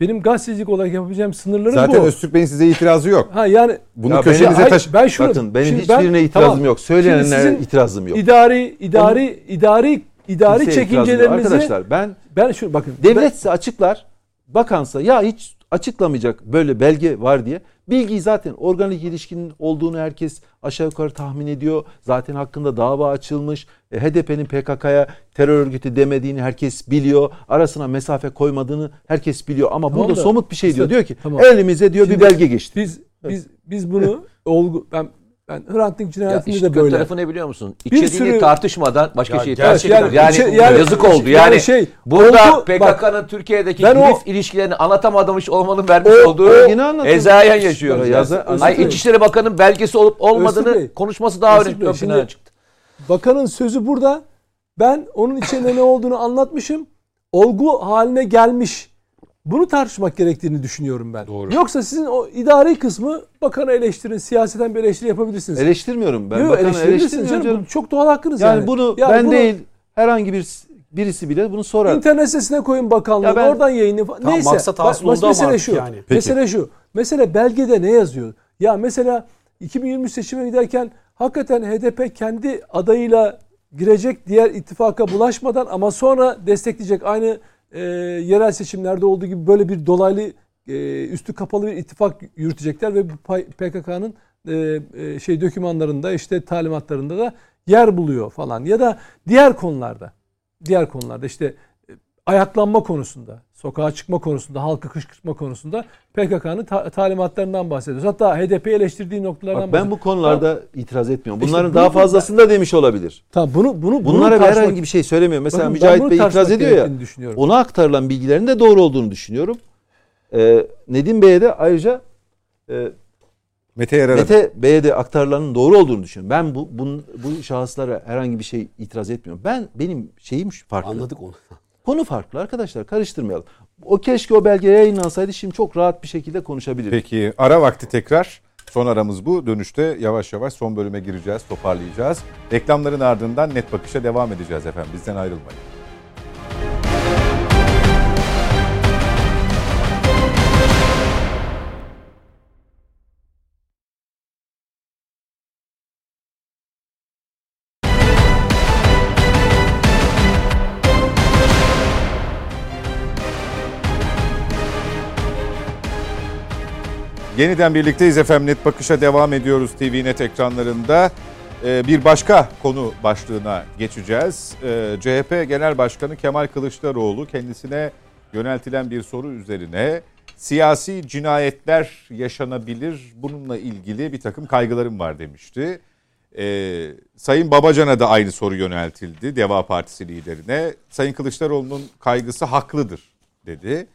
Benim gazetecilik olarak yapabileceğim sınırlarım zaten bu. Öztürk Bey'in size itirazı yok. Ha yani Bunu Ya köşenize taş... ben şunu, bakın benim hiçbirine ben- itirazım tamam. yok. Söylenenlere itirazım yok. İdari idari idari idari yok. çekincelerinizi Arkadaşlar ben ben şu bakın devletse açıklar. Bakansa ya hiç açıklamayacak böyle belge var diye. Bilgiyi zaten organik ilişkinin olduğunu herkes aşağı yukarı tahmin ediyor. Zaten hakkında dava açılmış. E, HDP'nin PKK'ya terör örgütü demediğini herkes biliyor. Arasına mesafe koymadığını herkes biliyor. Ama Tamam burada da- somut bir şey diyor. Diyor ki tamam. elimize diyor bir Şimdi belge geçti. biz biz biz bunu olgu ben ben Hrant Dink cinayetinde işte de böyle. tarafı ne biliyor musun? Bir İçeriğini sürü- tartışmadan başka Ya şeyi gerçekten- tartışıyorlar. Yani, şey- yani- yazık oldu. yani Yani, şey, burada oldu- PKK'nın Türkiye'deki Ben o- ilişkilerini anlatamamış olmanın vermiş O- olduğu o ezayen yaşıyoruz. Ya, yani. Özür Ay. İçişleri Bakanı'nın belgesi olup olmadığını dilerim. konuşması daha önemli. ön çıktı. Bakanın sözü burada. Ben onun içinde ne olduğunu anlatmışım. Olgu haline gelmiş. Bunu tartışmak gerektiğini düşünüyorum ben. Doğru. Yoksa sizin o idari kısmı bakanı eleştirin, siyaseten bir eleştiri yapabilirsiniz. Eleştirmiyorum ben. Yok, bakanı eleştirmiyorum canım. canım. Çok doğal hakkınız Yani, yani. bunu Ya ben bunu değil herhangi bir birisi bile bunu sorar. İnternet sitesine koyun bakanlığı, Ya ben- oradan yayını falan. Tamam, Neyse. maksat hasıl Bak- oldu ama mesele şu. yani. Peki. Mesele şu. Mesele belgede ne yazıyor? Ya mesela 2023 seçime giderken hakikaten HDP kendi adayıyla girecek diğer ittifaka bulaşmadan ama sonra destekleyecek aynı e, yerel seçimlerde olduğu gibi böyle bir dolaylı e, üstü kapalı bir ittifak yürütecekler ve bu PKK'nın e, e, şey dokümanlarında işte talimatlarında da yer buluyor falan. Ya da diğer konularda diğer konularda işte ayaklanma konusunda, sokağa çıkma konusunda, halkı kışkırtma konusunda PKK'nın ta- talimatlarından bahsediyoruz. Hatta HDP eleştirdiği noktalardan Bak ben bu konularda Tamam. itiraz etmiyorum. İşte Bunların bunu- daha fazlasını da demiş olabilir. Tamam bunu bunu Bunlara bunu herhangi bir şey söylemiyor. Mesela Bakın Mücahit Bey itiraz tartışmak ediyor ya. Ona aktarılan bilgilerin de doğru olduğunu düşünüyorum. Ee, Nedim Bey'e de ayrıca e, Mete Yarar'a Mete Bey'e de aktarılanın doğru olduğunu düşünüyorum. Ben bu bu, bu şahıslara herhangi bir şey itiraz etmiyorum. Ben benim şeyim farklı. Anladık onu. Konu farklı arkadaşlar karıştırmayalım. O keşke o belge yayınlansaydı şimdi çok rahat bir şekilde konuşabilirdik. Peki ara vakti tekrar. Son aramız bu. Dönüşte yavaş yavaş son bölüme gireceğiz, toparlayacağız. Reklamların ardından net bakışa devam edeceğiz efendim. Bizden ayrılmayın. Yeniden birlikteyiz efendim. Net Bakış'a devam ediyoruz TV Net ekranlarında. Ee, bir başka konu başlığına geçeceğiz. Ee, CHP Genel Başkanı Kemal Kılıçdaroğlu kendisine yöneltilen bir soru üzerine siyasi cinayetler yaşanabilir. Bununla ilgili bir takım kaygılarım var demişti. Ee, Sayın Babacan'a da aynı soru yöneltildi Deva Partisi liderine. Sayın Kılıçdaroğlu'nun kaygısı haklıdır dedi.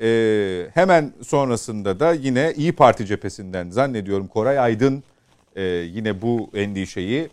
Ee, hemen sonrasında da yine İyi Parti cephesinden zannediyorum Koray Aydın e, yine bu endişeyi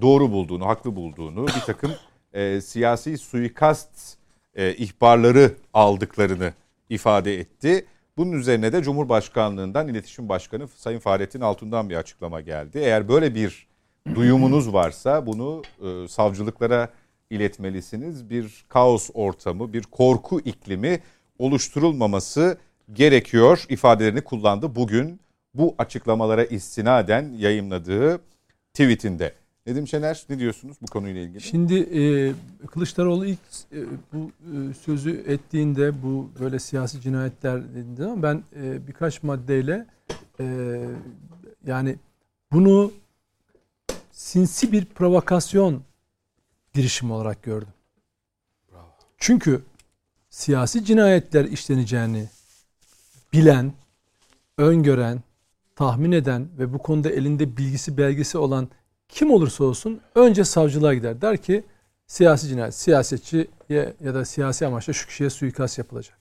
doğru bulduğunu, haklı bulduğunu, bir takım e, siyasi suikast e, ihbarları aldıklarını ifade etti. Bunun üzerine de Cumhurbaşkanlığından İletişim Başkanı Sayın Fahrettin Altun'dan bir açıklama geldi. Eğer böyle bir duyumunuz varsa bunu e, savcılıklara iletmelisiniz. Bir kaos ortamı, bir korku iklimi oluşturulmaması gerekiyor ifadelerini kullandı bugün bu açıklamalara istinaden yayımladığı tweetinde. Nedim Şener ne diyorsunuz bu konuyla ilgili? Şimdi e, Kılıçdaroğlu ilk e, bu e, sözü ettiğinde bu böyle siyasi cinayetler dediğinde ama ben e, birkaç maddeyle e, yani bunu sinsi bir provokasyon girişimi olarak gördüm. Çünkü siyasi cinayetler işleneceğini bilen, öngören, tahmin eden ve bu konuda elinde bilgisi belgesi olan kim olursa olsun önce savcılığa gider. Der ki siyasi cinayet, siyasetçiye ya da siyasi amaçla şu kişiye suikast yapılacak.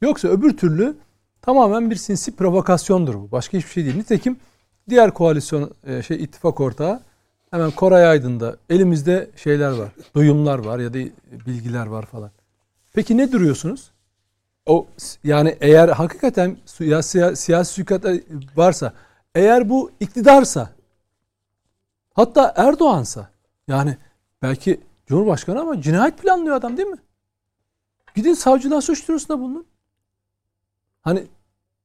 Yoksa öbür türlü tamamen bir sinsi provokasyondur bu. Başka hiçbir şey değil. Nitekim diğer koalisyon e, şey ittifak ortağı hemen Koray Aydın'da elimizde şeyler var. Duyumlar var ya da bilgiler var falan. Peki ne duruyorsunuz? O yani eğer hakikaten siyasi, siyasi suikastlar varsa, eğer bu iktidarsa, hatta Erdoğan'sa, yani belki Cumhurbaşkanı ama cinayet planlıyor adam değil mi? Gidin savcılığa suç duyurusunda bulunun. Hani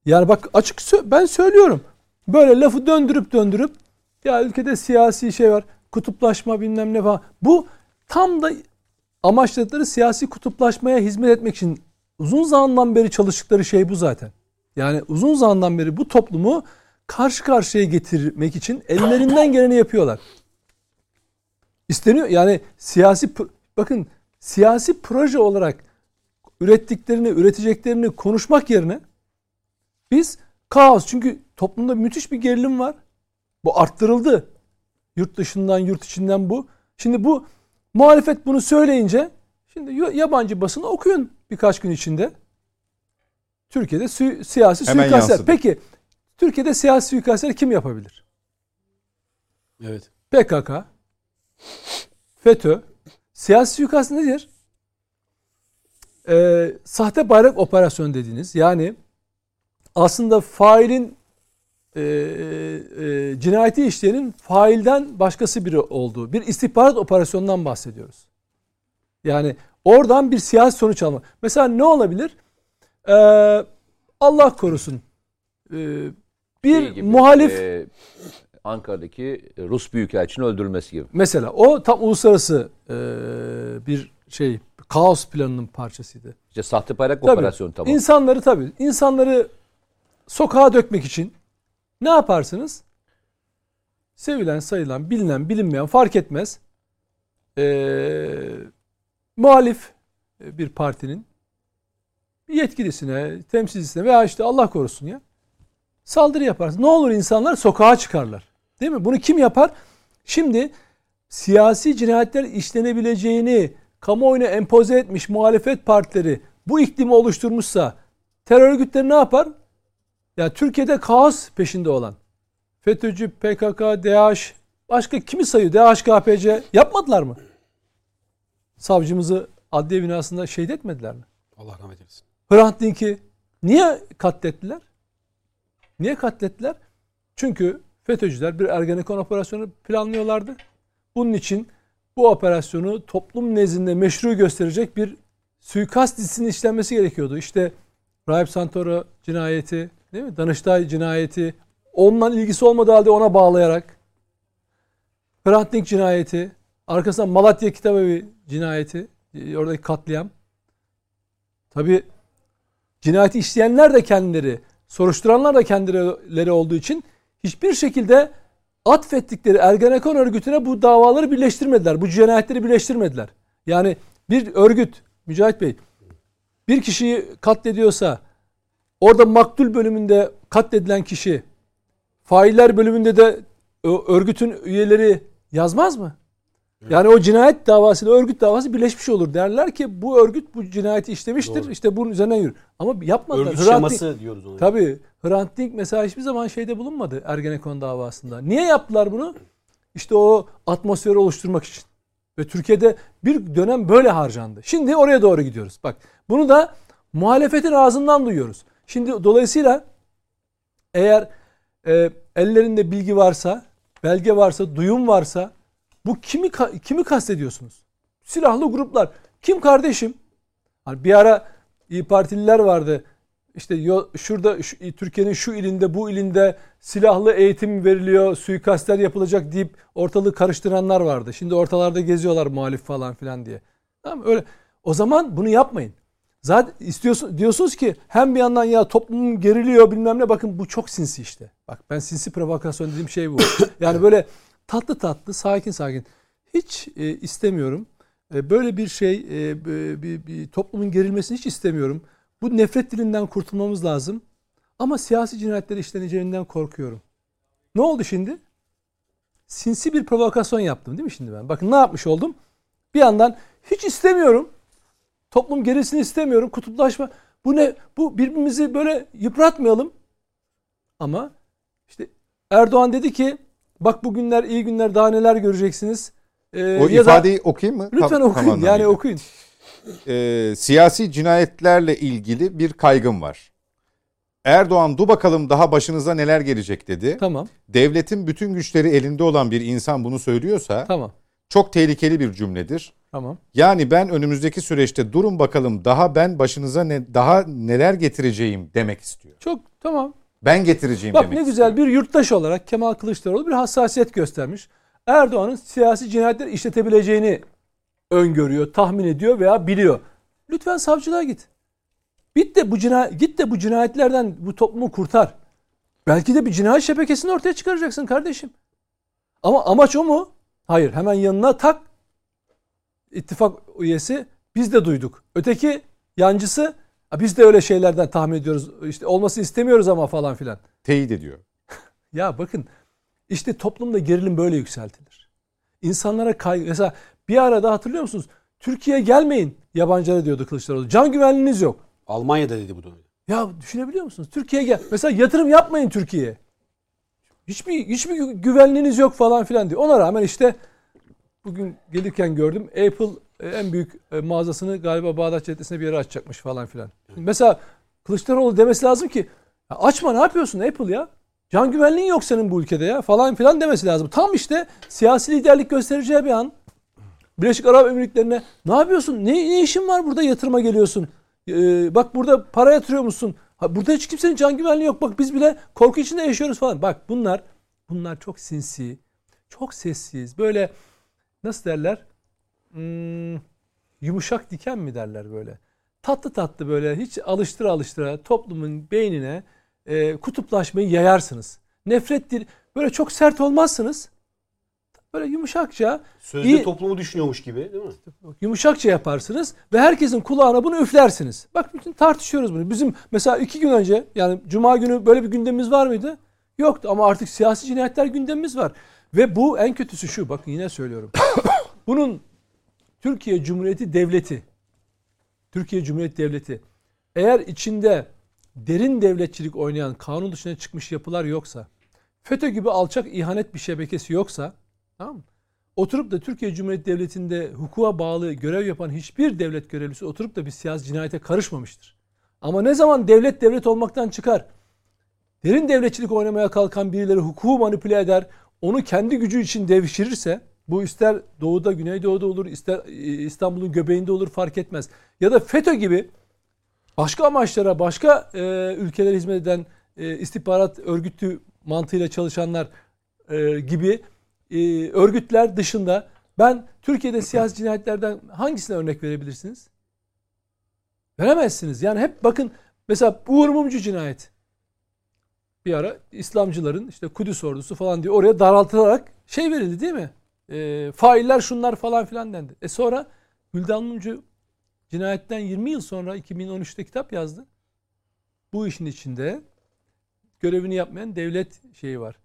yani bak açık ben söylüyorum. Böyle lafı döndürüp döndürüp ya ülkede siyasi şey var, kutuplaşma bilmem ne falan. Bu tam da amaçladıkları siyasi kutuplaşmaya hizmet etmek için uzun zamandan beri çalıştıkları şey bu zaten. Yani uzun zamandan beri bu toplumu karşı karşıya getirmek için ellerinden geleni yapıyorlar. İsteniyor yani siyasi bakın siyasi proje olarak ürettiklerini, üreteceklerini konuşmak yerine biz kaos çünkü toplumda müthiş bir gerilim var. Bu arttırıldı. Yurt dışından, yurt içinden bu. Şimdi bu muhalefet bunu söyleyince şimdi yabancı basını okuyun birkaç gün içinde. Türkiye'de si- siyasi Hemen suikastler. yansıdı. Peki Türkiye'de siyasi suikastleri kim yapabilir? Evet. PKK, FETÖ. Siyasi suikast nedir? Ee, sahte bayrak operasyonu dediğiniz yani aslında failin e, e, cinayeti işleyenin failden başkası biri olduğu bir istihbarat operasyonundan bahsediyoruz. Yani oradan bir siyasi sonuç alma. Mesela ne olabilir? Ee, Allah korusun. Ee, bir Şey gibi, muhalif e, Ankara'daki Rus Büyükelçinin öldürülmesi gibi. Mesela o tam uluslararası e, bir şey kaos planının parçasıydı. İşte sahte bayrak Tabii. operasyonu tamam. İnsanları tabii insanları sokağa dökmek için ne yaparsınız? Sevilen, sayılan, bilinen, bilinmeyen fark etmez. Ee, muhalif bir partinin yetkilisine, temsilcisine veya işte Allah korusun ya saldırı yaparsın. Ne olur insanlar sokağa çıkarlar. Değil mi? Bunu kim yapar? Şimdi siyasi cinayetler işlenebileceğini kamuoyuna empoze etmiş muhalefet partileri bu iklimi oluşturmuşsa terör örgütleri ne yapar? Ya Türkiye'de kaos peşinde olan FETÖ'cü, PKK, DH başka kimi sayıyor? DHKPC yapmadılar mı? Savcımızı adliye binasında şehit etmediler mi? Allah rahmet eylesin. Hrant Dink'i niye katlettiler? Niye katlettiler? Çünkü FETÖ'cüler bir Ergenekon operasyonu planlıyorlardı. Bunun için bu operasyonu toplum nezdinde meşru gösterecek bir suikast dizisinin işlenmesi gerekiyordu. İşte Rahip Santoro cinayeti, değil mi? Danıştay cinayeti, onunla ilgisi olmadığı halde ona bağlayarak Hrant Dink cinayeti, arkasından Malatya Kitabevi cinayeti, e, oradaki katliam. Tabi cinayeti işleyenler de kendileri, soruşturanlar da kendileri olduğu için hiçbir şekilde atfettikleri Ergenekon örgütüne bu davaları birleştirmediler. Bu cinayetleri birleştirmediler. Yani bir örgüt, Mücahit Bey, bir kişiyi katlediyorsa orada maktul bölümünde katledilen kişi failler bölümünde de örgütün üyeleri yazmaz mı? Yani o cinayet davasıyla örgüt davası birleşmiş olur. Derler ki bu örgüt bu cinayeti işlemiştir. Doğru. İşte bunun üzerinden yürür. Ama yapmadılar. Örgüt Hrant şeması Dink- diyoruz ona. Tabii Hrant Dink mesela hiçbir zaman şeyde bulunmadı Ergenekon davasında. Niye yaptılar bunu? İşte o atmosferi oluşturmak için. Ve Türkiye'de bir dönem böyle harcandı. Şimdi oraya doğru gidiyoruz. Bak bunu da muhalefetin ağzından duyuyoruz. Şimdi dolayısıyla eğer e, ellerinde bilgi varsa, belge varsa, duyum varsa bu kimi kimi kastediyorsunuz? Silahlı gruplar. Kim kardeşim? Hani bir ara İyi Partililer vardı. İşte yo- şurada şu- Türkiye'nin şu ilinde bu ilinde silahlı eğitim veriliyor, suikastler yapılacak deyip ortalığı karıştıranlar vardı. Şimdi ortalarda geziyorlar muhalif falan filan diye. Tamam? Öyle. O zaman bunu yapmayın. Zaten istiyorsun diyorsunuz ki hem bir yandan ya toplum geriliyor bilmem ne bakın bu çok sinsi işte. Bak ben sinsi provokasyon dediğim şey bu. [coughs] Yani böyle tatlı tatlı sakin sakin. Hiç e, istemiyorum. E, böyle bir şey e, bir, bir, bir toplumun gerilmesini hiç istemiyorum. Bu nefret dilinden kurtulmamız lazım. Ama siyasi cinayetler işleneceğinden korkuyorum. Ne oldu şimdi? Sinsi bir provokasyon yaptım değil mi şimdi ben? Bakın ne yapmış oldum? Bir yandan hiç istemiyorum. Toplum gerisini istemiyorum. Kutuplaşma. Bu ne? Bu birbirimizi böyle yıpratmayalım. Ama işte Erdoğan dedi ki bak bu günler iyi günler daha neler göreceksiniz. Ee, O ya da- ifadeyi okuyayım mı? lütfen Tam- okuyun. tam yani okuyun. Ee, siyasi cinayetlerle ilgili bir kaygım var. Erdoğan du bakalım daha başınıza neler gelecek dedi. Tamam. Devletin bütün güçleri elinde olan bir insan bunu söylüyorsa Tamam. çok tehlikeli bir cümledir. Tamam. Yani ben önümüzdeki süreçte durun bakalım daha ben başınıza ne daha neler getireceğim demek istiyor. Çok tamam. Ben getireceğim Bak demek ne güzel istiyor. bir yurttaş olarak Kemal Kılıçdaroğlu bir hassasiyet göstermiş. Erdoğan'ın siyasi cinayetler işletebileceğini öngörüyor, tahmin ediyor veya biliyor. Lütfen savcılığa git. Git de bu cinayet git de bu cinayetlerden bu toplumu kurtar. Belki de bir cinayet şebekesini ortaya çıkaracaksın kardeşim. Ama amaç o mu? Hayır. Hemen yanına tak. İttifak üyesi biz de duyduk. Öteki yancısı "Ha, biz de öyle şeylerden tahmin ediyoruz. İşte olması istemiyoruz ama falan filan. Teyit ediyor. [laughs] Ya bakın işte toplumda gerilim böyle yükseltilir. İnsanlara kaygı. Mesela bir arada hatırlıyor musunuz? Türkiye'ye gelmeyin yabancılara diyordu Kılıçdaroğlu. Can güvenliğiniz yok. Almanya'da dedi bu öyle. Ya düşünebiliyor musunuz? Türkiye'ye gel. Mesela yatırım yapmayın Türkiye'ye. Hiçbir, hiçbir gü- güvenliğiniz yok falan filan diyor. Ona rağmen işte bugün gelirken gördüm. Apple e, en büyük e, mağazasını galiba Bağdat Caddesi'nde bir yere açacakmış falan filan. Mesela Kılıçdaroğlu demesi lazım ki "Ya açma ne yapıyorsun Apple ya? Can güvenliğin yok senin bu ülkede ya falan filan demesi lazım. Tam işte siyasi liderlik göstereceği bir an. Birleşik Arap Emirlikleri'ne ne yapıyorsun? Ne, ne işin var burada yatırıma geliyorsun? Ee, bak burada para yatırıyor musun? Ha, burada hiç kimsenin can güvenliği yok. Bak biz bile korku içinde yaşıyoruz falan. Bak bunlar bunlar çok sinsi, çok sessiz. Böyle nasıl derler? Hmm, yumuşak diken mi derler böyle? Tatlı tatlı böyle hiç alıştıra alıştıra toplumun beynine e, kutuplaşmayı yayarsınız. Nefret dil böyle çok sert olmazsınız. Böyle yumuşakça Sözde İyi. toplumu düşünüyormuş gibi değil mi? yumuşakça yaparsınız ve herkesin kulağına bunu üflersiniz. Bak bütün tartışıyoruz bunu. Bizim mesela iki gün önce yani cuma günü böyle bir gündemimiz var mıydı? Yoktu ama artık siyasi cinayetler gündemimiz var. Ve bu en kötüsü şu bakın yine söylüyorum. [coughs] Bunun Türkiye Cumhuriyeti Devleti Türkiye Cumhuriyeti Devleti eğer içinde derin devletçilik oynayan kanun dışına çıkmış yapılar yoksa FETÖ gibi alçak ihanet bir şebekesi yoksa tamam mı? Oturup da Türkiye Cumhuriyeti Devleti'nde hukuka bağlı görev yapan hiçbir devlet görevlisi oturup da bir siyasi cinayete karışmamıştır. Ama ne zaman devlet devlet olmaktan çıkar, derin devletçilik oynamaya kalkan birileri hukuku manipüle eder, onu kendi gücü için devşirirse, bu ister doğuda, güneydoğuda olur, ister e, İstanbul'un göbeğinde olur fark etmez. Ya da FETÖ gibi başka amaçlara, başka e, ülkelere hizmet eden e, istihbarat örgütü mantığıyla çalışanlar e, gibi e, örgütler dışında ben Türkiye'de siyasi cinayetlerden hangisine örnek verebilirsiniz? Veremezsiniz. Yani hep bakın mesela Uğur Mumcu cinayet. Bir ara İslamcıların işte Kudüs ordusu falan diye oraya daraltılarak şey verildi değil mi? E, failler şunlar falan filan dendi. E sonra Güldan Mumcu cinayetten 20 yıl sonra 2013'te kitap yazdı. Bu işin içinde görevini yapmayan devlet şeyi var.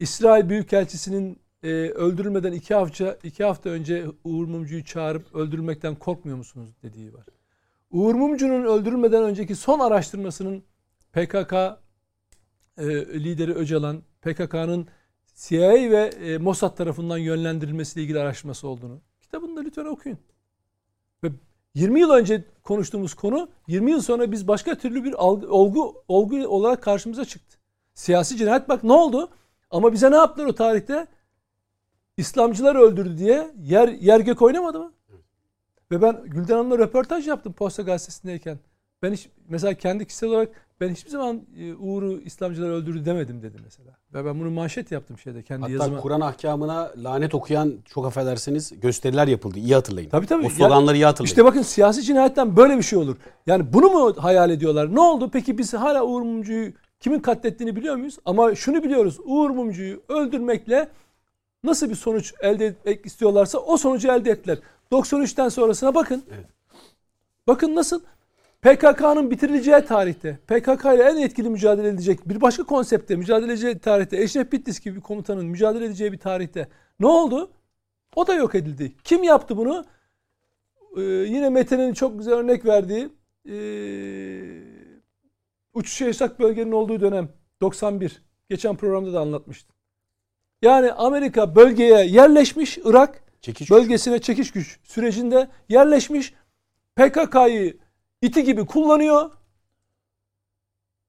İsrail Büyükelçisi'nin e, öldürülmeden iki hafta iki hafta önce Uğur Mumcu'yu çağırıp öldürülmekten korkmuyor musunuz dediği var. Uğur Mumcu'nun öldürülmeden önceki son araştırmasının PKK e, lideri Öcalan, PKK'nın CIA ve e, Mossad tarafından yönlendirilmesiyle ilgili araştırması olduğunu. Kitabını da lütfen okuyun. Ve 20 yıl önce konuştuğumuz konu 20 yıl sonra biz başka türlü bir algı, olgu, olgu olarak karşımıza çıktı. Siyasi cinayet bak ne oldu? Ama bize ne yaptılar o tarihte? İslamcılar öldürdü diye yer yer gök oynamadı mı? Ve ben Gülden Hanım'la röportaj yaptım Posta Gazetesi'ndeyken. Ben hiç mesela kendi kişisel olarak ben hiçbir zaman e, Uğur'u İslamcılar öldürdü demedim dedi mesela. Ve ben bunu manşet yaptım şeyde kendi Hatta yazıma. Kur'an ahkamına lanet okuyan çok affedersiniz gösteriler yapıldı. İyi hatırlayın. Tabii tabii. O sloganları iyi hatırlayın. İşte bakın siyasi cinayetten böyle bir şey olur. Yani bunu mu hayal ediyorlar? Ne oldu? Peki biz hala Uğur Mumcu'yu kimin katlettiğini biliyor muyuz? Ama şunu biliyoruz. Uğur Mumcu'yu öldürmekle nasıl bir sonuç elde etmek istiyorlarsa o sonucu elde ettiler. 93'ten sonrasına bakın. Evet. Bakın nasıl PKK'nın bitirileceği tarihte, PKK ile en etkili mücadele edecek bir başka konsepte mücadele edeceği tarihte, Eşref Bitlis gibi bir komutanın mücadele edeceği bir tarihte ne oldu? O da yok edildi. Kim yaptı bunu? Ee, yine Mete'nin çok güzel örnek verdiği ee, uçuş yasak bölgenin olduğu dönem 91. Geçen programda da anlatmıştım. Yani Amerika bölgeye yerleşmiş Irak Çekiç bölgesine çekiş güç sürecinde yerleşmiş PKK'yı iti gibi kullanıyor.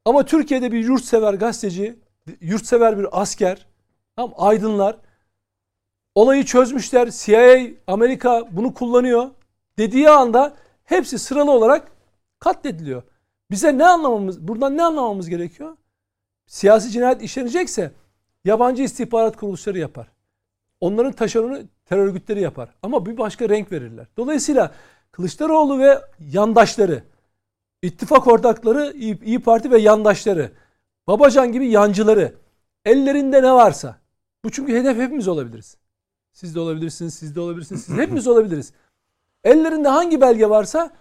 Ama Türkiye'de bir yurtsever gazeteci, yurtsever bir asker, tam aydınlar olayı çözmüşler. CIA, Amerika bunu kullanıyor dediği anda hepsi sıralı olarak katlediliyor. Bize ne anlamamız, buradan ne anlamamız gerekiyor? Siyasi cinayet işlenecekse yabancı istihbarat kuruluşları yapar. Onların taşeronu terör örgütleri yapar. Ama bir başka renk verirler. Dolayısıyla Kılıçdaroğlu ve yandaşları, ittifak ortakları, İyi, İyi Parti ve yandaşları, Babacan gibi yancıları, ellerinde ne varsa, bu çünkü hedef hepimiz olabiliriz. Siz de olabilirsiniz, siz de olabilirsiniz, siz [clears throat] hepimiz olabiliriz. Ellerinde hangi belge varsa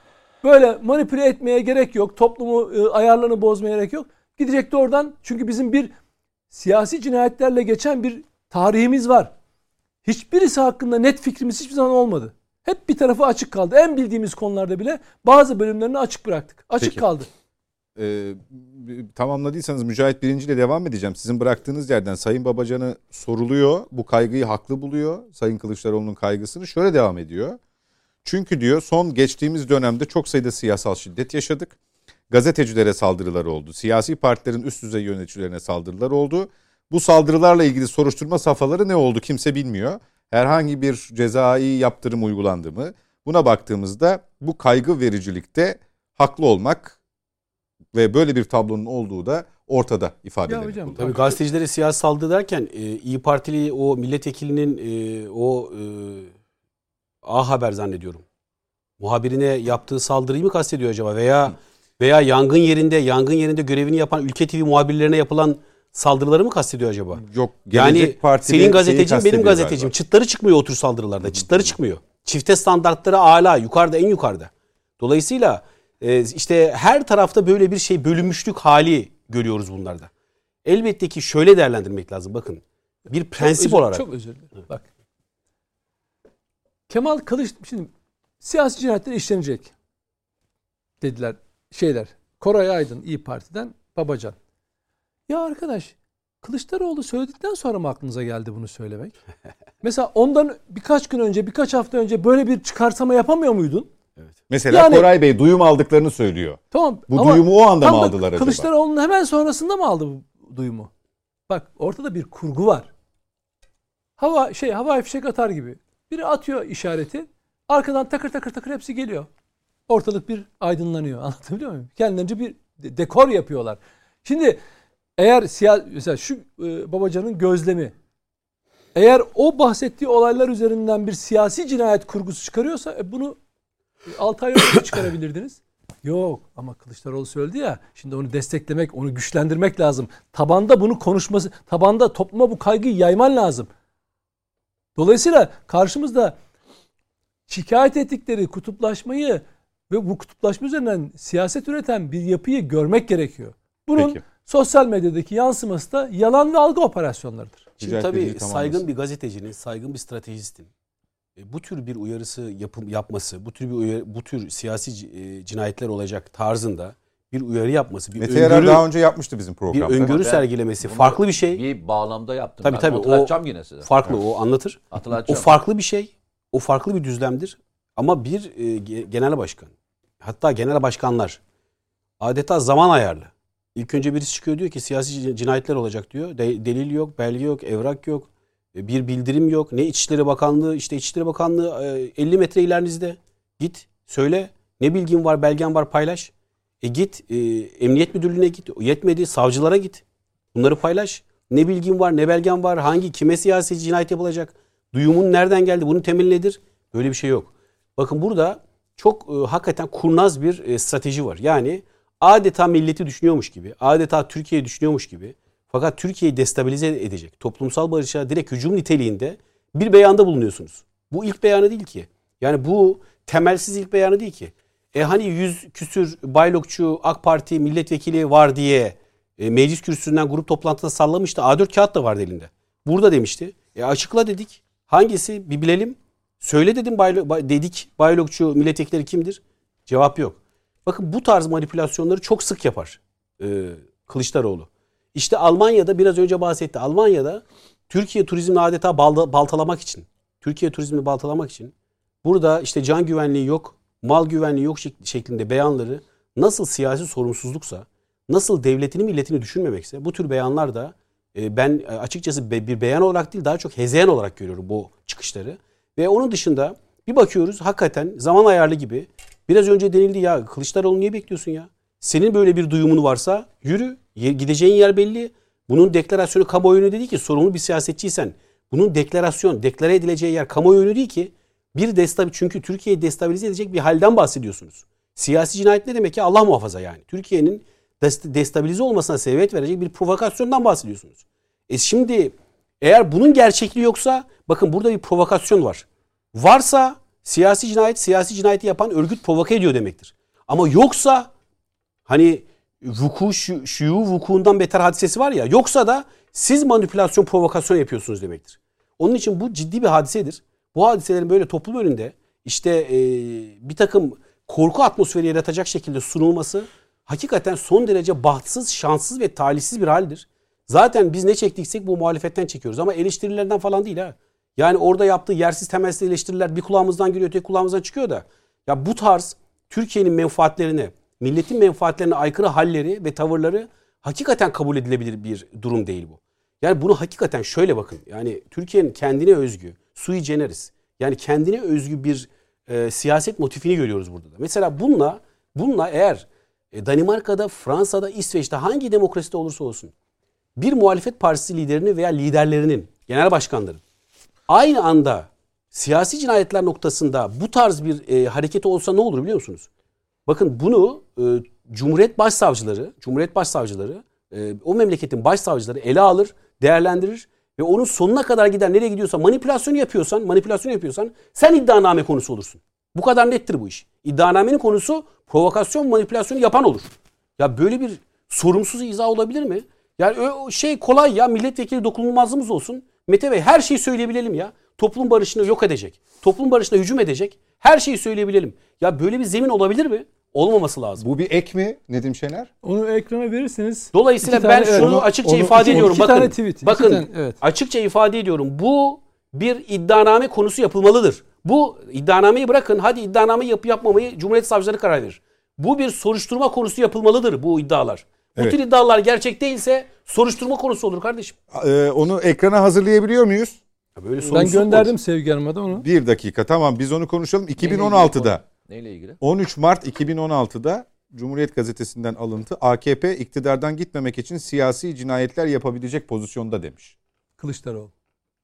böyle manipüle etmeye gerek yok. Toplumu e, ayarlarını bozmaya gerek yok. Gidecek de oradan çünkü bizim bir siyasi cinayetlerle geçen bir tarihimiz var. Hiçbirisi hakkında net fikrimiz hiçbir zaman olmadı. Hep bir tarafı açık kaldı. En bildiğimiz konularda bile bazı bölümlerini açık bıraktık. Açık Peki. kaldı. Ee, tamamladıysanız Mücahit Birinci ile devam edeceğim. Sizin bıraktığınız yerden Sayın Babacan'ı soruluyor. Bu kaygıyı haklı buluyor. Sayın Kılıçdaroğlu'nun kaygısını. Şöyle devam ediyor. Çünkü diyor son geçtiğimiz dönemde çok sayıda siyasal şiddet yaşadık. Gazetecilere saldırılar oldu. Siyasi partilerin üst düzey yöneticilerine saldırılar oldu. Bu saldırılarla ilgili soruşturma safhaları ne oldu kimse bilmiyor. Herhangi bir cezai yaptırım uygulandı mı? Buna baktığımızda bu kaygı vericilikte haklı olmak ve böyle bir tablonun olduğu da ortada ifade Ya edelim. hocam Tabii gazetecilere siyasi saldırı derken e, İyi Partili o milletvekilinin e, o e, A Haber zannediyorum. Muhabirine yaptığı saldırıyı mı kastediyor acaba veya veya yangın yerinde yangın yerinde görevini yapan Ülke TV muhabirlerine yapılan saldırıları mı kastediyor acaba? Yok Yani senin gazetecin benim gazetecim. galiba. Çıtları çıkmıyor o tür saldırılarda. Çıtları çıkmıyor. Çifte standartları âlâ yukarıda en yukarıda. Dolayısıyla e, işte her tarafta böyle bir şey bölünmüşlük hali görüyoruz bunlarda. Elbette ki şöyle değerlendirmek lazım bakın. Bir prensip özür- olarak. Çok özür dilerim. Bak. Kemal Kılıç şimdi siyasi cinayetler işlenecek dediler şeyler. Koray Aydın İyi Parti'den Babacan. Ya arkadaş Kılıçdaroğlu söyledikten sonra mı aklınıza geldi bunu söylemek? [laughs] Mesela ondan birkaç gün önce, birkaç hafta önce böyle bir çıkarsama yapamıyor muydun? Mesela Yani- Koray Bey duyum aldıklarını söylüyor. Tamam. Bu duyumu o anda mı aldılar acaba? Kılıçdaroğlu'nun hemen sonrasında mı aldı bu duyumu? Bak ortada bir kurgu var. Hava şey hava fişek atar gibi. Biri atıyor işareti. Arkadan takır takır takır hepsi geliyor. Ortalık bir aydınlanıyor. [laughs] Anlatabiliyor muyum? Kendilerince bir de- dekor yapıyorlar. Şimdi eğer siyah mesela şu e, babacanın gözlemi eğer o bahsettiği olaylar üzerinden bir siyasi cinayet kurgusu çıkarıyorsa e, bunu 6 ay önce [coughs] çıkarabilirdiniz. Yok ama Kılıçdaroğlu söyledi ya şimdi onu desteklemek, onu güçlendirmek lazım. Tabanda bunu konuşması, tabanda topluma bu kaygıyı yayman lazım. Dolayısıyla karşımızda şikayet ettikleri kutuplaşmayı ve bu kutuplaşma üzerinden siyaset üreten bir yapıyı görmek gerekiyor. Bunun Peki. Sosyal medyadaki yansıması da yalan ve algı operasyonlarıdır. Şimdi tabii saygın bir gazetecinin, saygın bir stratejistin e, bu tür bir uyarısı yapım, yapması, bu tür bir uyarı, bu tür siyasi e, cinayetler olacak tarzında bir uyarı yapması, bir Mete öngörü, daha önce yapmıştı bizim bir programda. öngörü Ben sergilemesi bunu farklı bir şey. Bir bağlamda yaptım. Tabii, ben tabii, o hatırlatacağım yine size. Farklı o anlatır. O Hatırlatacağım. farklı bir şey. O farklı bir düzlemdir. Ama bir e, ge- genel başkan, hatta genel başkanlar adeta zaman ayarlı. İlk önce birisi çıkıyor diyor ki siyasi cin- cinayetler olacak diyor. De- delil yok, belge yok, evrak yok. e, Bir bildirim yok. Ne İçişleri Bakanlığı, işte İçişleri Bakanlığı e, 50 metre ilerinizde. Git, söyle. Ne bilgin var, belgen var paylaş. E git e, Emniyet Müdürlüğü'ne git. Yetmedi, savcılara git. Bunları paylaş. Ne bilgin var, ne belgen var, hangi, kime siyasi cinayet yapılacak, duyumun nereden geldi, bunun temeli nedir? Böyle bir şey yok. Bakın burada çok e, hakikaten kurnaz bir e, strateji var. Yani adeta milleti düşünüyormuş gibi, adeta Türkiye'yi düşünüyormuş gibi fakat Türkiye'yi destabilize edecek, toplumsal barışa direkt hücum niteliğinde bir beyanda bulunuyorsunuz. Bu ilk beyanı değil ki. Yani bu temelsiz ilk beyanı değil ki. E hani yüz küsür baylokçu AK Parti milletvekili var diye e, meclis kürsüsünden grup toplantısında sallamıştı. A4 kağıt da vardı elinde. Burada demişti. E açıkla dedik. Hangisi bir bilelim. Söyle dedim baylo- bay- dedik. Baylokçu milletvekilleri kimdir? Cevap yok. Bakın bu tarz manipülasyonları çok sık yapar e, Kılıçdaroğlu. İşte Almanya'da biraz önce bahsetti. Almanya'da Türkiye turizmini adeta baltalamak için, Türkiye turizmini baltalamak için burada işte can güvenliği yok, mal güvenliği yok şek- şeklinde beyanları nasıl siyasi sorumsuzluksa, nasıl devletini milletini düşünmemekse bu tür beyanlar da e, ben açıkçası be- bir beyan olarak değil daha çok hezeyan olarak görüyorum bu çıkışları. Ve onun dışında bir bakıyoruz hakikaten zaman ayarlı gibi biraz önce denildi ya Kılıçdaroğlu niye bekliyorsun ya? Senin böyle bir duyumun varsa yürü. Gideceğin yer belli. Bunun deklarasyonu kamuoyunu dedi ki sorumlu bir siyasetçiysen bunun deklarasyon, deklare edileceği yer kamuoyunu değil ki bir destabil çünkü Türkiye'yi destabilize edecek bir halden bahsediyorsunuz. Siyasi cinayet ne demek ki? Allah muhafaza yani. Türkiye'nin dest- destabilize olmasına sebebiyet verecek bir provokasyondan bahsediyorsunuz. E şimdi eğer bunun gerçekliği yoksa bakın burada bir provokasyon var. Varsa siyasi cinayet siyasi cinayeti yapan örgüt provoke ediyor demektir. Ama yoksa hani vuku şu, şuyu vukuundan beter hadisesi var ya yoksa da siz manipülasyon provokasyon yapıyorsunuz demektir. Onun için bu ciddi bir hadisedir. Bu hadiselerin böyle toplum önünde işte e, bir takım korku atmosferi yaratacak şekilde sunulması hakikaten son derece bahtsız, şanssız ve talihsiz bir haldir. Zaten biz ne çektiksek bu muhalefetten çekiyoruz ama eleştirilerden falan değil ha. Yani orada yaptığı yersiz temelsiz eleştiriler bir kulağımızdan giriyor öteki kulağımızdan çıkıyor da ya bu tarz Türkiye'nin menfaatlerine, milletin menfaatlerine aykırı halleri ve tavırları hakikaten kabul edilebilir bir durum değil bu. Yani bunu hakikaten şöyle bakın. Yani Türkiye'nin kendine özgü, sui generis yani kendine özgü bir e, siyaset motifini görüyoruz burada da. Mesela bununla bununla eğer e, Danimarka'da, Fransa'da, İsveç'te hangi demokraside olursa olsun bir muhalefet partisi liderini veya liderlerinin, genel başkanların aynı anda siyasi cinayetler noktasında bu tarz bir e, hareket olsa ne olur biliyor musunuz? Bakın bunu e, Cumhuriyet Başsavcıları, Cumhuriyet Başsavcıları, e, o memleketin başsavcıları ele alır, değerlendirir ve onun sonuna kadar gider. Nereye gidiyorsan manipülasyon yapıyorsan, manipülasyon yapıyorsan sen iddianame konusu olursun. Bu kadar nettir bu iş. İddianamenin konusu provokasyon, manipülasyon yapan olur. Ya böyle bir sorumsuz izah olabilir mi? Yani şey kolay ya milletvekili dokunulmazlığımız olsun. Mete Bey her şeyi söyleyebilelim ya. Toplum barışını yok edecek. Toplum barışına hücum edecek. Her şeyi söyleyebilelim. Ya böyle bir zemin olabilir mi? Olmaması lazım. Bu bir ek mi Nedim Şener? Onu ekrana verirseniz. Dolayısıyla İki ben tane- şunu evet, açıkça onu- ifade iki- ediyorum. iki bakın, tane tweet, bakın tane- evet. açıkça ifade ediyorum. Bu bir iddianame konusu yapılmalıdır. Bu iddianameyi bırakın. Hadi iddianame yapı yapmamayı Cumhuriyet Savcıları karar verir. Bu bir soruşturma konusu yapılmalıdır bu iddialar. Bu Evet. tür iddialar gerçek değilse soruşturma konusu olur kardeşim. Ee, onu ekrana hazırlayabiliyor muyuz? Ya böyle Ben gönderdim olur. Sevgi Hanım'a da onu. Bir dakika tamam biz onu konuşalım. Neyle ilgili 2016'da konu? Neyle ilgili? 13 Mart 2016'da Cumhuriyet Gazetesi'nden alıntı AKP iktidardan gitmemek için siyasi cinayetler yapabilecek pozisyonda demiş. Kılıçdaroğlu.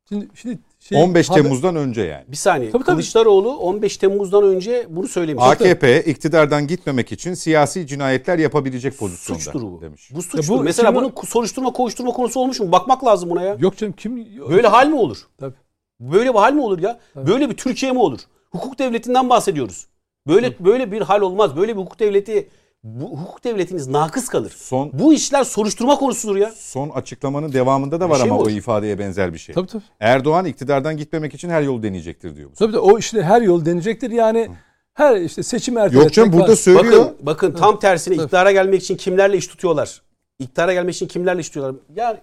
Şimdi, şimdi şey, 15 haber- Temmuz'dan önce yani. Bir saniye. Tabii, tabii. Kılıçdaroğlu 15 Temmuz'dan önce bunu söylemiş. AKP iktidardan gitmemek için siyasi cinayetler yapabilecek pozisyonda Suçtur bu. demiş. Bu suçtur. Ya bu- Mesela şimdi- bunun soruşturma koğuşturma konusu olmuş mu? Bakmak lazım buna ya. Yok canım kim? Böyle hal mi olur? Tabii. Böyle bir hal mi olur ya? Böyle bir Türkiye mi olur? Hukuk devletinden bahsediyoruz. Böyle böyle bir hal olmaz. Böyle bir hukuk devleti bu hukuk devletiniz nakıs kalır. Son Bu işler soruşturma konusudur ya. son açıklamanın devamında da var şey ama o ifadeye benzer bir şey. Tabii tabii. Erdoğan iktidardan gitmemek için her yolu deneyecektir diyor. bu. Tabii de o işte her yol deneyecektir. Yani her işte seçim erteletmek Yok canım burada var. söylüyor. Bakın bakın tam tersine iktidara gelmek için kimlerle iş tutuyorlar? İktidara gelmek için kimlerle iş tutuyorlar? Ya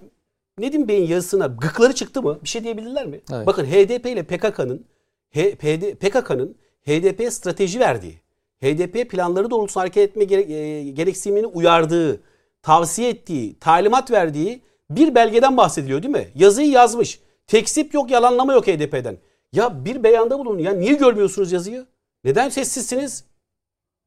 Nedim Bey'in yazısına gıkları çıktı mı? Bir şey diyebilirler mi? Hayır. Bakın HDP ile PKK'nın PKK'nın HDP'ye strateji verdiği, HDP planları doğrultusunda hareket etme gere- e, gereksinimini uyardığı, tavsiye ettiği, talimat verdiği bir belgeden bahsediliyor değil mi? Yazıyı yazmış. Tekzip yok, yalanlama yok HDP'den. Ya bir beyanda bulunun ya. Niye görmüyorsunuz yazıyı? Neden sessizsiniz?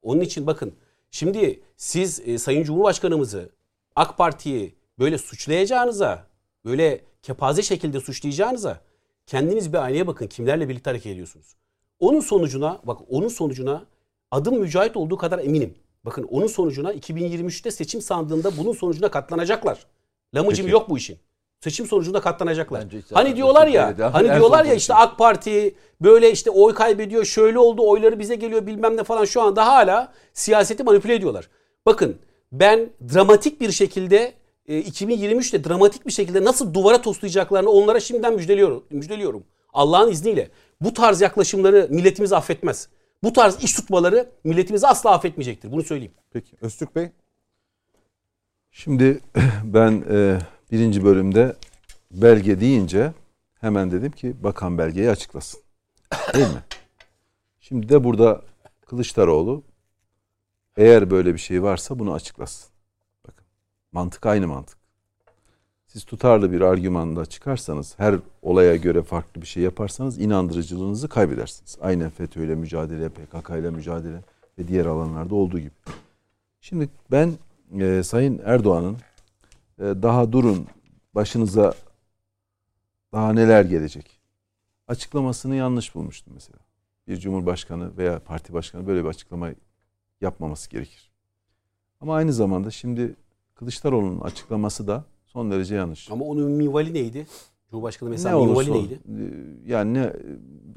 Onun için bakın şimdi siz e, Sayın Cumhurbaşkanımızı AK Parti'yi böyle suçlayacağınıza, böyle kepaze şekilde suçlayacağınıza kendiniz bir aynaya bakın kimlerle birlikte hareket ediyorsunuz. Onun sonucuna bak onun sonucuna adım mücahit olduğu kadar eminim. Bakın onun sonucuna 2023'te seçim sandığında bunun sonucuna katlanacaklar. Lamıcım Peki. yok bu işin. Seçim sonucunda katlanacaklar. Hiç Hani diyorlar ya, hani diyorlar ya işte. AK Parti böyle işte oy kaybediyor, şöyle oldu, oyları bize geliyor bilmem ne falan şu anda hala siyaseti manipüle ediyorlar. Bakın ben dramatik bir şekilde e, 2023'te dramatik bir şekilde nasıl duvara toslayacaklarını onlara şimdiden müjdeliyorum. müjdeliyorum. Allah'ın izniyle bu tarz yaklaşımları milletimiz affetmez. Bu tarz iş tutmaları milletimizi asla affetmeyecektir. Bunu söyleyeyim. Peki Öztürk Bey Şimdi [clears throat] ben e, birinci bölümde belge deyince hemen dedim ki bakan belgeyi açıklasın. Değil mi? Şimdi de burada Kılıçdaroğlu eğer böyle bir şey varsa bunu açıklasın. Bakın mantık aynı mantık. Siz tutarlı bir argümanla çıkarsanız her olaya göre farklı bir şey yaparsanız inandırıcılığınızı kaybedersiniz. Aynen FETÖ'yle mücadele, PKK ile mücadele ve diğer alanlarda olduğu gibi. Şimdi ben e, Sayın Erdoğan'ın e, daha durun başınıza daha neler gelecek açıklamasını yanlış bulmuştum mesela. Bir cumhurbaşkanı veya parti başkanı böyle bir açıklama yapmaması gerekir. Ama aynı zamanda şimdi Kılıçdaroğlu'nun açıklaması da son derece yanlış. Ama onun minvali neydi? Cumhurbaşkanı ne mesela olursa minvali neydi? E, Yani ne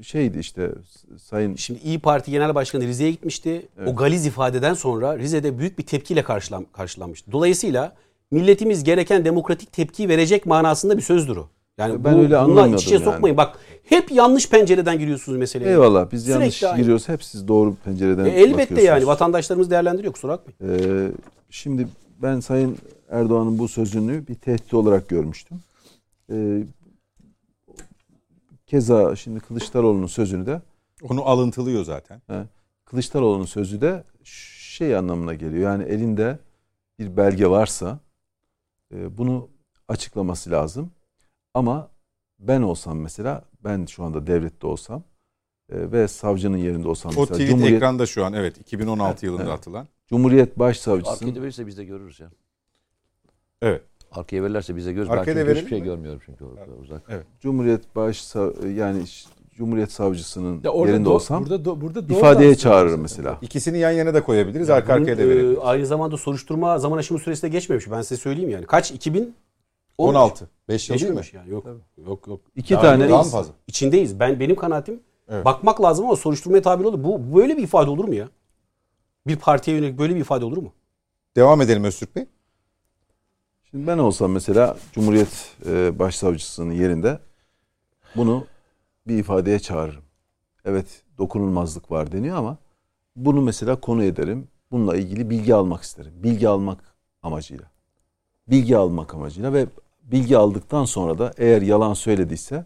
şeydi işte Sayın Şimdi İyi Parti Genel Başkanı Rize'ye gitmişti. Evet. O galiz ifadeden sonra Rize'de büyük bir tepkiyle karşılan, karşılanmıştı. Dolayısıyla milletimiz gereken demokratik tepki verecek manasında bir sözdür o. Yani Ben bu, öyle anlamıyordum iç içe yani. sokmayın. Bak hep yanlış pencereden giriyorsunuz meseleye. Eyvallah biz Sürekli yanlış aynı. giriyoruz. Hep siz doğru pencereden E, elbette yani vatandaşlarımız değerlendiriyor kusura bakmayın. Ee, şimdi ben Sayın Erdoğan'ın bu sözünü bir tehdit olarak görmüştüm. Ee, keza şimdi Kılıçdaroğlu'nun sözünü de onu alıntılıyor zaten. Kılıçdaroğlu'nun sözü de şey anlamına geliyor. Yani elinde bir belge varsa e, bunu açıklaması lazım. Ama ben olsam mesela ben şu anda devlette olsam e, ve savcının yerinde olsam O mesela tweet Cumhuriyet ekranda şu an evet 2016 Evet, yılında evet. atılan. Cumhuriyet Başsavcısının Arkaya verirse biz de görürüz ya. Evet. Arkaya verirlerse biz de görürüz. Arkaya ben hiçbir şey mi? görmüyorum çünkü orada uzak. Cumhuriyet Baş yani Cumhuriyet Savcısının Ya orada yerinde do- olsam burada do- burada doğru ifadeye çağırırım mesela. İkisini yan yana da koyabiliriz. arka Bunun, arkaya da e, aynı zamanda soruşturma zaman aşımı süresi de geçmemiş. Ben size söyleyeyim yani. Kaç? 2000? 16. 5 yıl değil mi? Yani. Yok. Yok yok. İki Daha- tane daha fazla? İçindeyiz. Ben benim kanaatim Evet. bakmak lazım ama soruşturmaya tabi olur. Bu böyle bir ifade olur mu ya? Bir partiye yönelik böyle bir ifade olur mu? Devam edelim Öztürk Bey. Şimdi ben olsam mesela Cumhuriyet e, Başsavcısının yerinde bunu bir ifadeye çağırırım. Evet dokunulmazlık var deniyor ama bunu mesela konu ederim. Bununla ilgili bilgi almak isterim. Bilgi almak amacıyla. Bilgi almak amacıyla ve bilgi aldıktan sonra da eğer yalan söylediyse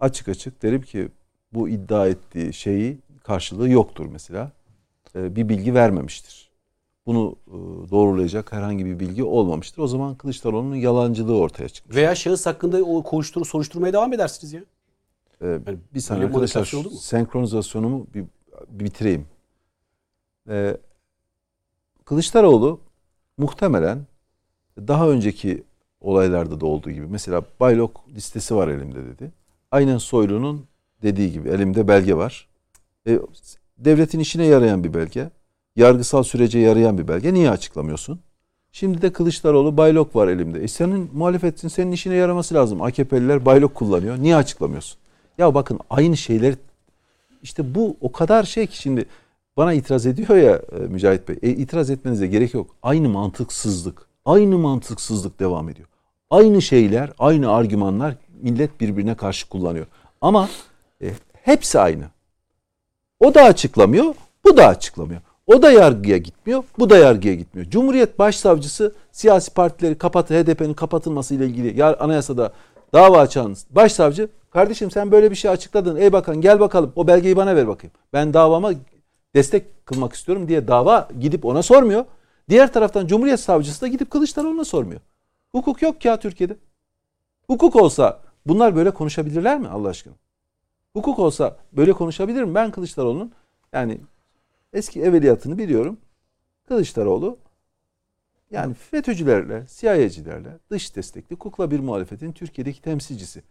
açık açık derim ki bu iddia ettiği şeyi karşılığı yoktur mesela. E, bir bilgi vermemiştir bunu e, doğrulayacak herhangi bir bilgi olmamıştır. O zaman Kılıçdaroğlu'nun yalancılığı ortaya çıkmış. Veya şahıs hakkında o koştur, soruşturmaya devam edersiniz ya. Ee, Yani bir saniye arkadaşlar senkronizasyonumu bir, bir bitireyim. Ee, Kılıçdaroğlu muhtemelen daha önceki olaylarda da olduğu gibi mesela Baylok listesi var elimde dedi. Aynen Soylu'nun dediği gibi elimde belge var. E, devletin işine yarayan bir belge. Yargısal sürece yarayan bir belge. Niye açıklamıyorsun? Şimdi de Kılıçdaroğlu Baylok var elimde. E senin muhalefetin senin işine yaraması lazım. AKP'liler Baylok kullanıyor. Niye açıklamıyorsun? Ya bakın aynı şeyler işte bu o kadar şey ki şimdi bana itiraz ediyor ya e, Mücahit Bey. E, itiraz etmenize gerek yok. Aynı mantıksızlık. Aynı mantıksızlık devam ediyor. Aynı şeyler, aynı argümanlar millet birbirine karşı kullanıyor. Ama e, hepsi aynı. O da açıklamıyor, bu da açıklamıyor. O da yargıya gitmiyor, bu da yargıya gitmiyor. Cumhuriyet Başsavcısı siyasi partileri kapatı, HDP'nin kapatılması ile ilgili ya anayasada dava açan başsavcı kardeşim sen böyle bir şey açıkladın. Ey bakan gel bakalım o belgeyi bana ver bakayım. Ben davama destek kılmak istiyorum diye dava gidip ona sormuyor. Diğer taraftan Cumhuriyet Savcısı da gidip Kılıçdaroğlu'na sormuyor. Hukuk yok ya Türkiye'de. Hukuk olsa bunlar böyle konuşabilirler mi Allah aşkına? Hukuk olsa böyle konuşabilir mi? Ben Kılıçdaroğlu'nun yani eski evveliyatını biliyorum. Kılıçdaroğlu yani FETÖ'cülerle, CIA'cilerle dış destekli kukla bir muhalefetin Türkiye'deki temsilcisi.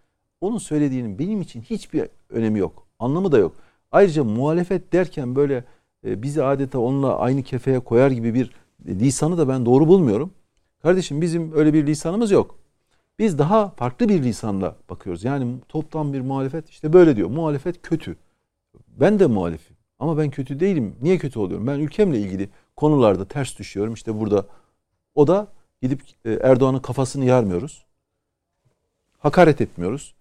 Onun söylediğinin benim için hiçbir önemi yok. Anlamı da yok. Ayrıca muhalefet derken böyle e, bizi adeta onunla aynı kefeye koyar gibi bir lisanı da ben doğru bulmuyorum. Kardeşim bizim öyle bir lisanımız yok. Biz daha farklı bir lisanla bakıyoruz. Yani toptan bir muhalefet işte böyle diyor. Muhalefet kötü. Ben de muhalifim. Ama ben kötü değilim. Niye kötü oluyorum? Ben ülkemle ilgili konularda ters düşüyorum. İşte burada o da gidip e, Erdoğan'ın kafasını yarmıyoruz. Hakaret etmiyoruz.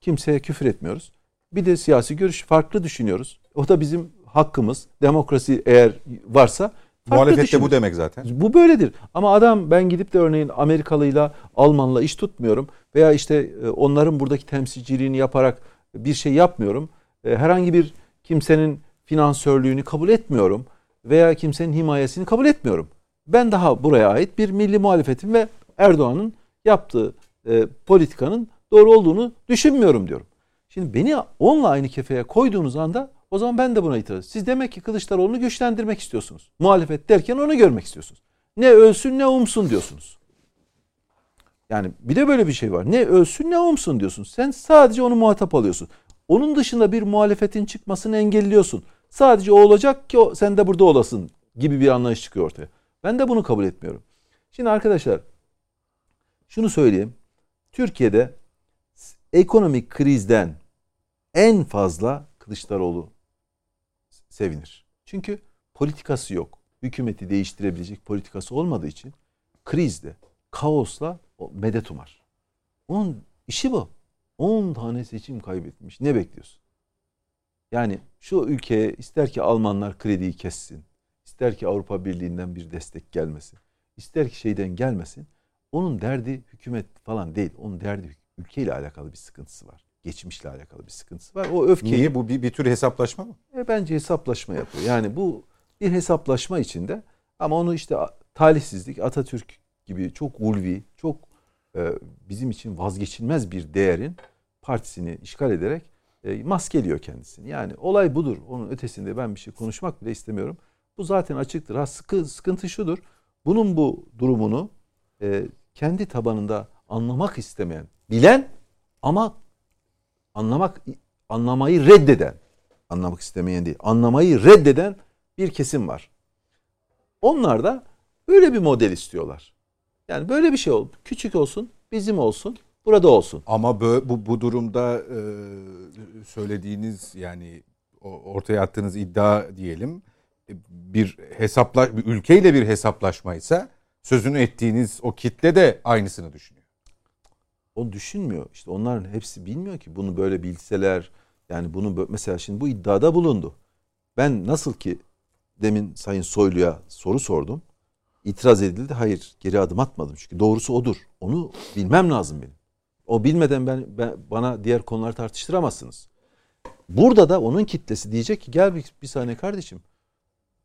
Kimseye küfür etmiyoruz. Bir de siyasi görüş farklı düşünüyoruz. O da bizim hakkımız. Demokrasi eğer varsa Muhalefet de bu demek zaten. Bu böyledir. Ama adam ben gidip de örneğin Amerikalıyla Almanla iş tutmuyorum veya işte e, onların buradaki temsilciliğini yaparak bir şey yapmıyorum. E, Herhangi bir kimsenin finansörlüğünü kabul etmiyorum veya kimsenin himayesini kabul etmiyorum. Ben daha buraya ait bir milli muhalefetim ve Erdoğan'ın yaptığı e, politikanın doğru olduğunu düşünmüyorum diyorum. Şimdi beni onunla aynı kefeye koyduğunuz anda o zaman ben de buna itiraz. Siz demek ki Kılıçdaroğlu'nu güçlendirmek istiyorsunuz. Muhalefet derken onu görmek istiyorsunuz. Ne ölsün ne umsun diyorsunuz. Yani bir de böyle bir şey var. Ne ölsün ne umsun diyorsun. Sen sadece onu muhatap alıyorsun. Onun dışında bir muhalefetin çıkmasını engelliyorsun. Sadece o olacak ki o, sen de burada olasın gibi bir anlayış çıkıyor ortaya. Ben de bunu kabul etmiyorum. Şimdi arkadaşlar şunu söyleyeyim. Türkiye'de ekonomik krizden en fazla Kılıçdaroğlu sevinir. Çünkü politikası yok. Hükümeti değiştirebilecek politikası olmadığı için krizde, kaosla medet umar. Onun işi bu. 10 tane seçim kaybetmiş. Ne bekliyorsun? Yani şu ülkeye ister ki Almanlar krediyi kessin, ister ki Avrupa Birliği'nden bir destek gelmesin, ister ki şeyden gelmesin. Onun derdi hükümet falan değil. Onun derdi ülkeyle alakalı bir sıkıntısı var. Geçmişle alakalı bir sıkıntısı var. O öfkeyi Niye? Bu bir, bir tür hesaplaşma mı? e, bence hesaplaşma yapıyor. Yani bu bir hesaplaşma içinde ama onu işte talihsizlik Atatürk gibi çok ulvi, çok e, bizim için vazgeçilmez bir değerin partisini işgal ederek maskeliyor kendisini. Yani olay budur. Onun ötesinde ben bir şey konuşmak bile istemiyorum. Bu zaten açıktır. Ha sıkı, sıkıntı şudur. Bunun bu durumunu e, kendi tabanında anlamak istemeyen, bilen ama anlamak anlamayı reddeden, anlamak istemeyen değil, anlamayı reddeden bir kesim var. Onlar da böyle bir model istiyorlar. Yani böyle bir şey ol, küçük olsun, bizim olsun, burada olsun. Ama bö- bu bu durumda e, söylediğiniz yani ortaya attığınız iddia diyelim e, bir hesapla bir ülkeyle bir hesaplaşmaysa sözünü ettiğiniz o kitle de aynısını düşünüyor. O düşünmüyor. İşte onların hepsi bilmiyor ki bunu böyle bilseler yani bunu mesela şimdi bu iddiada bulundu. Ben nasıl ki demin Sayın Soylu'ya soru sordum. İtiraz edildi. Hayır geri adım atmadım. Çünkü doğrusu odur. Onu bilmem lazım benim. O bilmeden ben, ben bana diğer konuları tartıştıramazsınız. Burada da onun kitlesi diyecek ki gel bir, bir saniye kardeşim.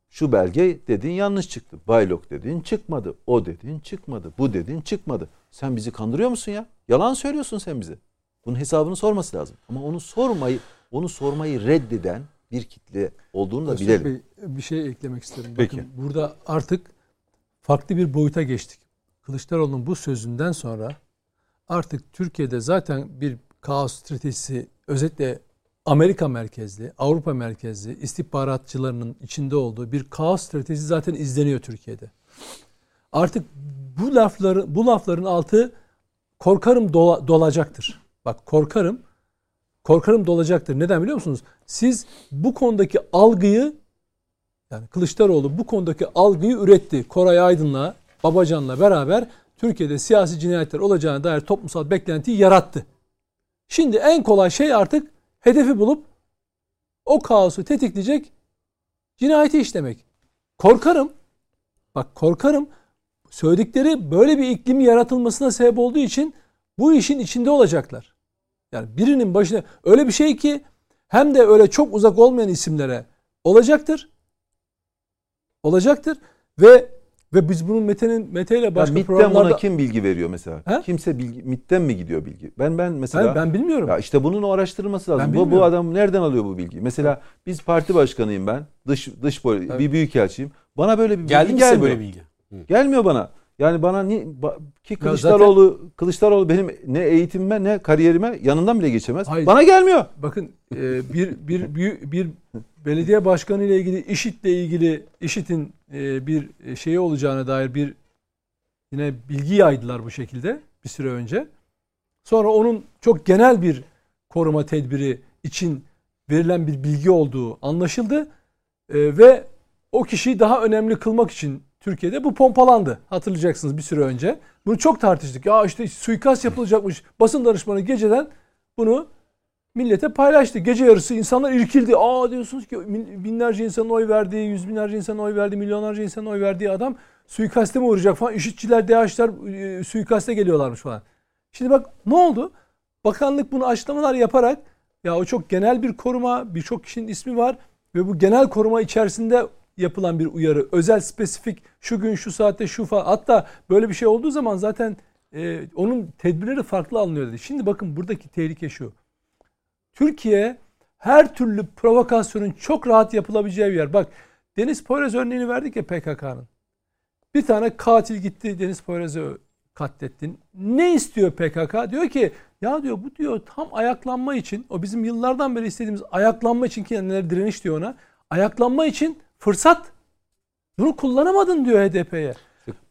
Şu belge dedin yanlış çıktı. Baylok dedin çıkmadı. O dedin çıkmadı. Bu dedin çıkmadı. Sen bizi kandırıyor musun ya? Yalan söylüyorsun sen bize. Bunun hesabını sorması lazım. Ama onu sormayı onu sormayı reddeden bir kitle olduğunu da Öztürk bilelim. Bey, bir şey eklemek isterim. Peki. Bakın burada artık farklı bir boyuta geçtik. Kılıçdaroğlu'nun bu sözünden sonra artık Türkiye'de zaten bir kaos stratejisi özetle Amerika merkezli, Avrupa merkezli istihbaratçılarının içinde olduğu bir kaos stratejisi zaten izleniyor Türkiye'de. Artık bu lafların bu lafların altı korkarım dola- dolacaktır. Bak korkarım korkarım dolacaktır. Neden biliyor musunuz? Siz bu konudaki algıyı yani Kılıçdaroğlu bu konudaki algıyı üretti. Koray Aydın'la, Babacan'la beraber Türkiye'de siyasi cinayetler olacağına dair toplumsal beklentiyi yarattı. Şimdi en kolay şey artık hedefi bulup o kaosu tetikleyecek cinayeti işlemek. Korkarım, bak korkarım söyledikleri böyle bir iklim yaratılmasına sebep olduğu için bu işin içinde olacaklar. Yani birinin başına öyle bir şey ki hem de öyle çok uzak olmayan isimlere olacaktır. Olacaktır ve ve biz bunun Mete'nin Mete ile Ya başka MIT'ten programlarda buna kim bilgi veriyor mesela? He? Kimse bilgi MIT'ten mi gidiyor bilgi? Ben ben mesela ben, ben bilmiyorum. Ya işte bunun araştırılması lazım. Bu, bu adam nereden alıyor bu bilgiyi? Mesela biz parti başkanıyım ben. Dış dış poli- bir büyükelçiyim. Bana böyle bir Geldi bilgi gelmiyor. böyle bilgi? Gelmiyor bana. Yani bana ni, ki Kılıçdaroğlu Kılıçdaroğlu benim ne eğitimime ne kariyerime yanından bile geçemez. Hayır. Bana gelmiyor. Bakın e, bir bir bir, bir belediye başkanı ile ilgili IŞİD'le ilgili IŞİD'in e, bir şeyi olacağına dair bir yine bilgi yaydılar bu şekilde bir süre önce. Sonra onun çok genel bir koruma tedbiri için verilen bir bilgi olduğu anlaşıldı. E, ve o kişiyi daha önemli kılmak için Türkiye'de bu pompalandı. Hatırlayacaksınız bir süre önce. Bunu çok tartıştık. Ya işte suikast yapılacakmış. Basın danışmanı geceden bunu millete paylaştı. Gece yarısı insanlar irkildi. Aa diyorsunuz ki bin- binlerce insanın oy verdiği, yüz binlerce insanın oy verdiği, milyonlarca insanın oy verdiği adam suikaste mi uğrayacak falan. IŞİD'çiler, DAEŞ'ler e, suikaste geliyorlarmış falan. Şimdi bak ne oldu? Bakanlık bunu açıklamalar yaparak ya o çok genel bir koruma, birçok kişinin ismi var ve bu genel koruma içerisinde yapılan bir uyarı. Özel, spesifik şu gün, şu saatte, şu falan. Hatta böyle bir şey olduğu zaman zaten e, onun tedbirleri farklı alınıyor dedi. Şimdi bakın buradaki tehlike şu. Türkiye her türlü provokasyonun çok rahat yapılabileceği bir yer. Bak Deniz Poyraz örneğini verdik ya PKK'nın. Bir tane katil gitti Deniz Poyraz'ı katlettin. Ne istiyor PKK? Diyor ki ya diyor bu diyor tam ayaklanma için o bizim yıllardan beri istediğimiz ayaklanma için ki neler direniş diyor ona. Ayaklanma için fırsat. Bunu kullanamadın diyor HDP'ye.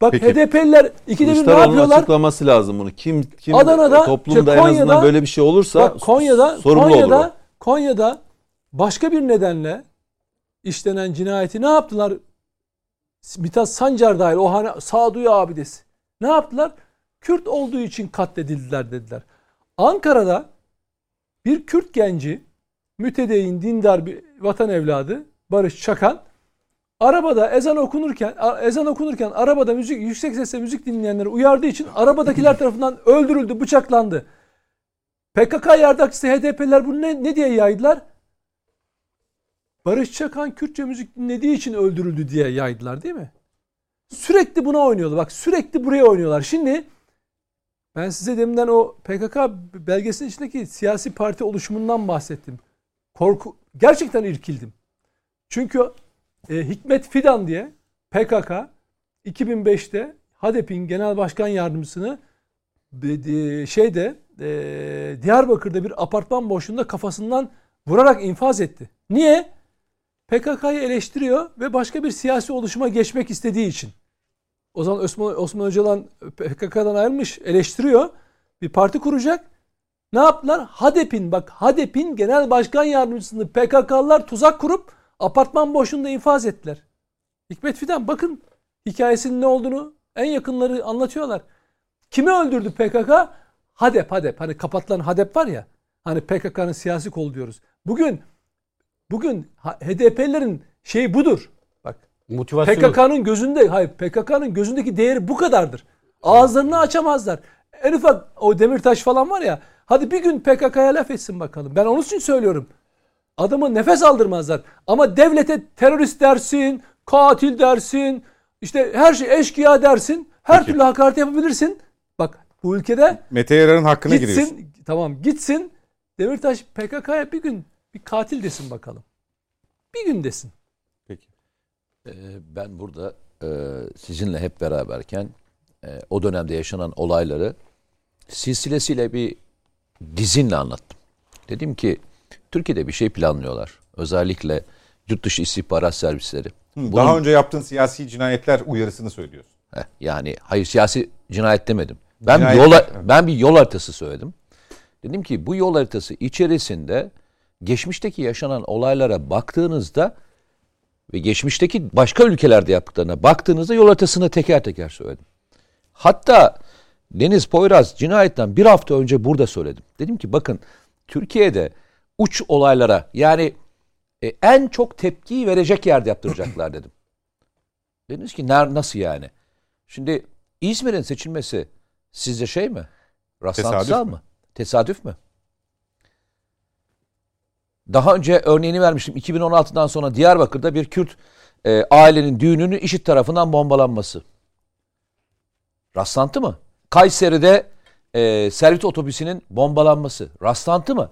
Bak Peki. HDP'liler ikide bir ne yapıyorlar? açıklaması lazım bunu. Kim kim Adana'da, toplumda işte en azından Konya'da- böyle bir şey olursa Bak Konya'da sorumlu olur. Konya'da o. Konya'da başka bir nedenle işlenen cinayeti ne yaptılar? Mithat Sancar dahil o hani sağduyu abidesi. Ne yaptılar? Kürt olduğu için katledildiler dediler. Ankara'da bir Kürt genci mütedeyin dindar bir vatan evladı Barış Çakan arabada ezan okunurken ezan okunurken arabada müzik yüksek sesle müzik dinleyenleri uyardığı için arabadakiler tarafından öldürüldü, bıçaklandı. PKK yardakçısı HDP'liler bunu ne, ne diye yaydılar? Barış Çakan Kürtçe müzik dinlediği için öldürüldü diye yaydılar değil mi? Sürekli buna oynuyorlar. Bak sürekli buraya oynuyorlar. Şimdi ben size deminden o PKK belgesinin içindeki siyasi parti oluşumundan bahsettim. Korku gerçekten irkildim. Çünkü e, Hikmet Fidan diye PKK 2005'te HADEP'in genel başkan yardımcısını e, şeyde e, Diyarbakır'da bir apartman boşluğunda kafasından vurarak infaz etti. Niye? PKK'yı eleştiriyor ve başka bir siyasi oluşuma geçmek istediği için. O zaman Osman, Osman Öcalan PKK'dan ayrılmış eleştiriyor. Bir parti kuracak. Ne yaptılar? HADEP'in bak HADEP'in genel başkan yardımcısını PKK'lılar tuzak kurup apartman boşluğunda infaz ettiler. Hikmet Fidan bakın hikayesinin ne olduğunu en yakınları anlatıyorlar. Kimi öldürdü PKK? HADEP, HADEP. Hani kapatılan HADEP var ya. Hani PKK'nın siyasi kolu diyoruz. Bugün bugün HDP'lerin şey budur. Bak Motivasyonu. PKK'nın gözünde hayır PKK'nın gözündeki değeri bu kadardır. Ağızlarını açamazlar. En ufak o Demirtaş falan var ya. Hadi bir gün PKK'ya laf etsin bakalım. Ben onun için söylüyorum. Adamı nefes aldırmazlar. Ama devlete terörist dersin, katil dersin, işte her şey eşkıya dersin. Her Peki. türlü hakaret yapabilirsin. Bak bu ülkede Mete Yarar'ın hakkına gitsin giriyorsun. tamam gitsin Demirtaş PKK'ya bir gün bir katil desin bakalım. Bir gün desin. Peki. Ee, ben burada e, sizinle hep beraberken e, o dönemde yaşanan olayları silsilesiyle bir dizinle anlattım. Dedim ki Türkiye'de bir şey planlıyorlar. Özellikle yurt dışı istihbarat servisleri. Hı, Bunun- Daha önce yaptığın siyasi cinayetler uyarısını söylüyorsun. Heh, yani hayır siyasi cinayet demedim. Ben bir yol ben bir yol haritası söyledim. Dedim ki bu yol haritası içerisinde geçmişteki yaşanan olaylara baktığınızda ve geçmişteki başka ülkelerde yaptıklarına baktığınızda yol haritasını teker teker söyledim. Hatta Deniz Poyraz cinayetten bir hafta önce burada söyledim. Dedim ki bakın Türkiye'de uç olaylara yani e, en çok tepkiyi verecek yerde yaptıracaklar dedim. [clears throat] Dediniz ki "Ner- nasıl yani? Şimdi İzmir'in seçilmesi sizce şey mi? Rastlantısal Tesadüf mü? mı? Tesadüf mü? Daha önce örneğini vermiştim. 2016'dan sonra Diyarbakır'da bir Kürt e, ailenin düğününün IŞİD tarafından bombalanması. Rastlantı mı? Kayseri'de e, Servit otobüsünün bombalanması. Rastlantı mı?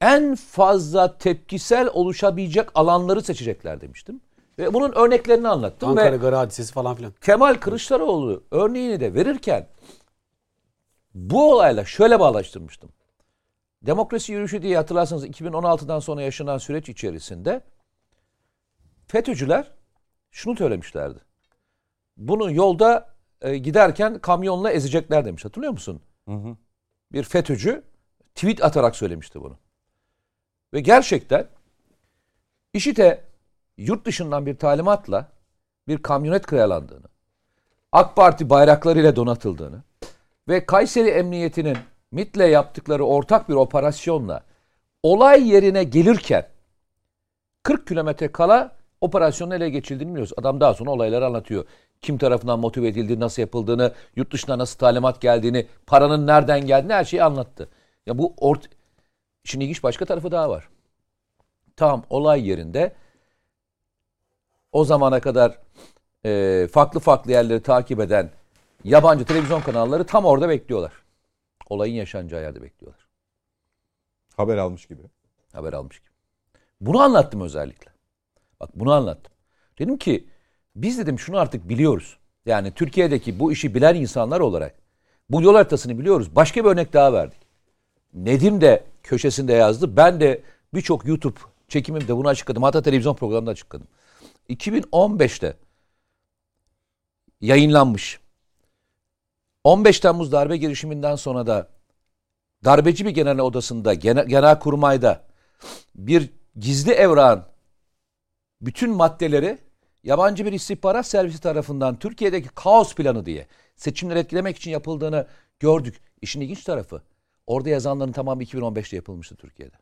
En fazla tepkisel oluşabilecek alanları seçecekler demiştim. Ve bunun örneklerini anlattım. Ankara ve Garı hadisesi falan filan. Kemal Kılıçdaroğlu örneğini de verirken bu olayla şöyle bağlaştırmıştım. Demokrasi yürüyüşü diye hatırlarsanız 2016'dan sonra yaşanan süreç içerisinde FETÖ'cüler şunu söylemişlerdi. Bunu yolda e, giderken kamyonla ezecekler demiş. Hatırlıyor musun? Bir FETÖ'cü tweet atarak söylemişti bunu. Ve gerçekten IŞİD'e yurt dışından bir talimatla bir kamyonet kiralandığını, AK Parti bayraklarıyla donatıldığını ve Kayseri Emniyeti'nin MIT'le yaptıkları ortak bir operasyonla olay yerine gelirken 40 kilometre kala operasyonun ele geçildiğini biliyoruz. Adam daha sonra olayları anlatıyor. Kim tarafından motive edildiğini, nasıl yapıldığını, yurt dışına nasıl talimat geldiğini, paranın nereden geldiğini her şeyi anlattı. Ya bu ort Şimdi ilginç başka tarafı daha var. Tam olay yerinde o zamana kadar e, farklı farklı yerleri takip eden yabancı televizyon kanalları tam orada bekliyorlar. Olayın yaşanacağı yerde bekliyorlar. Haber almış gibi. Haber almış gibi. Bunu anlattım özellikle. Bak bunu anlattım. Dedim ki biz dedim şunu artık biliyoruz. Yani Türkiye'deki bu işi bilen insanlar olarak bu yol haritasını biliyoruz. Başka bir örnek daha verdik. Nedim de köşesinde yazdı. Ben de birçok YouTube çekimimde bunu açıkladım. Hatta televizyon programında açıkladım. 2015'te yayınlanmış. 15 Temmuz darbe girişiminden sonra da darbeci bir genel odasında, genel, kurmayda bir gizli evrağın bütün maddeleri yabancı bir istihbarat servisi tarafından Türkiye'deki kaos planı diye seçimleri etkilemek için yapıldığını gördük. İşin ilginç tarafı orada yazanların tamamı 2015'te yapılmıştı Türkiye'de.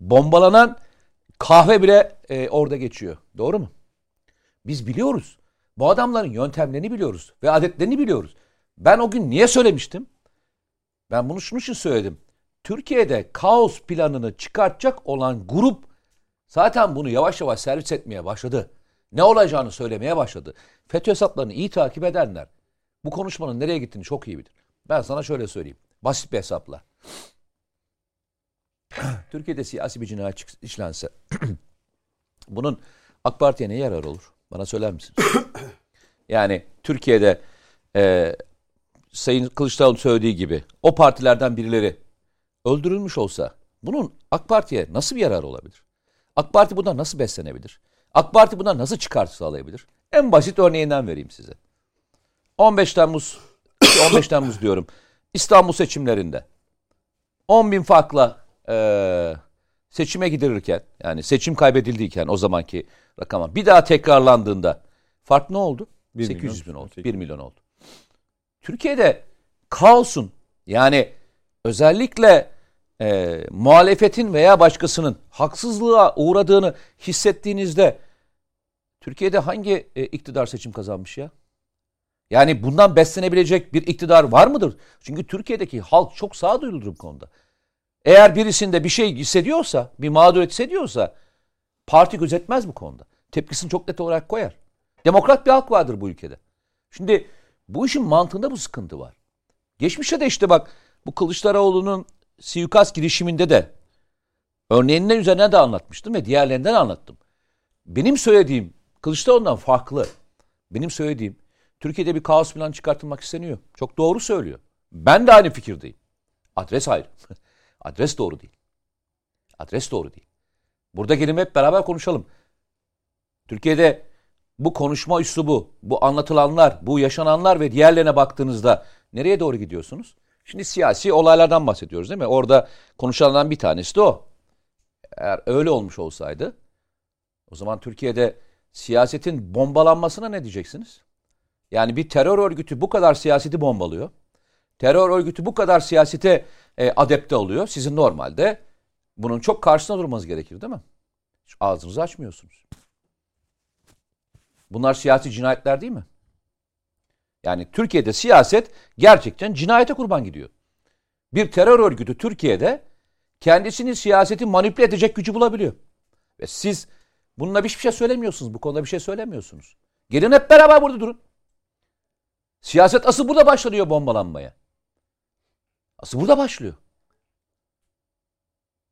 Bombalanan kahve bile e, orada geçiyor. Doğru mu? Biz biliyoruz. Bu adamların yöntemlerini biliyoruz ve adetlerini biliyoruz. Ben o gün niye söylemiştim? Ben bunu şunun için söyledim. Türkiye'de kaos planını çıkartacak olan grup zaten bunu yavaş yavaş servis etmeye başladı. Ne olacağını söylemeye başladı. FETÖ hesaplarını iyi takip edenler bu konuşmanın nereye gittiğini çok iyi bilir. Ben sana şöyle söyleyeyim. Basit bir hesapla. [clears throat] Türkiye'de siyasi bir cinayet işlense [clears throat] Bunun AK Parti'ye ne yarar olur? Bana söyler misiniz? [clears throat] yani Türkiye'de e, Sayın Kılıçdaroğlu söylediği gibi o partilerden birileri öldürülmüş olsa bunun AK Parti'ye nasıl bir yarar olabilir? AK Parti bundan nasıl beslenebilir? AK Parti bundan nasıl çıkartı sağlayabilir? En basit örneğinden vereyim size. 15 Temmuz, 15 Temmuz diyorum. İstanbul seçimlerinde 10 bin farkla e, seçime gidilirken yani seçim kaybedildiyken o zamanki rakama bir daha tekrarlandığında fark ne oldu? Bir 800 milyon. bin oldu. 1 milyon oldu. Türkiye'de kaosun yani özellikle e, muhalefetin veya başkasının haksızlığa uğradığını hissettiğinizde Türkiye'de hangi e, iktidar seçim kazanmış ya? Yani bundan beslenebilecek bir iktidar var mıdır? Çünkü Türkiye'deki halk çok sağduyuludur bu konuda. Eğer birisinde bir şey hissediyorsa, bir mağduriyet hissediyorsa parti gözetmez bu konuda. Tepkisini çok net olarak koyar. Demokrat bir halk vardır bu ülkede. Şimdi bu işin mantığında bu sıkıntı var. Geçmişte de işte bak bu Kılıçdaroğlu'nun suikast girişiminde de örneğinden üzerine de anlatmıştım ve diğerlerinden anlattım. Benim söylediğim Kılıçdaroğlu'ndan farklı. Benim söylediğim Türkiye'de bir kaos plan çıkartılmak isteniyor. Çok doğru söylüyor. Ben de aynı fikirdeyim. Adres ayrı. [laughs] Adres doğru değil. Adres doğru değil. Burada gelin hep beraber konuşalım. Türkiye'de bu konuşma üslubu, bu anlatılanlar, bu yaşananlar ve diğerlerine baktığınızda nereye doğru gidiyorsunuz? Şimdi siyasi olaylardan bahsediyoruz değil mi? Orada konuşulanlardan bir tanesi de o. Eğer öyle olmuş olsaydı o zaman Türkiye'de siyasetin bombalanmasına ne diyeceksiniz? Yani bir terör örgütü bu kadar siyaseti bombalıyor. Terör örgütü bu kadar siyasete e, adepte oluyor. Sizin normalde bunun çok karşısına durmanız gerekir değil mi? Hiç ağzınızı açmıyorsunuz. Bunlar siyasi cinayetler değil mi? Yani Türkiye'de siyaset gerçekten cinayete kurban gidiyor. Bir terör örgütü Türkiye'de kendisini siyaseti manipüle edecek gücü bulabiliyor. Ve siz bununla hiçbir şey söylemiyorsunuz. Bu konuda bir şey söylemiyorsunuz. Gelin hep beraber burada durun. Siyaset asıl burada başlıyor bombalanmaya. Asıl burada başlıyor.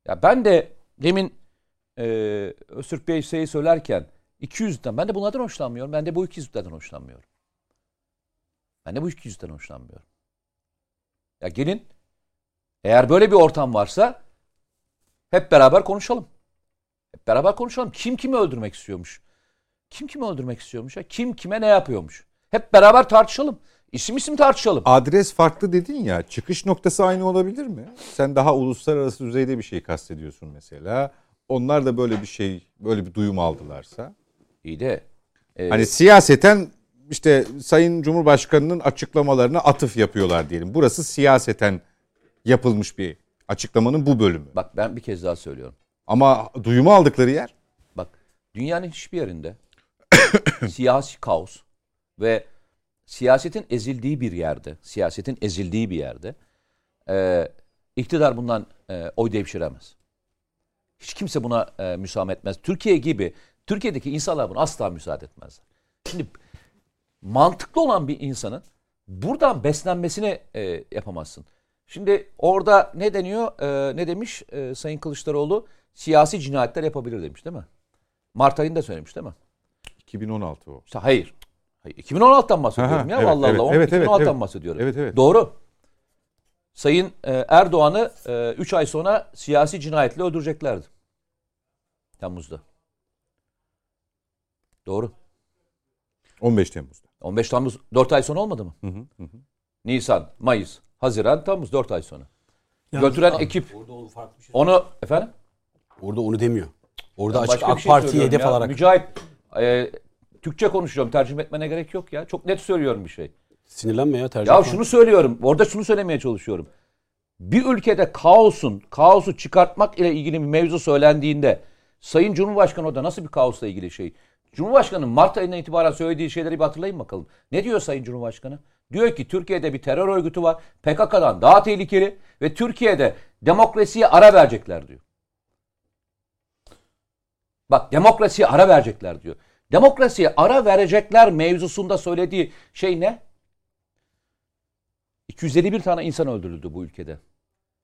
Ya ben de demin e, Öztürk Bey şeyi söylerken 200'den ben de bunlardan hoşlanmıyorum. Ben de bu 200'den hoşlanmıyorum. Ben de bu 200'den hoşlanmıyorum. Ya gelin eğer böyle bir ortam varsa hep beraber konuşalım. Hep beraber konuşalım. Kim kimi öldürmek istiyormuş? Kim kimi öldürmek istiyormuş? Ya? Kim kime ne yapıyormuş? Hep beraber tartışalım. İsim isim tartışalım. Adres farklı dedin ya. Çıkış noktası aynı olabilir mi? Sen daha uluslararası düzeyde bir şey kastediyorsun mesela. Onlar da böyle bir şey, böyle bir duyum aldılarsa. İyi de e, Hani siyaseten işte Sayın Cumhurbaşkanı'nın açıklamalarına atıf yapıyorlar diyelim. Burası siyaseten yapılmış bir açıklamanın bu bölümü. bak ben bir kez daha söylüyorum. Ama duyumu aldıkları yer Bak dünyanın hiçbir yerinde [coughs] siyasi kaos ve siyasetin ezildiği bir yerde, siyasetin ezildiği bir yerde e, iktidar bundan e, oy devşiremez. Hiç kimse buna e, müsaade etmez. Türkiye gibi, Türkiye'deki insanlar buna asla müsaade etmezler. Şimdi mantıklı olan bir insanın buradan beslenmesini e, yapamazsın. Şimdi orada ne deniyor, e, ne demiş e, Sayın Kılıçdaroğlu? Siyasi cinayetler yapabilir demiş değil mi? Mart ayında söylemiş değil mi? 2016 o. İşte hayır. Hayır 2016'dan bahsediyorum Aha, ya. evet, Allah evet, Allah. evet, evet, 2016'dan evet. bahsediyorum. Evet, evet. Doğru. Sayın e, Erdoğan'ı 3 ay sonra siyasi cinayetle öldüreceklerdi. Temmuz'da. Doğru. 15 Temmuz'da. 15 Temmuz 4 ay sonra olmadı mı? Hı hı, hı. Nisan, Mayıs, Haziran, Temmuz 4 ay sonra. Yalnız- Götüren ekip Orada onu farklı şey. onu efendim Orada onu demiyor. Orada Ben açık AK şey söylüyorum hedef ya. alarak. Mücahit e, Türkçe konuşuyorum. Tercüme etmene gerek yok ya. Çok net söylüyorum bir şey. Sinirlenme ya tercih. Ya şunu söylüyorum. Orada şunu söylemeye çalışıyorum. Bir ülkede kaosun, kaosu çıkartmak ile ilgili bir mevzu söylendiğinde Sayın Cumhurbaşkanı orada nasıl bir kaosla ilgili şey? Cumhurbaşkanı Mart ayından itibaren söylediği şeyleri bir hatırlayın bakalım. Ne diyor Sayın Cumhurbaşkanı? Diyor ki Türkiye'de bir terör örgütü var. PKK'dan daha tehlikeli ve Türkiye'de demokrasiye ara verecekler diyor. Bak demokrasiye ara verecekler diyor. Demokrasiye ara verecekler mevzusunda söylediği şey ne? 251 tane insan öldürüldü bu ülkede.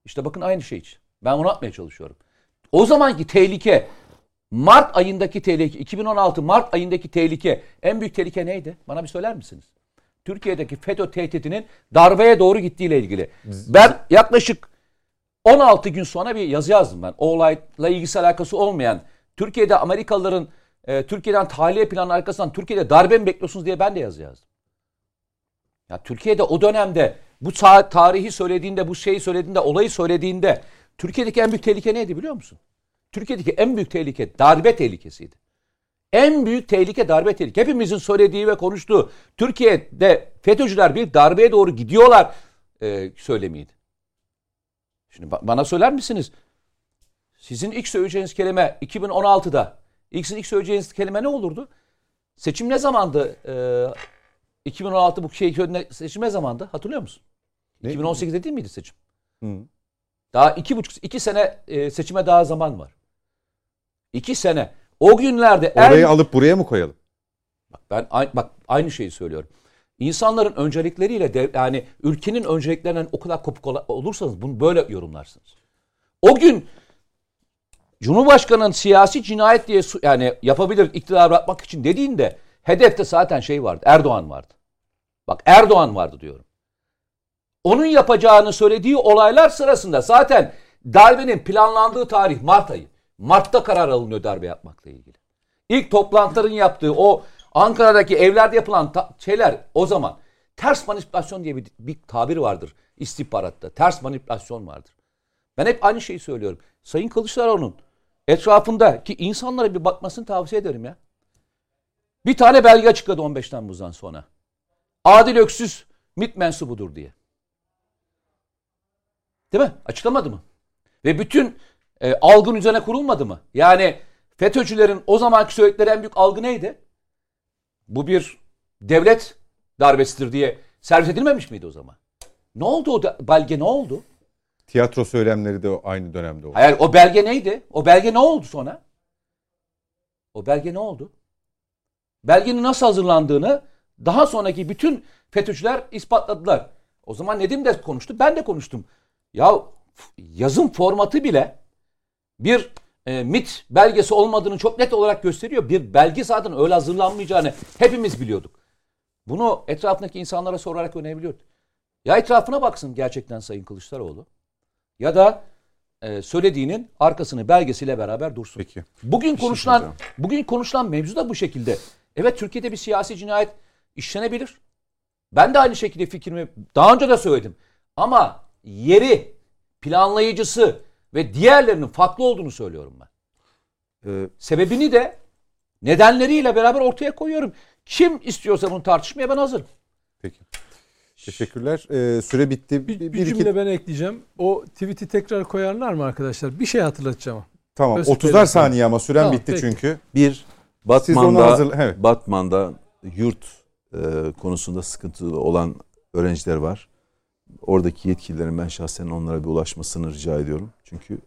İşte bakın aynı şey için. Ben onu atmaya çalışıyorum. O zamanki tehlike Mart ayındaki tehlike, 2016 Mart ayındaki tehlike, en büyük tehlike neydi? Bana bir söyler misiniz? Türkiye'deki FETÖ tehditinin darbeye doğru gittiğiyle ilgili. Ben yaklaşık 16 gün sonra bir yazı yazdım ben. O olayla ilgisi alakası olmayan Türkiye'de Amerikalıların e, Türkiye'den tahliye planı arkasından Türkiye'de darbe mi bekliyorsunuz diye ben de yazı yazdım. Ya Türkiye'de o dönemde bu ta- tarihi söylediğinde, bu şeyi söylediğinde, olayı söylediğinde Türkiye'deki en büyük tehlike neydi biliyor musun? Türkiye'deki en büyük tehlike darbe tehlikesiydi. En büyük tehlike darbe tehlike. Hepimizin söylediği ve konuştuğu Türkiye'de FETÖ'cüler bir darbeye doğru gidiyorlar e, söylemiydi. Şimdi ba- bana söyler misiniz? Sizin ilk söyleyeceğiniz kelime 2016'da ilk ilk söyleyeceğiniz kelime ne olurdu? Seçim ne zamandı? Ee, 2016 bu şey seçim ne zamandı? Hatırlıyor musun? Ne? 2018'de değil miydi seçim? Hı. Daha iki buçuk, iki sene e, seçime daha zaman var. İki sene. O günlerde en... Orayı alıp buraya mı koyalım? Bak ben bak aynı şeyi söylüyorum. İnsanların öncelikleriyle de, yani ülkenin önceliklerinden o kadar kopuk olursanız bunu böyle yorumlarsınız. O gün Cumhurbaşkanı'nın siyasi cinayet diye yani yapabilir iktidar bırakmak için dediğinde hedefte zaten şey vardı. Erdoğan vardı. Bak Erdoğan vardı diyorum. Onun yapacağını söylediği olaylar sırasında zaten darbenin planlandığı tarih Mart ayı. Mart'ta karar alınıyor darbe yapmakla ilgili. İlk toplantıların yaptığı o Ankara'daki evlerde yapılan şeyler o zaman ters manipülasyon diye bir, bir tabir vardır istihbaratta. Ters manipülasyon vardır. Ben hep aynı şeyi söylüyorum. Sayın Kılıçdaroğlu'nun etrafındaki insanlara bir bakmasını tavsiye ederim ya. Bir tane belge açıkladı 15 Temmuz'dan sonra. Adil Öksüz MİT mensubudur diye. Değil mi? Açıklamadı mı? Ve bütün e, algın üzerine kurulmadı mı? Yani FETÖ'cülerin o zamanki söyledikleri en büyük algı neydi? Bu bir devlet darbesidir diye servis edilmemiş miydi o zaman? Ne oldu o da, belge ne oldu? Tiyatro söylemleri de aynı dönemde oldu. Hayır o belge neydi? O belge ne oldu sonra? O belge ne oldu? Belgenin nasıl hazırlandığını daha sonraki bütün FETÖ'cüler ispatladılar. O zaman Nedim de konuştu, ben de konuştum. Ya yazım formatı bile bir e, MIT belgesi olmadığını çok net olarak gösteriyor. Bir belge zaten öyle hazırlanmayacağını hepimiz biliyorduk. Bunu etrafındaki insanlara sorarak öğrenebiliyorduk. Ya etrafına baksın gerçekten Sayın Kılıçdaroğlu ya da e, söylediğinin arkasını belgesiyle beraber dursun. Peki. Bugün şey konuşulan söyleyeceğim. bugün konuşulan mevzu da bu şekilde. Evet Türkiye'de bir siyasi cinayet işlenebilir. Ben de aynı şekilde fikrimi daha önce de söyledim. Ama yeri, planlayıcısı ve diğerlerinin farklı olduğunu söylüyorum ben. Ee, Sebebini de nedenleriyle beraber ortaya koyuyorum. Kim istiyorsa bunu tartışmaya ben hazırım. Peki. Teşekkürler. Ee, süre bitti. Bir, Bir, bir bir iki- cümle ben ekleyeceğim. O tweet'i tekrar koyarlar mı arkadaşlar? Bir şey hatırlatacağım. Tamam. Özür 30'ar dilerim. saniye ama süren Tamam, bitti peki. çünkü. Bir Batman'da hazırla- evet. Batman'da yurt e, konusunda sıkıntılı olan öğrenciler var. Oradaki yetkililerin ben şahsen onlara bir ulaşmasını rica ediyorum. Çünkü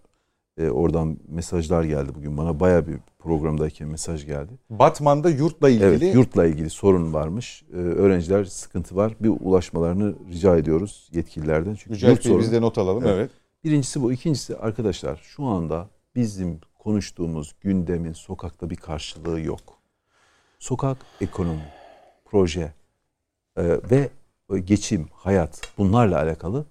e, oradan mesajlar geldi bugün bana. Baya bir programdayken mesaj geldi. Batman'da yurtla ilgili Evet yurtla ilgili sorun varmış. E, öğrenciler sıkıntı var. Bir ulaşmalarını rica ediyoruz yetkililerden. Çünkü Mücahit yurt sorunu- biz de not alalım. Evet. Evet. Birincisi bu. İkincisi arkadaşlar şu anda bizim konuştuğumuz gündemin sokakta bir karşılığı yok. Sokak ekonomi, proje e, ve geçim, hayat bunlarla alakalı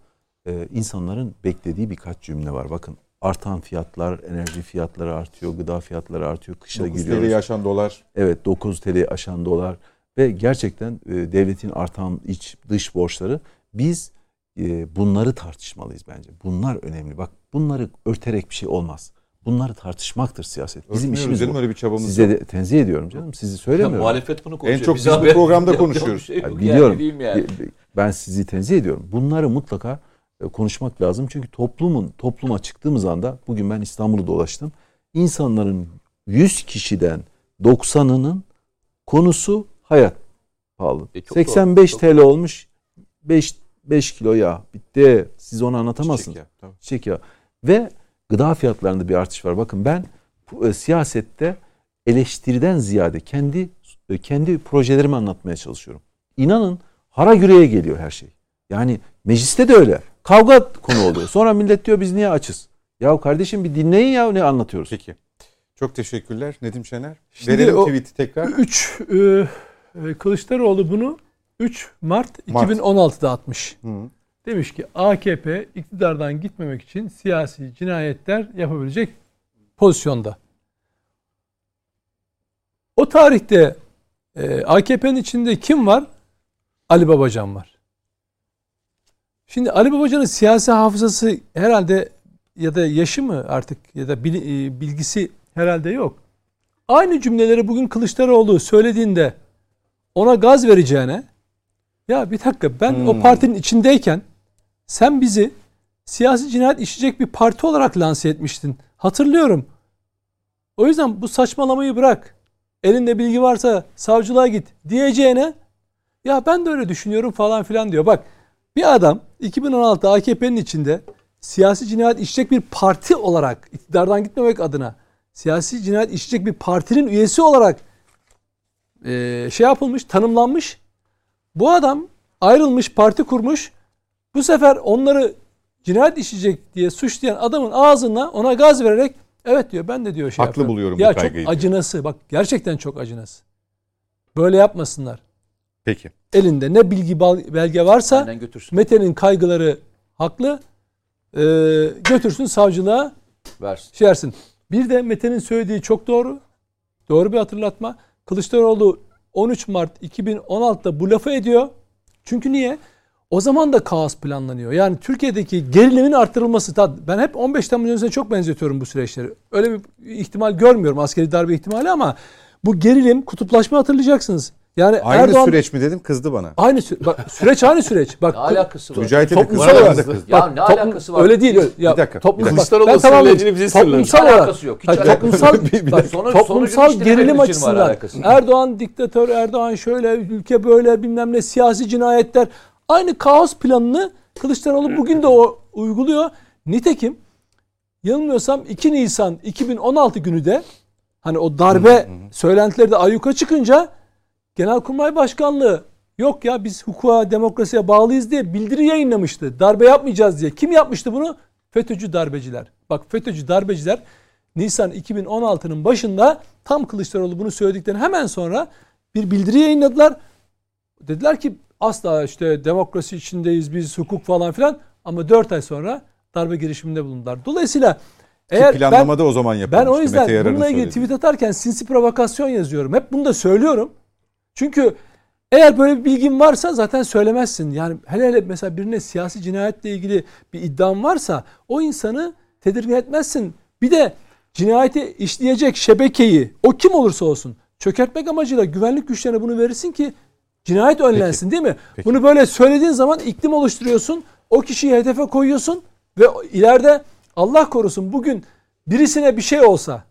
e, insanların beklediği birkaç cümle var. Bakın artan fiyatlar, enerji fiyatları artıyor, gıda fiyatları artıyor, kışa 9 giriyoruz. TL aşan dolar. Evet 9 TL aşan dolar ve gerçekten e, devletin artan iç dış borçları biz e, bunları tartışmalıyız bence. Bunlar önemli. Bak bunları örterek bir şey olmaz. Bunları tartışmaktır siyaset. Bizim Örtmüyoruz işimiz canım, bu. öyle bir çabamız Size de tenzih ediyorum canım. Sizi söylemiyorum. muhalefet bunu konuşuyor. En çok biz bu programda [laughs] konuşuyoruz. şey Yani yani, biliyorum. yani? Bi- Ben sizi tenzih ediyorum. Bunları mutlaka konuşmak lazım. Çünkü toplumun topluma çıktığımız anda bugün ben İstanbul'u dolaştım. İnsanların 100 kişiden 90'ının konusu hayat pahalı. E, çok 85 doğru, TL olmuş 5 5 kilo yağ. Bitti. Siz onu anlatamazsınız. Çiçek ya, tamam. Çiçek yağı. Ve gıda fiyatlarında bir artış var. Bakın ben e, siyasette eleştiriden ziyade kendi e, kendi projelerimi anlatmaya çalışıyorum. İnanın hara güreye geliyor her şey. Yani mecliste de öyle. Kavga konu oluyor. Sonra millet diyor biz niye açız? Ya kardeşim bir dinleyin ya ne anlatıyoruz. Peki. Çok teşekkürler Nedim Şener. Şimdi Verelim o- tweet'i tekrar. 3 e, e, Kılıçdaroğlu bunu 3 Mart, Mart. 2016'da atmış. Hı. Demiş ki AKP iktidardan gitmemek için siyasi cinayetler yapabilecek pozisyonda. O tarihte e, AKP'nin içinde kim var? Ali Babacan var. Şimdi Ali Babacan'ın siyasi hafızası herhalde ya da yaşı mı artık ya da e, bilgisi herhalde yok. Aynı cümleleri bugün Kılıçdaroğlu söylediğinde ona gaz vereceğine ya bir dakika ben Hmm. o partinin içindeyken sen bizi siyasi cinayet işleyecek bir parti olarak lanse etmiştin. Hatırlıyorum. O yüzden bu saçmalamayı bırak. Elinde bilgi varsa savcılığa git diyeceğine ya ben de öyle düşünüyorum falan filan diyor. Bak bir adam 2016 AKP'nin içinde siyasi cinayet işleyecek bir parti olarak iktidardan gitmemek adına siyasi cinayet işleyecek bir partinin üyesi olarak eee, şey yapılmış, tanımlanmış. Bu adam ayrılmış, parti kurmuş. Bu sefer onları cinayet işleyecek diye suçlayan adamın ağzına ona gaz vererek evet diyor ben de diyor şey Haklı yapıyorum. buluyorum bu ya kaygıyı çok acınası bak gerçekten çok acınası. Böyle yapmasınlar. Peki. Elinde ne bilgi belge varsa. Mete'nin kaygıları haklı. Ee, götürsün savcılığa Versin. şey yersin. Bir de Mete'nin söylediği çok doğru. Doğru bir hatırlatma. Kılıçdaroğlu 13 Mart 2016'da bu lafı ediyor. Çünkü niye? O zaman da kaos planlanıyor. Yani Türkiye'deki gerilimin arttırılması. Ta- Ben hep 15 Temmuz öncesine çok benzetiyorum bu süreçleri. Öyle bir ihtimal görmüyorum askeri darbe ihtimali ama bu gerilim, kutuplaşma hatırlayacaksınız. Yani Aynı Erdoğan süreç mi dedim kızdı bana. aynı sü- bak, süreç aynı süreç. Bak Ne alakası var? Mücahit'e de kızdı. olarak. Ya ne toplum- alakası var? Öyle değil. öyle- Ya, Bir dakika, Toplum, bir dakika. bak, ben bize sinirlenmiş. Toplumsal olarak. alakası yok, hiç Hayır, alakası toplumsal, yok. bak, Sonuç- toplumsal gerilim açısından. Erdoğan diktatör, Erdoğan şöyle, ülke böyle bilmem ne siyasi cinayetler. Aynı kaos planını Kılıçdaroğlu bugün de o uyguluyor. Nitekim yanılmıyorsam 2 Nisan 2016 günü de hani o darbe söylentileri de ayyuka çıkınca Genelkurmay Başkanlığı yok ya biz hukuka, demokrasiye bağlıyız diye bildiri yayınlamıştı. Darbe yapmayacağız diye. Kim yapmıştı bunu? FETÖ'cü darbeciler. Bak FETÖ'cü darbeciler Nisan 2016'nın başında tam Kılıçdaroğlu bunu söyledikten hemen sonra bir bildiri yayınladılar. Dediler ki asla işte demokrasi içindeyiz biz hukuk falan filan ama 4 ay sonra darbe girişiminde bulundular. Dolayısıyla Ki eğer ben planlamada o zaman yapılmıştı. ben o yüzden bununla ilgili söylediği. tweet atarken sinsi provokasyon yazıyorum. Hep bunu da söylüyorum. Çünkü eğer böyle bir bilgin varsa zaten söylemezsin. Yani hele hele mesela birine siyasi cinayetle ilgili bir iddian varsa o insanı tedirgin etmezsin. Bir de cinayeti işleyecek şebekeyi o kim olursa olsun çökertmek amacıyla güvenlik güçlerine bunu verirsin ki cinayet önlensin değil mi? Peki. Bunu böyle söylediğin zaman iklim oluşturuyorsun. O kişiyi hedefe koyuyorsun ve ileride Allah korusun bugün birisine bir şey olsa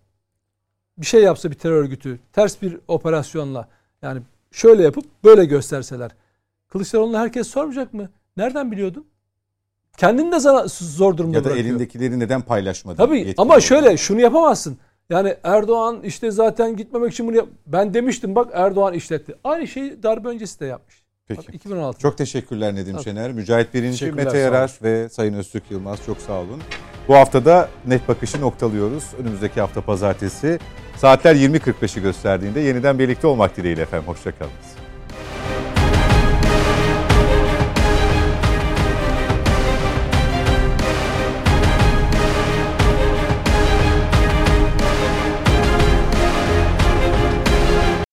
bir şey yapsa bir terör örgütü ters bir operasyonla yani şöyle yapıp böyle gösterseler Kılıçdaroğlu'na herkes sormayacak mı? Nereden biliyordun? Kendini de zor durumda Ya da bırakıyor. elindekileri neden paylaşmadın? Tabii ama olarak. şöyle şunu yapamazsın. Yani Erdoğan işte zaten gitmemek için bunu yap- ben demiştim bak Erdoğan işletti. Aynı şeyi darbe öncesi de yapmış. Peki. Bak 2016. Çok teşekkürler Nedim Tabii. Şener. Mücahit Birinci, Mete Yarar ve Sayın Öztürk Yılmaz çok sağ olun. Bu hafta da net bakışı noktalıyoruz. Önümüzdeki hafta pazartesi saatler 20.45'i gösterdiğinde yeniden birlikte olmak dileğiyle efendim. Hoşçakalın.